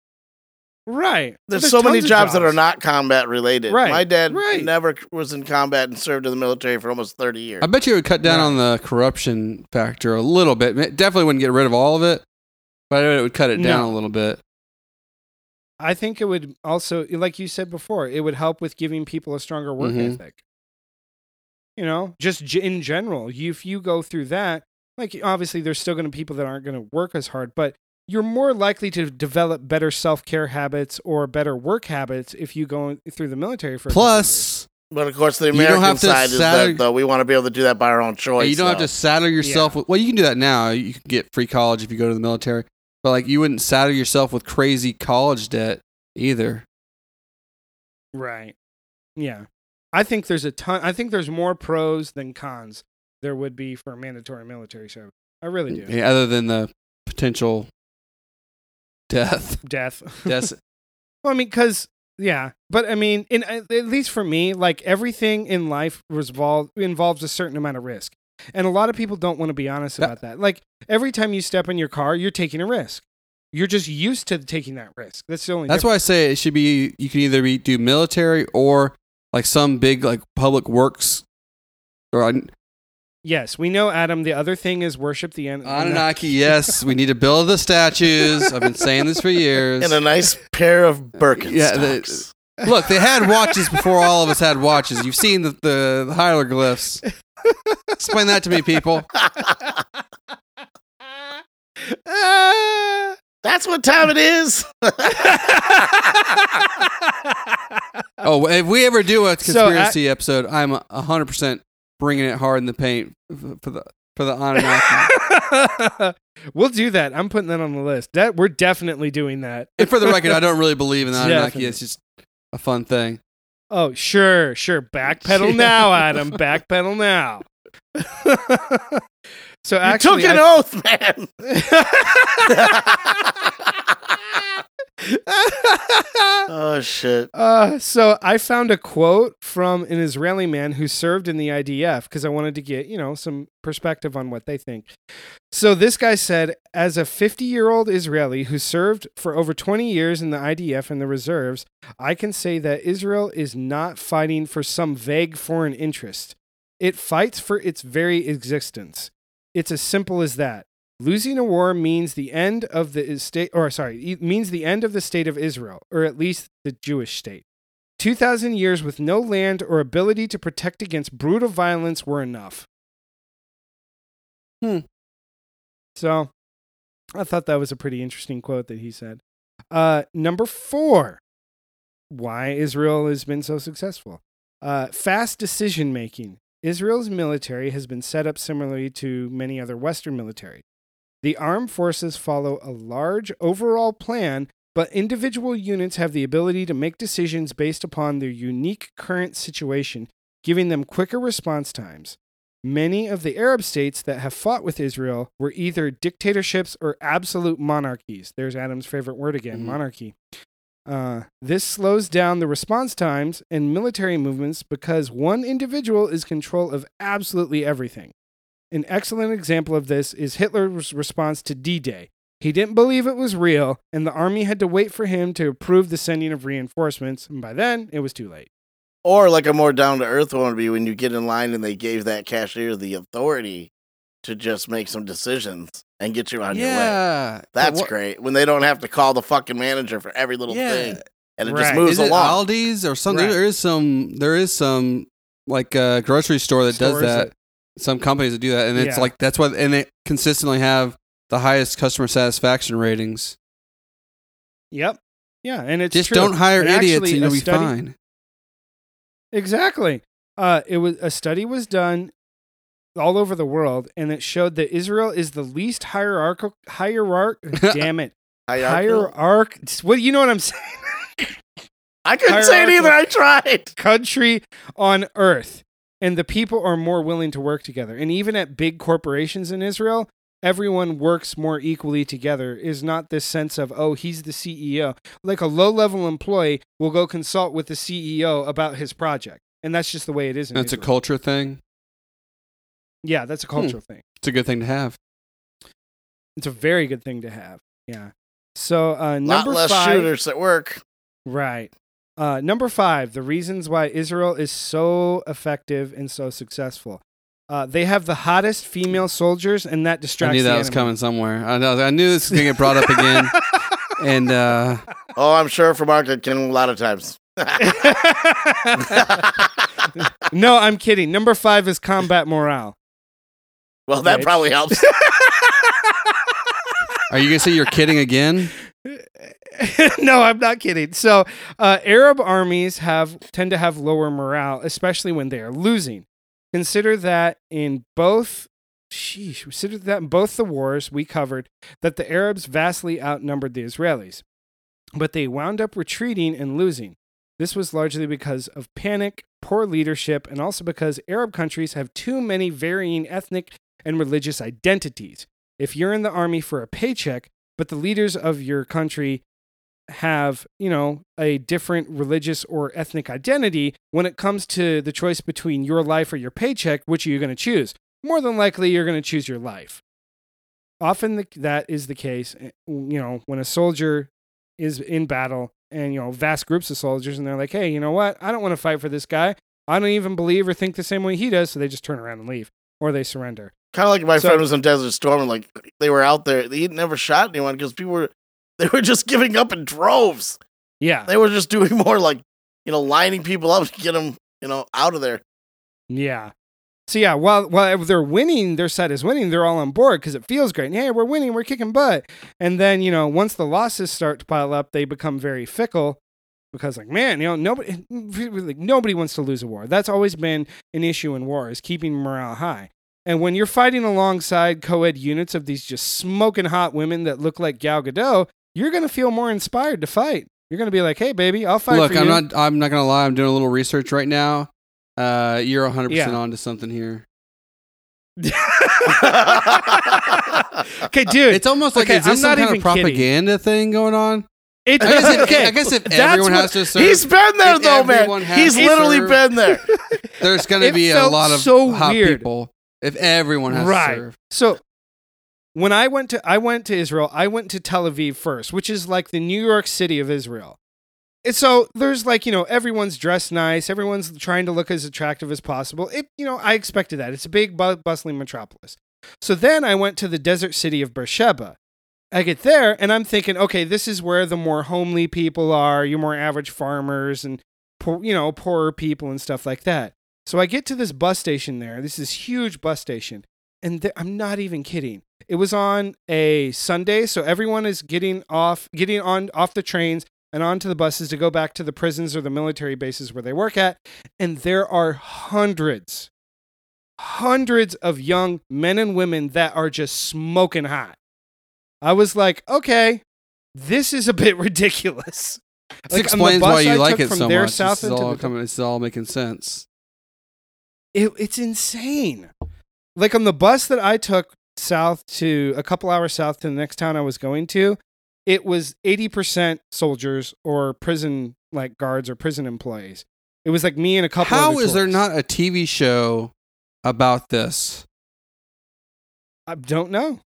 Right. There's, so many tons of jobs, that are not combat related. Right, My dad right. never was in combat and served in the military for almost 30 years. I bet you it would cut down Yeah. on the corruption factor a little bit. It definitely wouldn't get rid of all of it, but it would cut it down No. a little bit. I think it would also, like you said before, it would help with giving people a stronger work Mhm. ethic. You know, just g- in general, you, if you go through that, like obviously there's still going to be people that aren't going to work as hard, but you're more likely to develop better self care habits or better work habits if you go through the military for. a couple years. Plus, But of course, the don't American have to side is saddle- that though we want to be able to do that by our own choice. you don't have to saddle yourself Yeah. with. Well, you can do that now. You can get free college if you go to the military. But like, you wouldn't saddle yourself with crazy college debt either. Right. Yeah. I think there's a ton. I think there's more pros than cons there would be for mandatory military service. I really do. Yeah, other than the potential death. Death. Death. <laughs> Well, I mean, because yeah, but I mean, in uh, at least for me, like everything in life revolve, involves a certain amount of risk, and a lot of people don't want to be honest Yeah. about that. Like every time you step in your car, you're taking a risk. You're just used to taking that risk. That's the only. That's why I say it should be. You can either be do military or like some big like public works or an- Yes, we know, Adam. The other thing is worship the end. Anunnaki. <laughs> Yes, we need to build the statues. I've been saying this for years. and a nice pair of Birkenstocks. Yeah, the- Look, they had watches before all of us had watches. You've seen the, the, the hieroglyphs. Explain that to me, people. Ah. <laughs> That's what time it is. Oh, if we ever do a So, conspiracy episode, I'm hundred percent bringing it hard in the paint for the for the Anunnaki. <laughs> we'll do that. I'm putting that on the list. That we're definitely doing that. and for the record, I don't really <laughs> believe in the Anunnaki. Definitely. It's just a fun thing. Oh, sure, sure. Backpedal <laughs> now, Adam. Backpedal now. so actually, you took an I- oath, man. <laughs> oh shit. Uh, so I found a quote from an Israeli man who served in the IDF because I wanted to get, you know, some perspective on what they think. So this guy said, as a 50 year old Israeli who served for over 20 years in the IDF and the reserves, I can say that Israel is not fighting for some vague foreign interest. It fights for its very existence. It's as simple as that. Losing a war means the end of the state, or sorry, it means the end of the state of Israel, or at least the Jewish state. 2,000 years with no land or ability to protect against brutal violence were enough. Hmm. So I thought that was a pretty interesting quote that he said. Uh, number four why Israel has been so successful. Uh, fast decision making. Israel's military has been set up similarly to many other Western military. The armed forces follow a large overall plan, but individual units have the ability to make decisions based upon their unique current situation, giving them quicker response times. Many of the Arab states that have fought with Israel were either dictatorships or absolute monarchies. There's Adam's favorite word again Mhm. monarchy. Uh, this slows down the response times and military movements because one individual is control of absolutely everything. An excellent example of this is Hitler's response to D Day. He didn't believe it was real, and the army had to wait for him to approve the sending of reinforcements, and by then it was too late. Or like a more down to earth one would be when you get in line and they gave that cashier the authority to just make some decisions and get you on your way. yeah, That's What- great. When they don't have to call the fucking manager for every little Yeah. thing. And it Right. just moves Is it along. Aldi's or something? Right. There is some. There is some like uh, grocery store that Stores does that. That- Some companies that do that, and it's Yeah. like that's why, and they consistently have the highest customer satisfaction ratings. Yep. Yeah, and it's Just true. don't hire And idiots, actually, and a you'll be study- fine. Exactly. Uh, it was a study was done all over the world, and it showed that Israel is the least hierarchical. Hierarch. <laughs> damn it. Hierarchical? Hierarch. What you know what I'm <laughs> saying? I couldn't say it either. I tried. Country on earth, and the people are more willing to work together. And even at big corporations in Israel, everyone works more equally together. Is not this sense of oh he's the CEO. Like a low level employee will go consult with the CEO about his project, and that's just the way it is. In That's a culture thing. Yeah, that's a cultural thing. It's a good thing to have. It's a very good thing to have. Yeah. So uh, A lot number less five, shooters at work. right? Uh, number five, the reasons why Israel is so effective and so successful. Uh, they have the hottest female soldiers, and that distracts. I knew the that was coming somewhere. I know. I knew this was gonna get brought up again. <laughs> and uh, Oh, I'm sure for Market King a lot of times. <laughs> no, I'm kidding. Number five is combat morale. well, that Which- probably helps. <laughs> are you gonna say you're kidding again? <laughs> no, I'm not kidding. So, uh, Arab armies have tend to have lower morale, especially when they are losing. Consider that in both. Sheesh, consider that in both the wars we covered that the Arabs vastly outnumbered the Israelis, but they wound up retreating and losing. This was largely because of panic, poor leadership, and also because Arab countries have too many varying ethnic and religious identities. If you're in the army for a paycheck, but the leaders of your country have, you know, a different religious or ethnic identity when it comes to the choice between your life or your paycheck, which are you going to choose? More than likely, you're going to choose your life. Often the, that is the case, eh, you know, when a soldier is in battle and, you know, vast groups of soldiers and they're like, hey, you know what? I don't want to fight for this guy. I don't even believe or think the same way he does. So they just turn around and leave or they surrender. Kind of like my So- friend was in Desert Storm, and like they were out there. He never shot anyone because people were <laughs> they were just giving up in droves. Yeah. They were just doing <laughs> more like you know lining people up to get them you know out of there. Yeah. So yeah, while while they're winning, their side is winning. They're all on board because it feels great. Hey, we're winning, we're kicking butt. And then you know, once the losses start to pile up, they become very fickle because, like, man, you know, nobody <laughs> like nobody wants to lose a war. That's always been an issue in war is keeping morale high. And when you're fighting alongside co-ed units of these just smoking hot women that look like Gal Gadot, you're gonna feel more inspired to fight. You're gonna be like, hey, baby, I'll fight Look, I'm you. not. I'm not gonna lie. I'm doing a little research right now. Uh, you're 100 percent Yeah. on to something here. <laughs> okay, dude. It's almost like Okay, is this I'm some not kind of even kidding. propaganda thing going on? It, I guess <laughs> if, okay, I guess if everyone what- has to serve, He's been there though, man. He's literally serve, been there. <laughs> There's gonna be a lot of so hot weird. people if everyone has Right. to serve. So when I went to I went to Israel, I went to Tel Aviv first, which is like the New York City of Israel. And so there's like, you know, everyone's dressed nice, everyone's trying to look as attractive as possible. It, you know, I expected that. It's a big bu- bustling metropolis. So then I went to the desert city of Beersheba. I get there and I'm thinking, okay, this is where the more homely people are, your more average farmers and poor, you know, poorer people and stuff like that. So I get to this bus station there. This is huge bus station and th- I'm not even kidding. It was on a Sunday, so everyone is getting off, getting on off the trains and onto the buses to go back to the prisons or the military bases where they work at, and there are hundreds, hundreds of young men and women that are just smoking hot. I was like, okay, this is a bit <laughs> ridiculous. This Like, explains why you I like it so much. this is all coming. It's all making sense. It, it's insane. Like on the bus that I took south to a couple hours south to the next town I was going to, it was 80% soldiers or prison like guards or prison employees. It was like me and a couple How is there not a TV show about this? I don't know.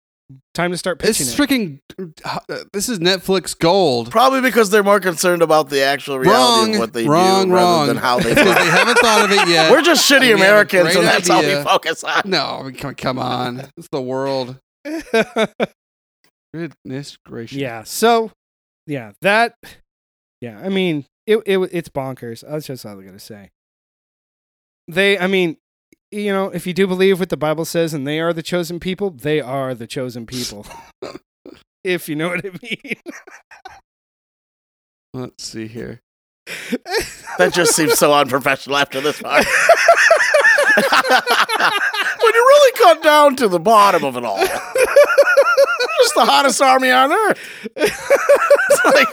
Time to start pitching It's it. freaking. uh, This is Netflix gold. Probably because they're more concerned about the actual reality Wrong. of what they wrong. do wrong. rather than how they. <laughs> because they haven't thought of it yet. We're just shitty We Americans, great and that's all we focus on. no, I mean, come, come on. It's the world. <laughs> Goodness gracious. yeah. So, yeah, that. Yeah, I mean, it, it it's bonkers. That's just all I'm gonna say. They, I mean, you know, if you do believe what the Bible says, and they are the chosen people, they are the chosen people. <laughs> if you know what I mean. <laughs> Let's see here. <laughs> That just seems so unprofessional after this part. when you really cut down to the bottom of it all, just the hottest army on earth. It's <laughs> like,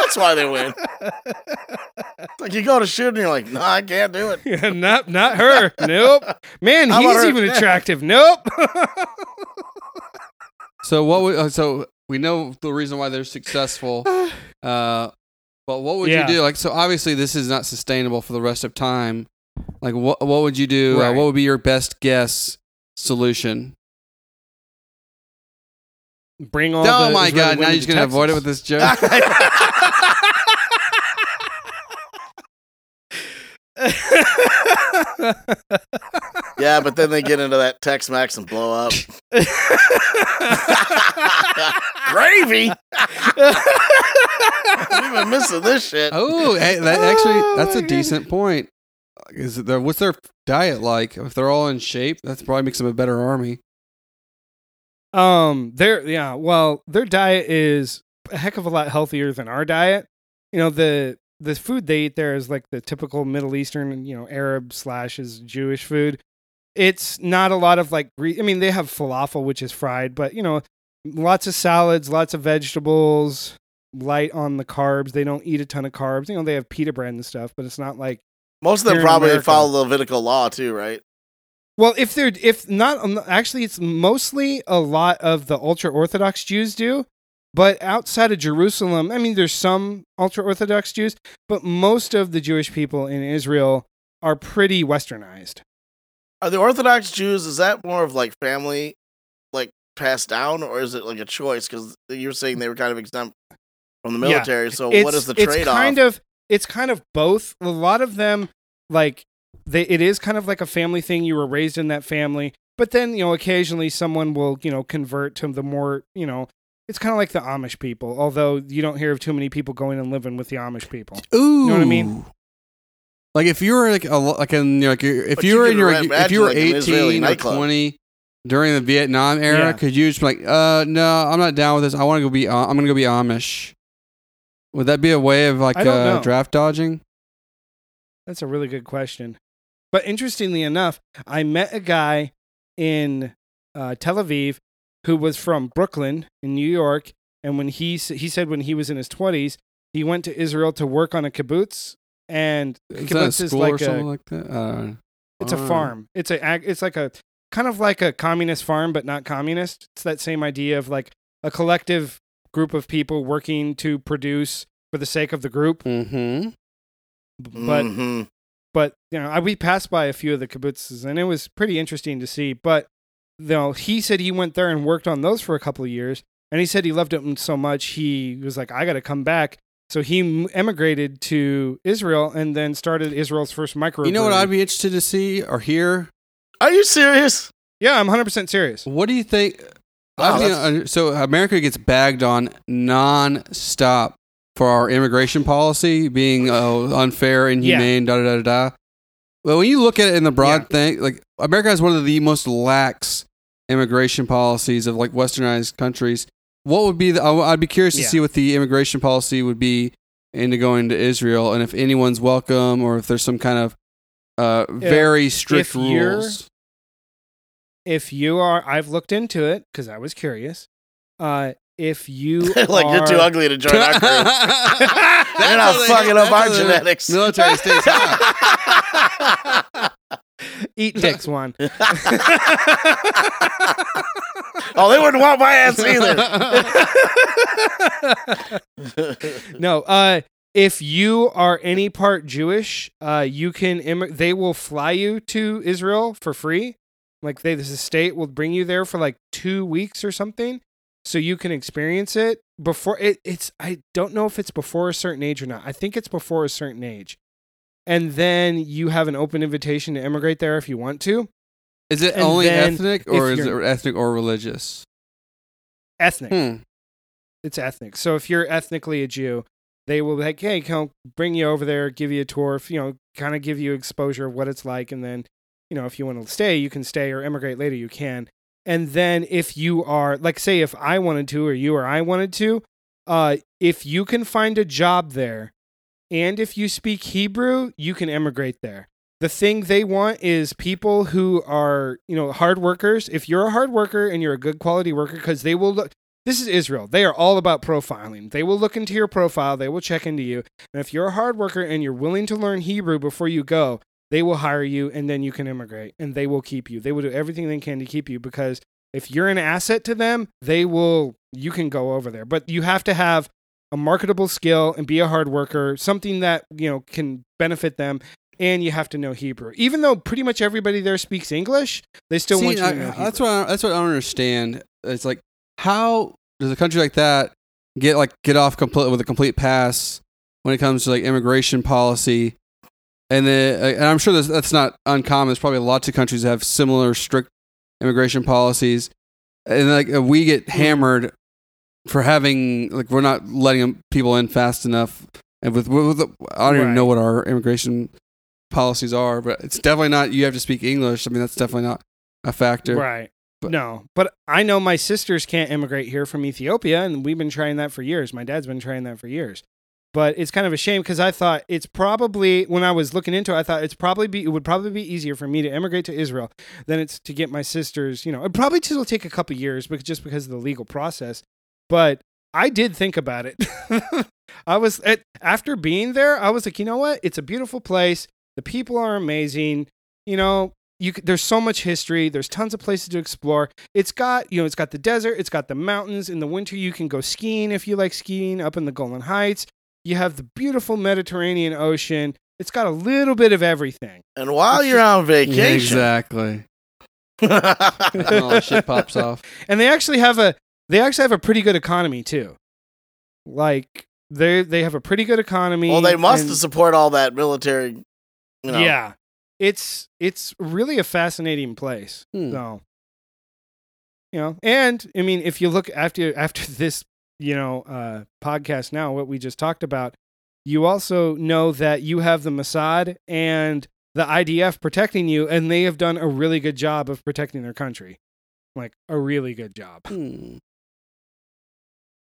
that's why they win. It's like you go to shoot and you're like, no, I can't do it. <laughs> Yeah, not not her. Nope. Man, How he's even attractive. Nope. So what? We, uh, so we know the reason why they're successful. <sighs> Uh, but what would Yeah. you do? Like, so obviously this is not sustainable for the rest of time. Like, what what would you do? Uh, what would be your best guess solution? Bring all. oh the my Israeli god! Now you're just to gonna avoid it with this joke. <laughs> Yeah, but then they get into that Tex Mex and blow up. Gravy. We've been missing this shit. oh, hey, that actually Oh that's my a God. decent point. Is it their, what's their diet like? If they're all in shape, that probably makes them a better army. Um, their yeah, well, their diet is a heck of a lot healthier than our diet. You know, the the food they eat there is like the typical Middle Eastern, you know, Arab slash is Jewish food. It's not a lot of like, I mean, they have falafel, which is fried, but you know, lots of salads, lots of vegetables, light on the carbs. They don't eat a ton of carbs. You know, they have pita bread and stuff, but it's not like Most of them probably follow the Levitical law too, right? Well, if they're if not um, actually, it's mostly a lot of the ultra orthodox Jews do. But outside of Jerusalem, I mean, there's some ultra orthodox Jews, but most of the Jewish people in Israel are pretty westernized. Are the Orthodox Jews? Is that more of like family, like passed down, or is it like a choice? Because you're saying they were kind of exempt from the Yeah. military. So it's, what is the trade off? kind of it's kind of both. A lot of them like they it is kind of like a family thing. You were raised in that family, but then you know occasionally someone will you know convert to the more you know. It's kind of like the Amish people, although you don't hear of too many people going and living with the Amish people. Ooh, you know what I mean? Like if you were like a lo- like in you know, like you're- if But you you were in your if you were like, eighteen or nightclub. twenty during the Vietnam era, Yeah. could you just be like, uh, no, I'm not down with this. I want to go be uh, I'm gonna go be Amish. Would that be a way of like uh, draft dodging? That's a really good question. But interestingly enough, I met a guy in uh, Tel Aviv who was from Brooklyn in New York, and when he he said when he was in his twenties, he went to Israel to work on a kibbutz, and Is that a kibbutz is school or like something a like that? Uh, it's a uh, farm. It's a it's like a kind of like a communist farm, but not communist. It's that same idea of like a collective group of people working to produce for the sake of the group. Mm-hmm. But Mhm. But you know, I, we passed by a few of the kibbutzes, and it was pretty interesting to see. But you know, he said he went there and worked on those for a couple of years, and he said he loved it so much he was like, "I got to come back." So he emigrated to Israel and then started Israel's first micro. You know what I'd be interested to see or hear? Are you serious? Yeah, I'm 100 percent serious. What do you think? Wow, I'd be that's- under- so America gets bagged on non-stop for our immigration policy being uh, unfair, inhumane, da da da da. da. Well, when you look at it in the broad thing, like America has one of the most lax immigration policies of like westernized countries. What would be the? I'd be curious to Yeah. see what the immigration policy would be into going to Israel, and if anyone's welcome, or if there's some kind of uh, very strict if rules. If you are, I've looked into it because I was curious. Uh, if you <laughs> like are, you're too ugly to join our. <laughs> That's You're not fucking up our genetics. Military stays hot. <laughs> eat dicks one. oh, they wouldn't want my ass either. no, uh, if you are any part Jewish, uh, you can. Im- they will fly you to Israel for free. Like they, this state will bring you there for like two weeks or something, so you can experience it before it. It's I don't know if it's before a certain age or not. I think it's before a certain age, and then you have an open invitation to immigrate there if you want to. Is it And only ethnic, or is it ethnic or religious? Ethnic. Hmm. it's ethnic. So if you're ethnically a Jew, they will be like, hey, come bring you over there, give you a tour, if, you know, kind of give you exposure of what it's like, and then, you know, if you want to stay, you can stay, or immigrate later, you can. And then if you are, like, say, if I wanted to, or you or I wanted to, uh, if you can find a job there, and if you speak Hebrew, you can immigrate there. The thing they want is people who are, you know, hard workers. If you're a hard worker and you're a good quality worker, because they will look, this is Israel. They are all about profiling. They will look into your profile, they will check into you. And if you're a hard worker and you're willing to learn Hebrew before you go, they will hire you and then you can immigrate and they will keep you. They will do everything they can to keep you because if you're an asset to them, they will, you can go over there. But you have to have a marketable skill and be a hard worker, something that, you know, can benefit them. And you have to know Hebrew. Even though pretty much everybody there speaks English, they still See, want you to I- know Hebrew. that's what I, that's what I don't understand. It's like how does a country like that get like get off complete with a complete pass when it comes to like immigration policy? And then, uh, and I'm sure that's, that's not uncommon. There's probably lots of countries that have similar strict immigration policies, and like uh, we get hammered for having like we're not letting people in fast enough. And with, with, I don't even know what our immigration policies are, but it's definitely not. You have to speak English. I mean, that's definitely not a factor. Right. But- no, but I know my sisters can't immigrate here from Ethiopia, and we've been trying that for years. My dad's been trying that for years. But it's kind of a shame because I thought it's probably when I was looking into it, I thought it's probably be it would probably be easier for me to immigrate to Israel than it's to get my sisters. You know, it probably just will take a couple years, but just because of the legal process. But I did think about it. <laughs> I was at, after being there, I was like, you know what? It's a beautiful place. The people are amazing. You know, you there's so much history. There's tons of places to explore. It's got you know, it's got the desert. It's got the mountains. In the winter, you can go skiing if you like skiing up in the Golan Heights. You have the beautiful Mediterranean Ocean. It's got a little bit of everything. And while you're on vacation, exactly. <laughs> And all that shit pops off. and they actually have a they actually have a pretty good economy too. Like they they have a pretty good economy. well, they must and- support all that military. You know, Yeah, it's it's really a fascinating place. Hmm. So, you know, and I mean, if you look after after this, you know, uh, podcast now, what we just talked about, you also know that you have the Mossad and the IDF protecting you, and they have done a really good job of protecting their country, like a really good job. Hmm.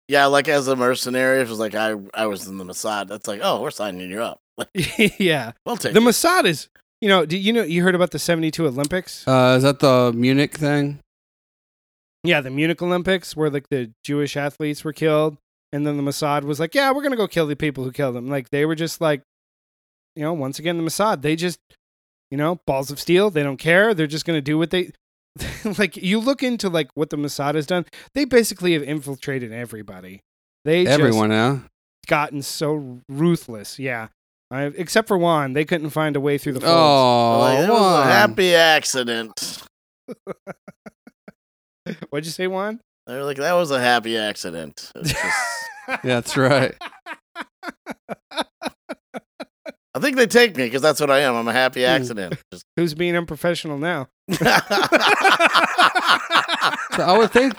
yeah. Like as a mercenary, it was like I, I was in the Mossad. That's like, oh, we're signing you up. Like, <laughs> <laughs> yeah, we'll take the it. Mossad is. You know, do you know you heard about the '72 Olympics? Uh, is that the Munich thing? Yeah, the Munich Olympics where like the Jewish athletes were killed, and then the Mossad was like, "Yeah, we're gonna go kill the people who killed them." Like they were just like, you know, once again the Mossad, they just, you know, balls of steel. They don't care. They're just gonna do what they. <laughs> like you look into like what the Mossad has done. They basically have infiltrated everybody. They Everyone now. just gotten so ruthless. Yeah, I, except for Juan, they couldn't find a way through the folds. Oh, like, it was a happy accident. <laughs> <laughs> What'd you say, Juan? They were like, that was a happy accident. Just- <laughs> Yeah, that's right. I think they take me because that's what I am. I'm a happy Hmm. accident. Just- <laughs> Who's being unprofessional now? So I would think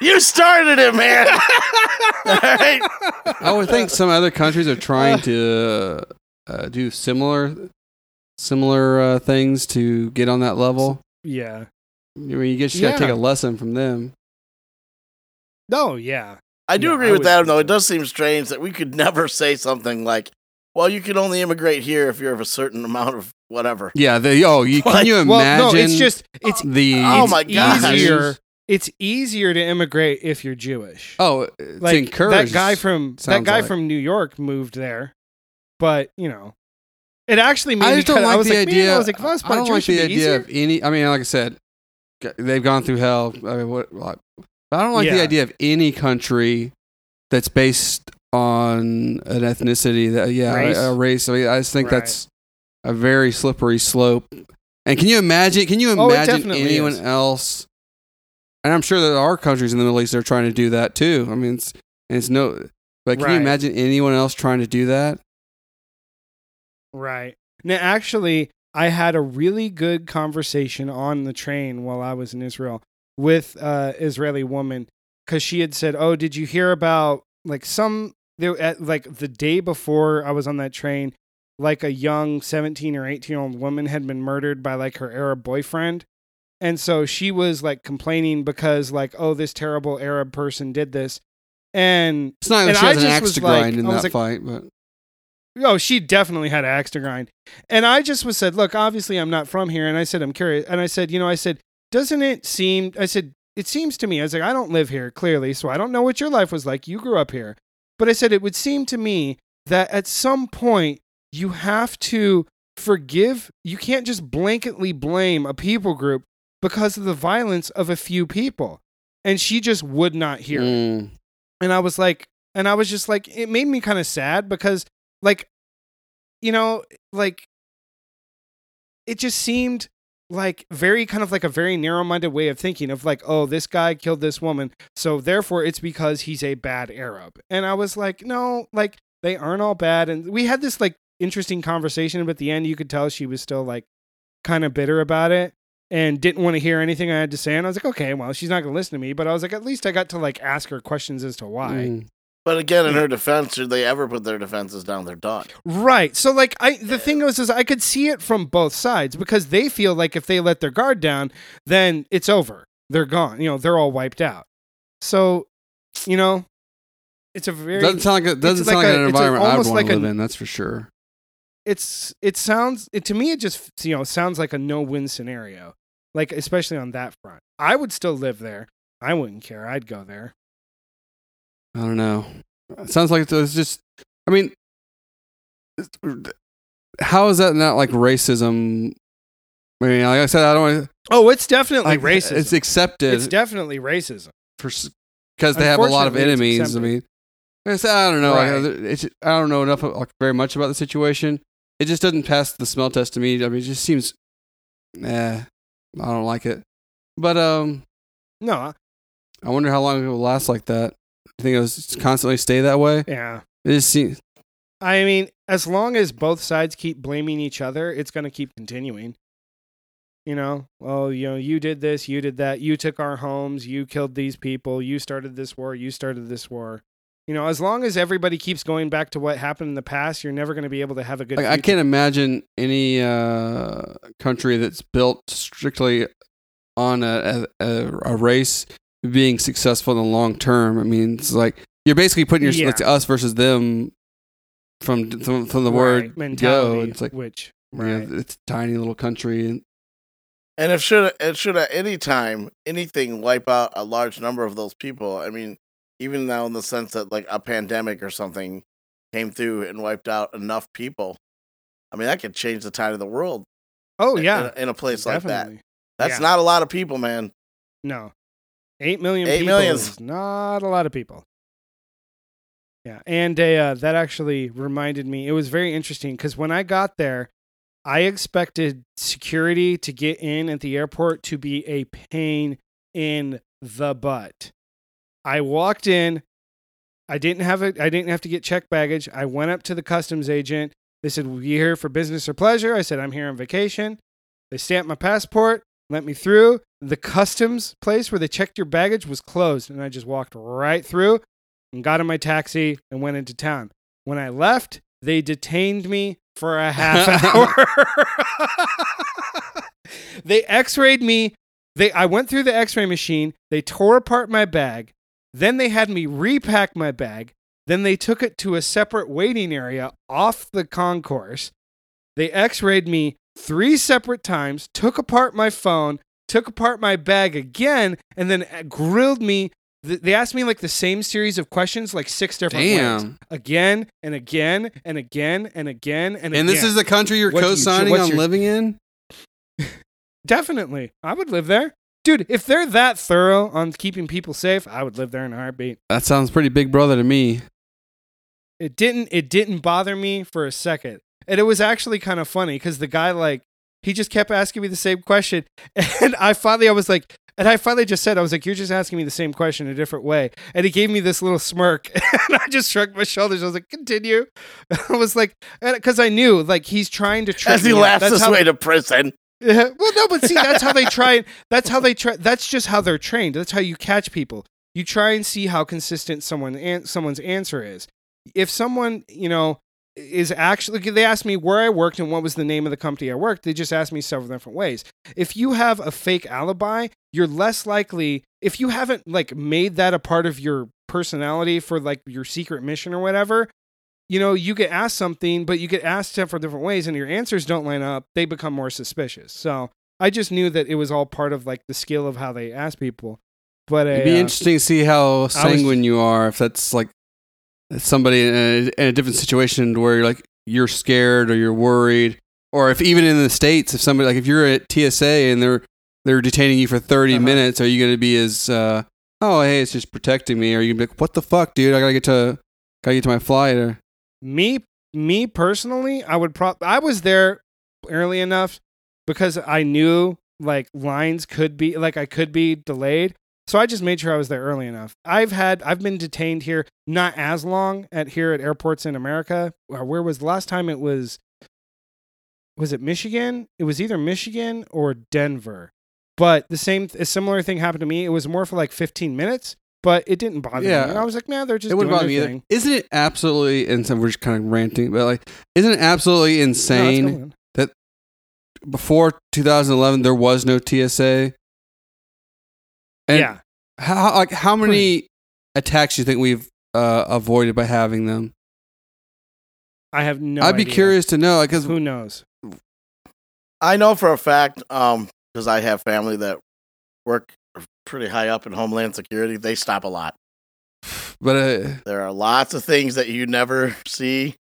you started it, man. All right. I would think some other countries are trying to uh, do similar similar uh, things to get on that level. yeah. I mean, you just got to take a lesson from them. Oh yeah. I do Yeah, agree I with would that, though. It does seem strange that we could <laughs> never say something like, "Well, you can only immigrate here if you're of a certain amount of whatever." Yeah. The, oh, you, can Like, you Well, imagine? no, it's just it's <gasps> oh the Oh it's my gosh. easier. It's easier to immigrate if you're Jewish. Oh, uh, it's like encouraged. that guy from that guy like. from New York moved there, but you know, it actually made I just don't like the like, idea. I was like, if I was I part don't like the idea easier. of any. I mean, like I said, g- they've gone through hell. I mean, what? Like, I don't like the idea of any country that's based on an ethnicity. That yeah, Race? a, a race. I mean, I just think Right. that's a very slippery slope. And can you imagine? Can you Oh, imagine definitely anyone is. else? And I'm sure there are countries in the Middle East that are trying to do that too. I mean, it's and it's no. But can Right. you imagine anyone else trying to do that? Right. Now, actually, I had a really good conversation on the train while I was in Israel with a Israeli woman because she had said, "Oh, did you hear about like some there at like the day before I was on that train, like a young seventeen or eighteen year old woman had been murdered by like her Arab boyfriend." And so she was like complaining because like, oh, this terrible Arab person did this. And It's not like And she I has an axe to like- grind in I that like- fight, but Oh, she definitely had an axe to grind. And I just was said, look, obviously I'm not from here. And I said, I'm curious. And I said, you know, I said, doesn't it seem, I said, it seems to me, I was like, I don't live here clearly, so I don't know what your life was like. You grew up here. But I said, it would seem to me that at some point you have to forgive, you can't just blanketly blame a people group because of the violence of a few people. And she just would not hear it Mm. and I was like, and I was just like, it made me kind of sad because, like, you know, like, it just seemed like very kind of like a very narrow-minded way of thinking of like, oh, this guy killed this woman, so therefore it's because he's a bad Arab. And I was like, no, like they aren't all bad. And we had this like interesting conversation, but at the end you could tell she was still like kind of bitter about it and didn't want to hear anything I had to say. And I was like, okay, well, she's not going to listen to me. But I was like, at least I got to like ask her questions as to why. Mm. But again, in her defense, should they ever put their defenses down? They're done. Right. So like I the thing was is I could see it from both sides because they feel like if they let their guard down, then it's over. they're gone. You know, they're all wiped out. So, you know, it's a very doesn't sound like a, doesn't sound like like, a- an environment I'd almost want like to a- live in. That's for sure. it's it sounds it to me it just you know sounds like a no-win scenario. Like especially on that front. I would still live there. I wouldn't care. I'd go there. I don't know. It sounds like it's just. I mean, how is that not like racism? I mean, like I said, I don't Wanna, Oh, it's definitely like racism. It's accepted It's definitely racism. for because they have a lot of enemies. I mean, I said, I don't know. like, Right. it's, I don't know enough like very much about the situation. It just doesn't pass the smell test to me. I mean, it just seems, eh, I don't like it. But um, No, I wonder how long it will last like that. You think it was constantly stay that way? yeah. It just seems. I mean, as long as both sides keep blaming each other, it's going to keep continuing. You know, oh, you know, you did this, you did that, you took our homes, you killed these people, you started this war, you started this war. You know, as long as everybody keeps going back to what happened in the past, you're never going to be able to have a good. Like, I can't imagine any uh, country that's built strictly on a, a, a race being successful in the long term. I mean, it's like you're basically putting your Yeah. like us versus them from from, from the word Right, go. mentality. It's like which you know, it's a tiny little country, and And if should it should at any time anything wipe out a large number of those people, I mean, even now in the sense that like a pandemic or something came through and wiped out enough people, I mean that could change the tide of the world. oh yeah, in, a- in a place like that. That's Yeah. not a lot of people, man. No. Eight million Eight people millions. is not a lot of people. Yeah. And uh, that actually reminded me, it was very interesting because when I got there, I expected security to get in at the airport to be a pain in the butt. I walked in. I didn't have it. I didn't have to get checked baggage. I went up to the customs agent. They said, "Were you here for business or pleasure?" I said, "I'm here on vacation." They stamped my passport, let me through. The customs place where they checked your baggage was closed, and I just walked right through and got in my taxi and went into town. When I left, they detained me for a half <laughs> hour. <laughs> they x-rayed me. They I went through the x-ray machine. They tore apart my bag. Then they had me repack my bag. Then they took it to a separate waiting area off the concourse. They x-rayed me three separate times, took apart my phone, took apart my bag again, and then uh, grilled me. They asked me like the same series of questions, like six different ways. damn. Again and again and again and again and again. And this is the country you're What co-signing what's on your- living in. <laughs> Definitely. I would live there. Dude, if they're that thorough on keeping people safe, I would live there in a heartbeat. That sounds pretty big brother to me. It didn't it didn't bother me for a second. And it was actually kind of funny cuz the guy like he just kept asking me the same question <laughs> and I finally I was like and I finally just said I was like you're just asking me the same question a different way. And he gave me this little smirk <laughs> and I just shrugged my shoulders. I was like continue. <laughs> I was like cuz I knew like he's trying to trick As he me. laughs That's his way to prison. Yeah, well, no, but see, that's how they try. That's how they try. That's just how they're trained. That's how you catch people. You try and see how consistent someone an- someone's answer is. If someone, you know, is actually they asked me where I worked and what was the name of the company I worked. They just asked me several different ways. If you have a fake alibi, you're less likely. If you haven't like made that a part of your personality for like your secret mission or whatever, you know, you get asked something, but you get asked several different ways, and your answers don't line up. They become more suspicious. So I just knew that it was all part of like the skill of how they ask people. But It'd be uh, interesting to see how sanguine you are if that's like somebody in a, in a different situation where you're like you're scared or you're worried, or if even in the states, if somebody like if you're at TSA and they're they're detaining you for 30 Uh-huh. minutes, are you going to be as uh, oh hey it's just protecting me, or are you gonna be like what the fuck, dude? I gotta get to gotta get to my flight, or me me personally i would prop i was there early enough because i knew like lines could be like i could be delayed so i just made sure i was there early enough i've had i've been detained here not as long at here at airports in america Uh, where was the last time it was was it michigan it was either michigan or denver but the same a similar thing happened to me it was more for like 15 minutes but it didn't bother Yeah. me and i was like nah they're just it wouldn't doing bother me their either. Isn't it absolutely? And we're just kind of ranting, but like, isn't it absolutely No, insane? going. before 2011 there was no TSA And yeah. How like how many attacks do you think we've uh, avoided by having them? I have no I'd be idea. curious to know, because Who knows? I know for a fact, um, because I have family that work pretty high up in Homeland Security. They stop a lot. <sighs> but uh, There are lots of things that you never see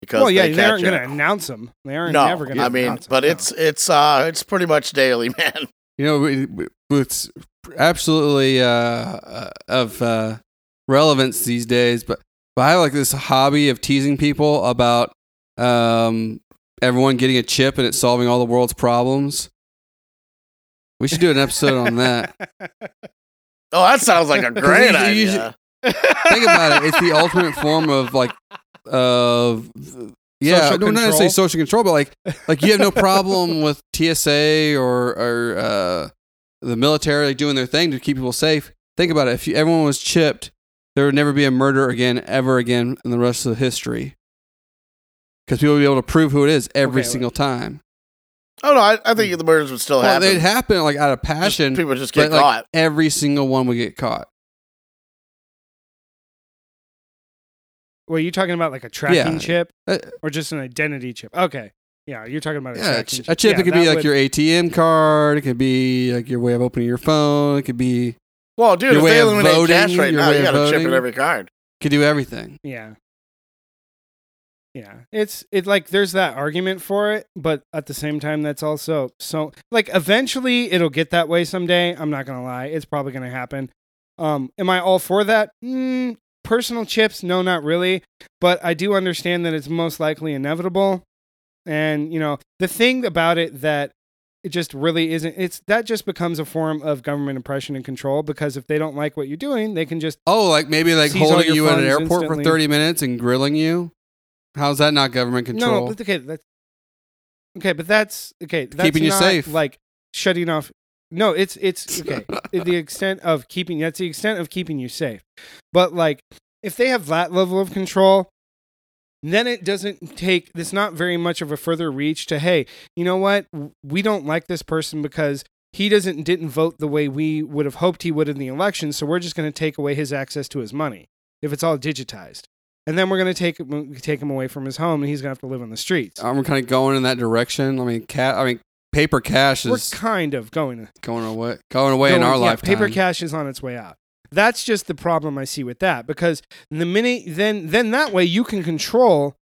because Well, yeah, they they, catch aren't going to announce them. They aren't no, never going to I mean, announce 'em, but no. it's it's uh it's pretty much daily, <laughs> man. you know, we- we- it's absolutely uh, uh, of uh, relevance these days. But but I have like this hobby of teasing people about um, everyone getting a chip and it solving all the world's problems. We should do an episode on that. <laughs> Oh, that sounds like a <laughs> great you- you idea. Think about it; it's the <laughs> ultimate form of like of yeah, Social no, not necessarily control? social control, but like like you have no problem with TSA or or uh, the military like, doing their thing to keep people safe. Think about it: if you, everyone was chipped, there would never be a murder again, ever again in the rest of history, because people would be able to prove who it is every Okay, single time. Oh no, I, I think the murders would still Well, happen. they'd happen like out of Just passion, people just get but like caught. every single one would get caught. Were you talking about like a tracking Yeah. chip Uh, or just an identity chip? Okay. Yeah, you're talking about a Yeah, a, tracking ch- a chip. Yeah, it could be like would- your ATM card. It could be like your way of opening your phone. It could be Well, dude, your if way they of eliminate voting, cash right your now, way you of got a chip in every card. could do everything. Yeah. Yeah. It's it like there's that argument for it, but at the same time that's also so like eventually it'll get that way someday. I'm not going to lie. It's probably going to happen. Um am I all for that? Mm, personal chips, no not really, but I do understand that it's most likely inevitable. And, you know, the thing about it that it just really isn't it's that just becomes a form of government oppression and control because if they don't like what you're doing, they can just Oh, like maybe like holding you at an airport instantly. for 30 minutes and grilling you. How's that not government control? No, no, but okay, that's okay, but that's okay. That's Keeping you safe. like shutting off. No, it's it's <laughs> okay. the extent of keeping that's the extent of keeping you safe. But like, if they have that level of control, then it doesn't take. It's not very much of a further reach to hey, you know what? We don't like this person because he doesn't didn't vote the way we would have hoped he would in the election. So we're just going to take away his access to his money if it's all digitized. And then we're going to take him, take him away from his home, and he's going to have to live on the streets. I'm kind of going in that direction. I mean, cat. I mean, paper cash is We're kind of going going away, going away in going- our yeah, lifetime. Paper cash is on its way out. That's just the problem I see with that because the minute then then that way you can control,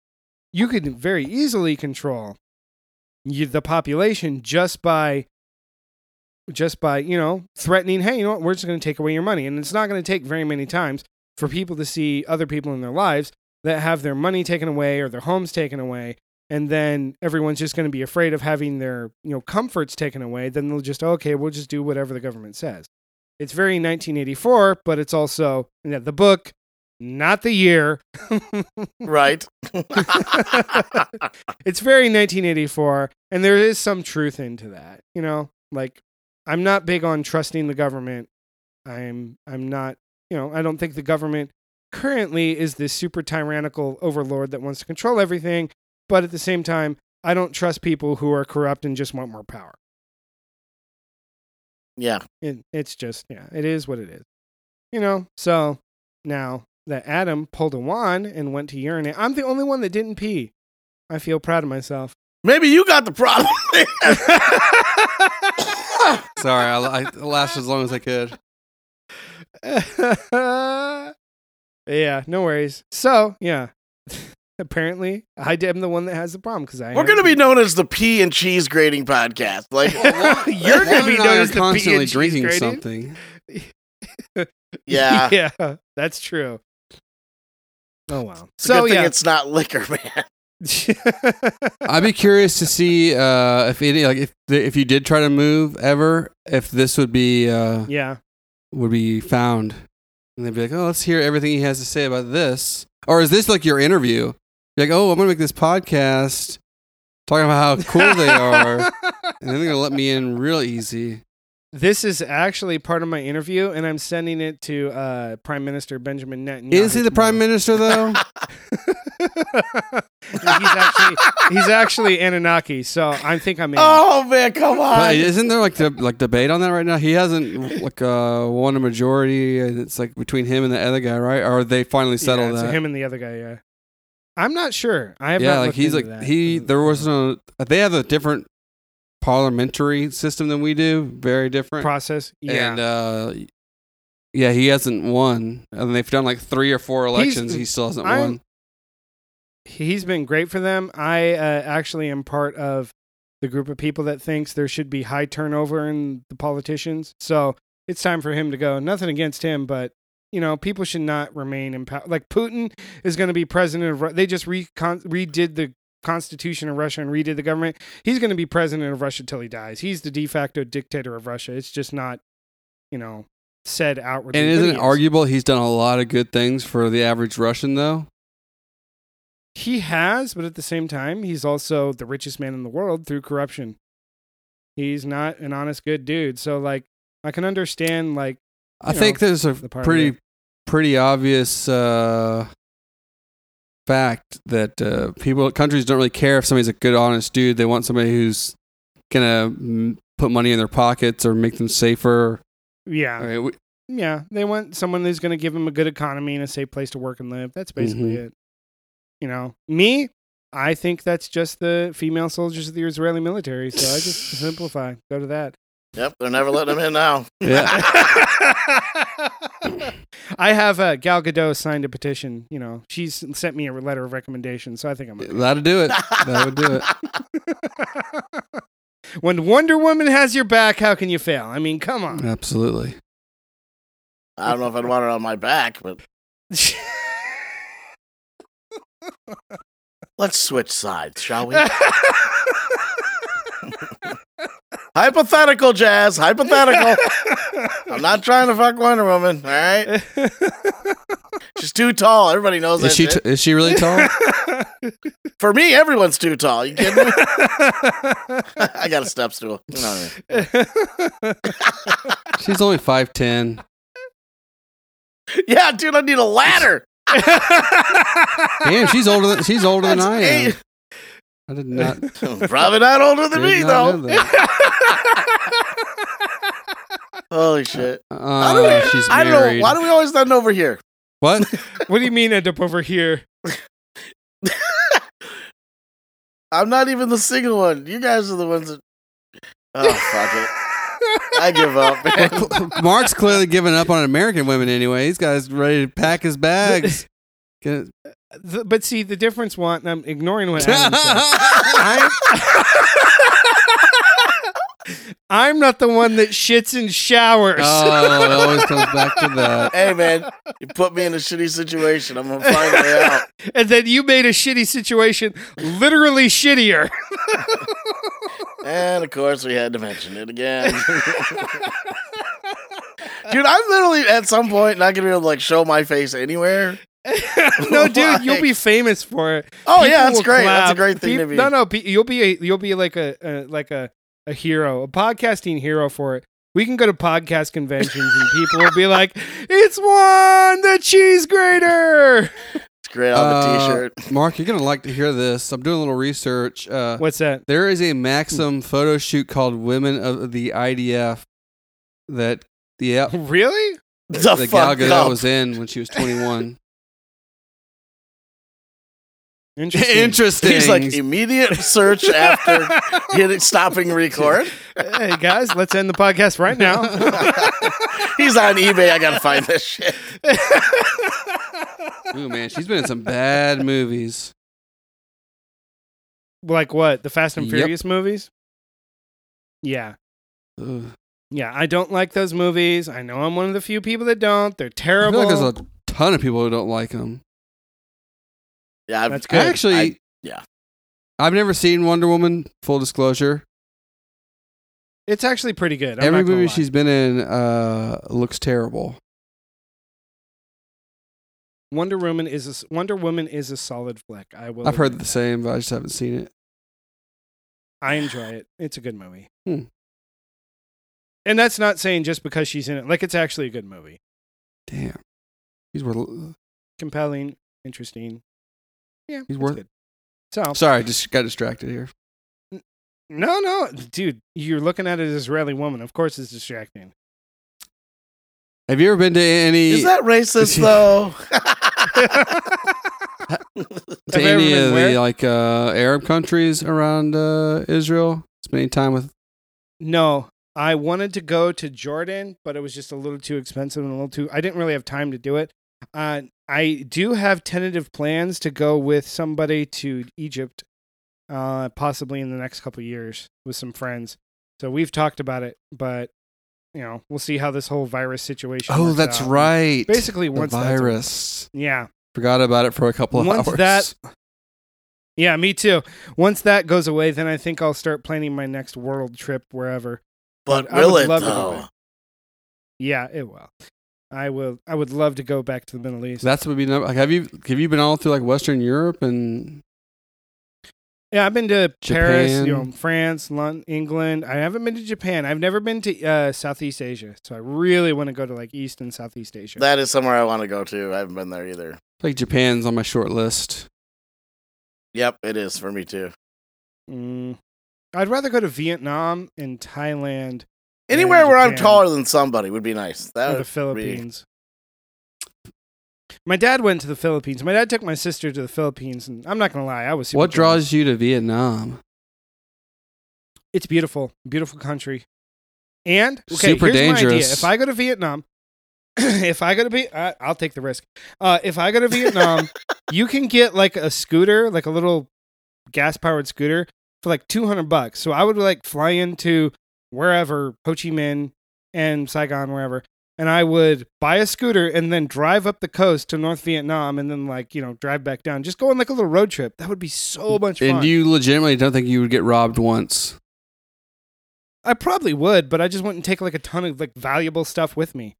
you can very easily control you, the population just by just by you know threatening. Hey, you know what? We're just going to take away your money, and it's not going to take very many times for people to see other people in their lives that have their money taken away or their homes taken away and then everyone's just going to be afraid of having their you know comforts taken away then they'll just okay we'll just do whatever the government says it's very 1984 but it's also yeah, the book not the year. Right. <laughs> <laughs> it's very 1984 and there is some truth into that you know? Like i'm not big on trusting the government. I'm i'm not you know i don't think the government currently is this super tyrannical overlord that wants to control everything but at the same time i don't trust people who are corrupt and just want more power yeah. it, it's just yeah it is what it is you know so now that adam pulled a wand and went to urinate i'm the only one that didn't pee i feel proud of myself Maybe you got the problem. <laughs> <laughs> Sorry, I, I laughed as long as I could. <laughs> yeah, no worries. So, yeah. Apparently, I am the one that has the problem because I. We're going to be known as the pee and cheese grading podcast. Like, <laughs> <laughs> You're going to be Juan and I known as the constantly constantly drinking grading. something. <laughs> yeah. yeah, that's true. Oh wow. It's So good thing yeah, it's not liquor, man. I'd be curious to see uh, if any like if if you did try to move ever, if this would be uh, yeah. would be found, and they'd be like, "Oh, let's hear everything he has to say about this." Or is this like your interview? You're like, "Oh, I'm gonna make this podcast talking about how cool they are, and then they're gonna let me in real easy." This is actually part of my interview, and I'm sending it to uh, Prime Minister Benjamin Netanyahu. Is he the prime minister though? <laughs> he's actually he's actually Anunnaki, so I think I'm in. Oh man, come on! But isn't there like the like debate on that right now? He hasn't like uh, won a majority, and it's like between him and the other guy, right? Or they finally settled yeah, it's that? him and the other guy. Yeah, I'm not sure. I have yeah, like he's like that. he. There was no. They have a different parliamentary system than we do. Very different. process. Yeah, And uh, yeah, he hasn't won, and they've done like three or four elections. he still hasn't I'm- won. he's been great for them. I uh, actually am part of the group of people that thinks there should be high turnover in the politicians. So it's time for him to go. Nothing against him, but you know, people should not remain in power. Like Putin is going to be president of. Ru- They just recon- redid the constitution of Russia and redid the government. He's going to be president of Russia till he dies. He's the de facto dictator of Russia. It's just not, you know, said outwardly. And isn't it arguable he's done a lot of good things for the average Russian, though? He has, but at the same time, he's also the richest man in the world through corruption. He's not an honest, good dude. So, like, I can understand, like, I you think know, there's a the pretty pretty obvious uh, fact that uh, people countries don't really care if somebody's a good, honest dude. They want somebody who's gonna mm, put money in their pockets or make them safer. yeah, I mean, we- yeah. They want someone who's going to give them a good economy and a safe place to work and live. That's basically Mhm. it. You know, me, I think that's just the female soldiers of the Israeli military. So I just <laughs> simplify, go to that. Yep, they're never letting him in now. <laughs> yeah, <laughs> I have uh, Gal Gadot signed a petition. You know, she's sent me a letter of recommendation, so I think I'm. okay. that'd do it. That would do it. <laughs> when Wonder Woman has your back, how can you fail? I mean, come on. Absolutely. I don't know if I'd want it on my back, but let's switch sides, shall we? Hypothetical, Jazz. Hypothetical. I'm not trying to fuck Wonder Woman. All right, <laughs> she's too tall. Everybody knows that. Is she shit. t- is she really tall? <laughs> For me, everyone's too tall. You kidding me? <laughs> I got a step stool. You know what I mean? She's only five ten. Yeah, dude, I need a ladder. Damn, she's older than she's older than I am. eight- I did not. <laughs> Probably not older than me, though. <laughs> Holy shit. How do Uh, we- she's I don't married. know. Why do we always end over here? What? <laughs> what do you mean end up over here? I'm not even the single one. You guys are the ones that. Oh, fuck it. I give up, man. Well, Mark's clearly giving up on American women anyway. He's got ready to pack his bags. Get- uh, The- but see, the difference. One, I'm ignoring what Adam said. <laughs> I'm, I'm not the one that shits in showers. oh, it always comes back to that. Hey, man, you put me in a shitty situation. I'm gonna find a way out. <laughs> and then you made a shitty situation literally shittier. <laughs> And of course, we had to mention it again. Dude, I'm literally at some point not gonna be able to like show my face anywhere. <laughs> no, dude, you'll be famous for it. Oh People yeah, that's will great. That's a great thing Peop- to be. No, no, pe- you'll be a, you'll be like a, a like a a hero, a podcasting hero for it. We can go to podcast conventions and people will be like, <laughs> "It's one the cheese grater." It's great on the Uh, t-shirt. Mark, you're gonna like to hear this. I'm doing a little research. Uh, What's that? there is a Maxim photo shoot called "Women of the IDF" that yeah, <laughs> Really? The, the Gal fuck Gadot up. was in when she was 21. Interesting. Interesting. He's like immediate search after <laughs> hitting stopping record. hey guys, let's end the podcast right now. <laughs> He's on eBay. I gotta find this shit. <laughs> Ooh man, she's been in some bad movies. like what? The Fast and Yep. Furious movies? Yeah. Ugh. Yeah, I don't like those movies. I know I'm one of the few people that don't. They're terrible. I feel terrible. like there's a ton of people who don't like them. Yeah, I've, That's good. Actually, I- yeah. I've never seen Wonder Woman. Full disclosure, it's actually pretty good. I'm every not movie lie. she's been in uh, looks terrible. Wonder Woman is a, s- Wonder Woman is a solid flick. I will. I've heard the that. same, but I just haven't seen it. I enjoy it. It's a good movie. Hmm. And that's not saying just because she's in it. Like it's actually a good movie. Damn, these were. Compelling, interesting. Yeah, He's worth- it. So Sorry, I just got distracted here. no, no, dude, you're looking at an Israeli woman. Of course, it's distracting. Have you ever been to any Is that racist <laughs> though? to <laughs> Have any of where? the like uh, Arab countries around uh, Israel? Spending time with No, I wanted to go to Jordan, but it was just a little too expensive and a little too. I didn't really have time to do it. Uh, I do have tentative plans to go with somebody to Egypt, uh, possibly in the next couple of years with some friends. So we've talked about it, but you know we'll see how this whole virus situation. Oh, works that's out. right. Basically, the once that's virus. yeah, Forgot about it for a couple of Once hours. that- <laughs> yeah, me too. Once that goes away, then I think I'll start planning my next world trip wherever. but I would will it love to go though? back. Yeah, it will. I will. I would love to go back to the Middle East. That's what we know. Like, have you have you been all through like Western Europe and yeah, I've been to Paris, you know, France, London, England. I haven't been to Japan. I've never been to uh, Southeast Asia, so I really want to go to like East and Southeast Asia. That is somewhere I want to go to. I haven't been there either. like Japan's on my short list? Yep, it is for me too. mm. I'd rather go to Vietnam and Thailand Anywhere where I'm taller than somebody would be nice. That or would the Philippines. My dad went to the Philippines. My dad took my sister to the Philippines, and I'm not gonna lie, I was. Super What jealous. draws you to Vietnam? It's beautiful, beautiful country, and okay, Super here's my idea. dangerous. If I go to Vietnam, <clears throat> if I go to be, uh, I'll take the risk. Uh, if I go to Vietnam, <laughs> you can get like a scooter, like a little gas powered scooter, for like two hundred bucks. So I would like fly into wherever Ho Chi Minh and Saigon, wherever, and I would buy a scooter and then drive up the coast to North Vietnam, and then like you know drive back down. Just go on like a little road trip. That would be so much fun. And you legitimately don't think you would get robbed once? I probably would, but I just wouldn't take like a ton of like valuable stuff with me.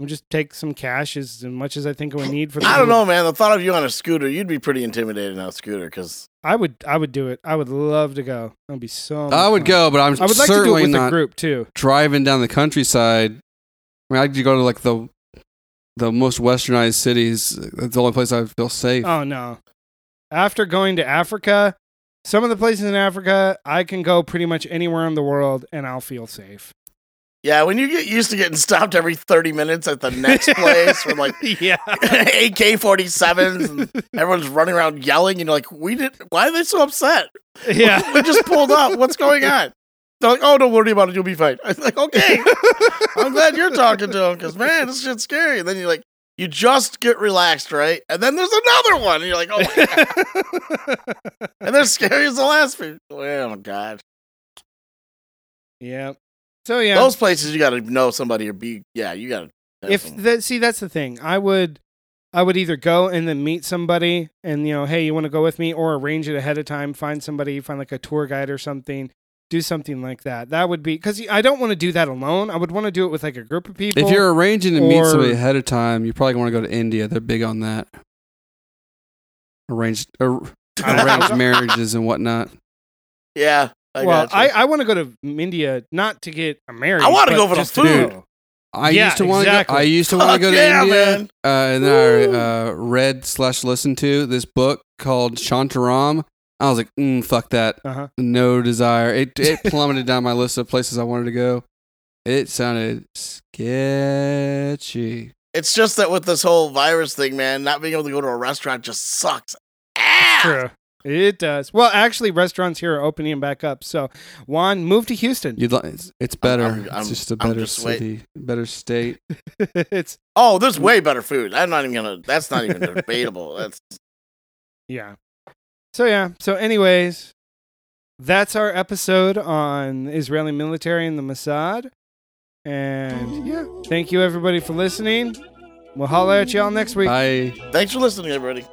I would just take some cash as much as I think I would need for. The I don't know, man. The thought of you on a scooter, you'd be pretty intimidated on a scooter because I would. I would do it. I would love to go. That'd be so. much I would fun. go, but I'm I would like to do certainly it with not a group too. driving down the countryside. I mean, I'd go to like the the most westernized cities. That's the only place I feel safe. Oh no! After going to Africa, some of the places in Africa, I can go pretty much anywhere in the world and I'll feel safe. Yeah, when you get used to getting stopped every thirty minutes at the next <laughs> place with like yeah. <laughs> AK forty sevens and everyone's running around yelling, and you're like, "We did? Why are they so upset? Yeah. <laughs> we just pulled up. What's going on?" They're like, "Oh, don't worry about it. You'll be fine." I was like, "Okay, I'm glad you're talking to them because man, this shit's scary." And then you're like, you just get relaxed, right? And then there's another one, and you're like, "Oh my god!" and they're scary as the last few. Oh my god! yeah. So yeah. Those places you got to know somebody or be. Yeah, you got to. if that see that's the thing i would i would either go and then meet somebody and you know hey you want to go with me or arrange it ahead of time find somebody find like a tour guide or something do something like that that would be because i don't want to do that alone i would want to do it with like a group of people if you're arranging to meet somebody ahead of time, you probably want to go to India. They're big on that. Arranged ar- <laughs> arranged marriages and whatnot. yeah. I well i, I want to go to india not to get married I wanna go for the just to food. go. I Yeah, used to want to exactly. go. I used to want to go to yeah, India, uh, and then I uh, read slash listened to this book called Shantaram. I was like, mm, "Fuck that! uh-huh No desire." It it <laughs> plummeted down my list of places I wanted to go. It sounded sketchy. It's just that with this whole virus thing, man, not being able to go to a restaurant just sucks. ass. true it does well actually restaurants here are opening back up so juan move to houston You'd like it's, it's better. I'm- I'm- it's just a I'm better just wait- city, better state. <laughs> it's Oh, there's way better food. I'm not even gonna. That's not even debatable. <laughs> That's Yeah. So yeah. So anyways, that's our episode on Israeli military and the Mossad. And yeah, thank you everybody for listening. We'll holler at y'all next week. I thanks for listening, everybody.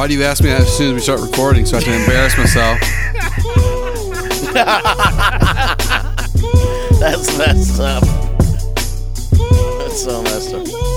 Why do you ask me that as soon as we start recording so I can embarrass myself? <laughs> That's messed up. That's so messed up.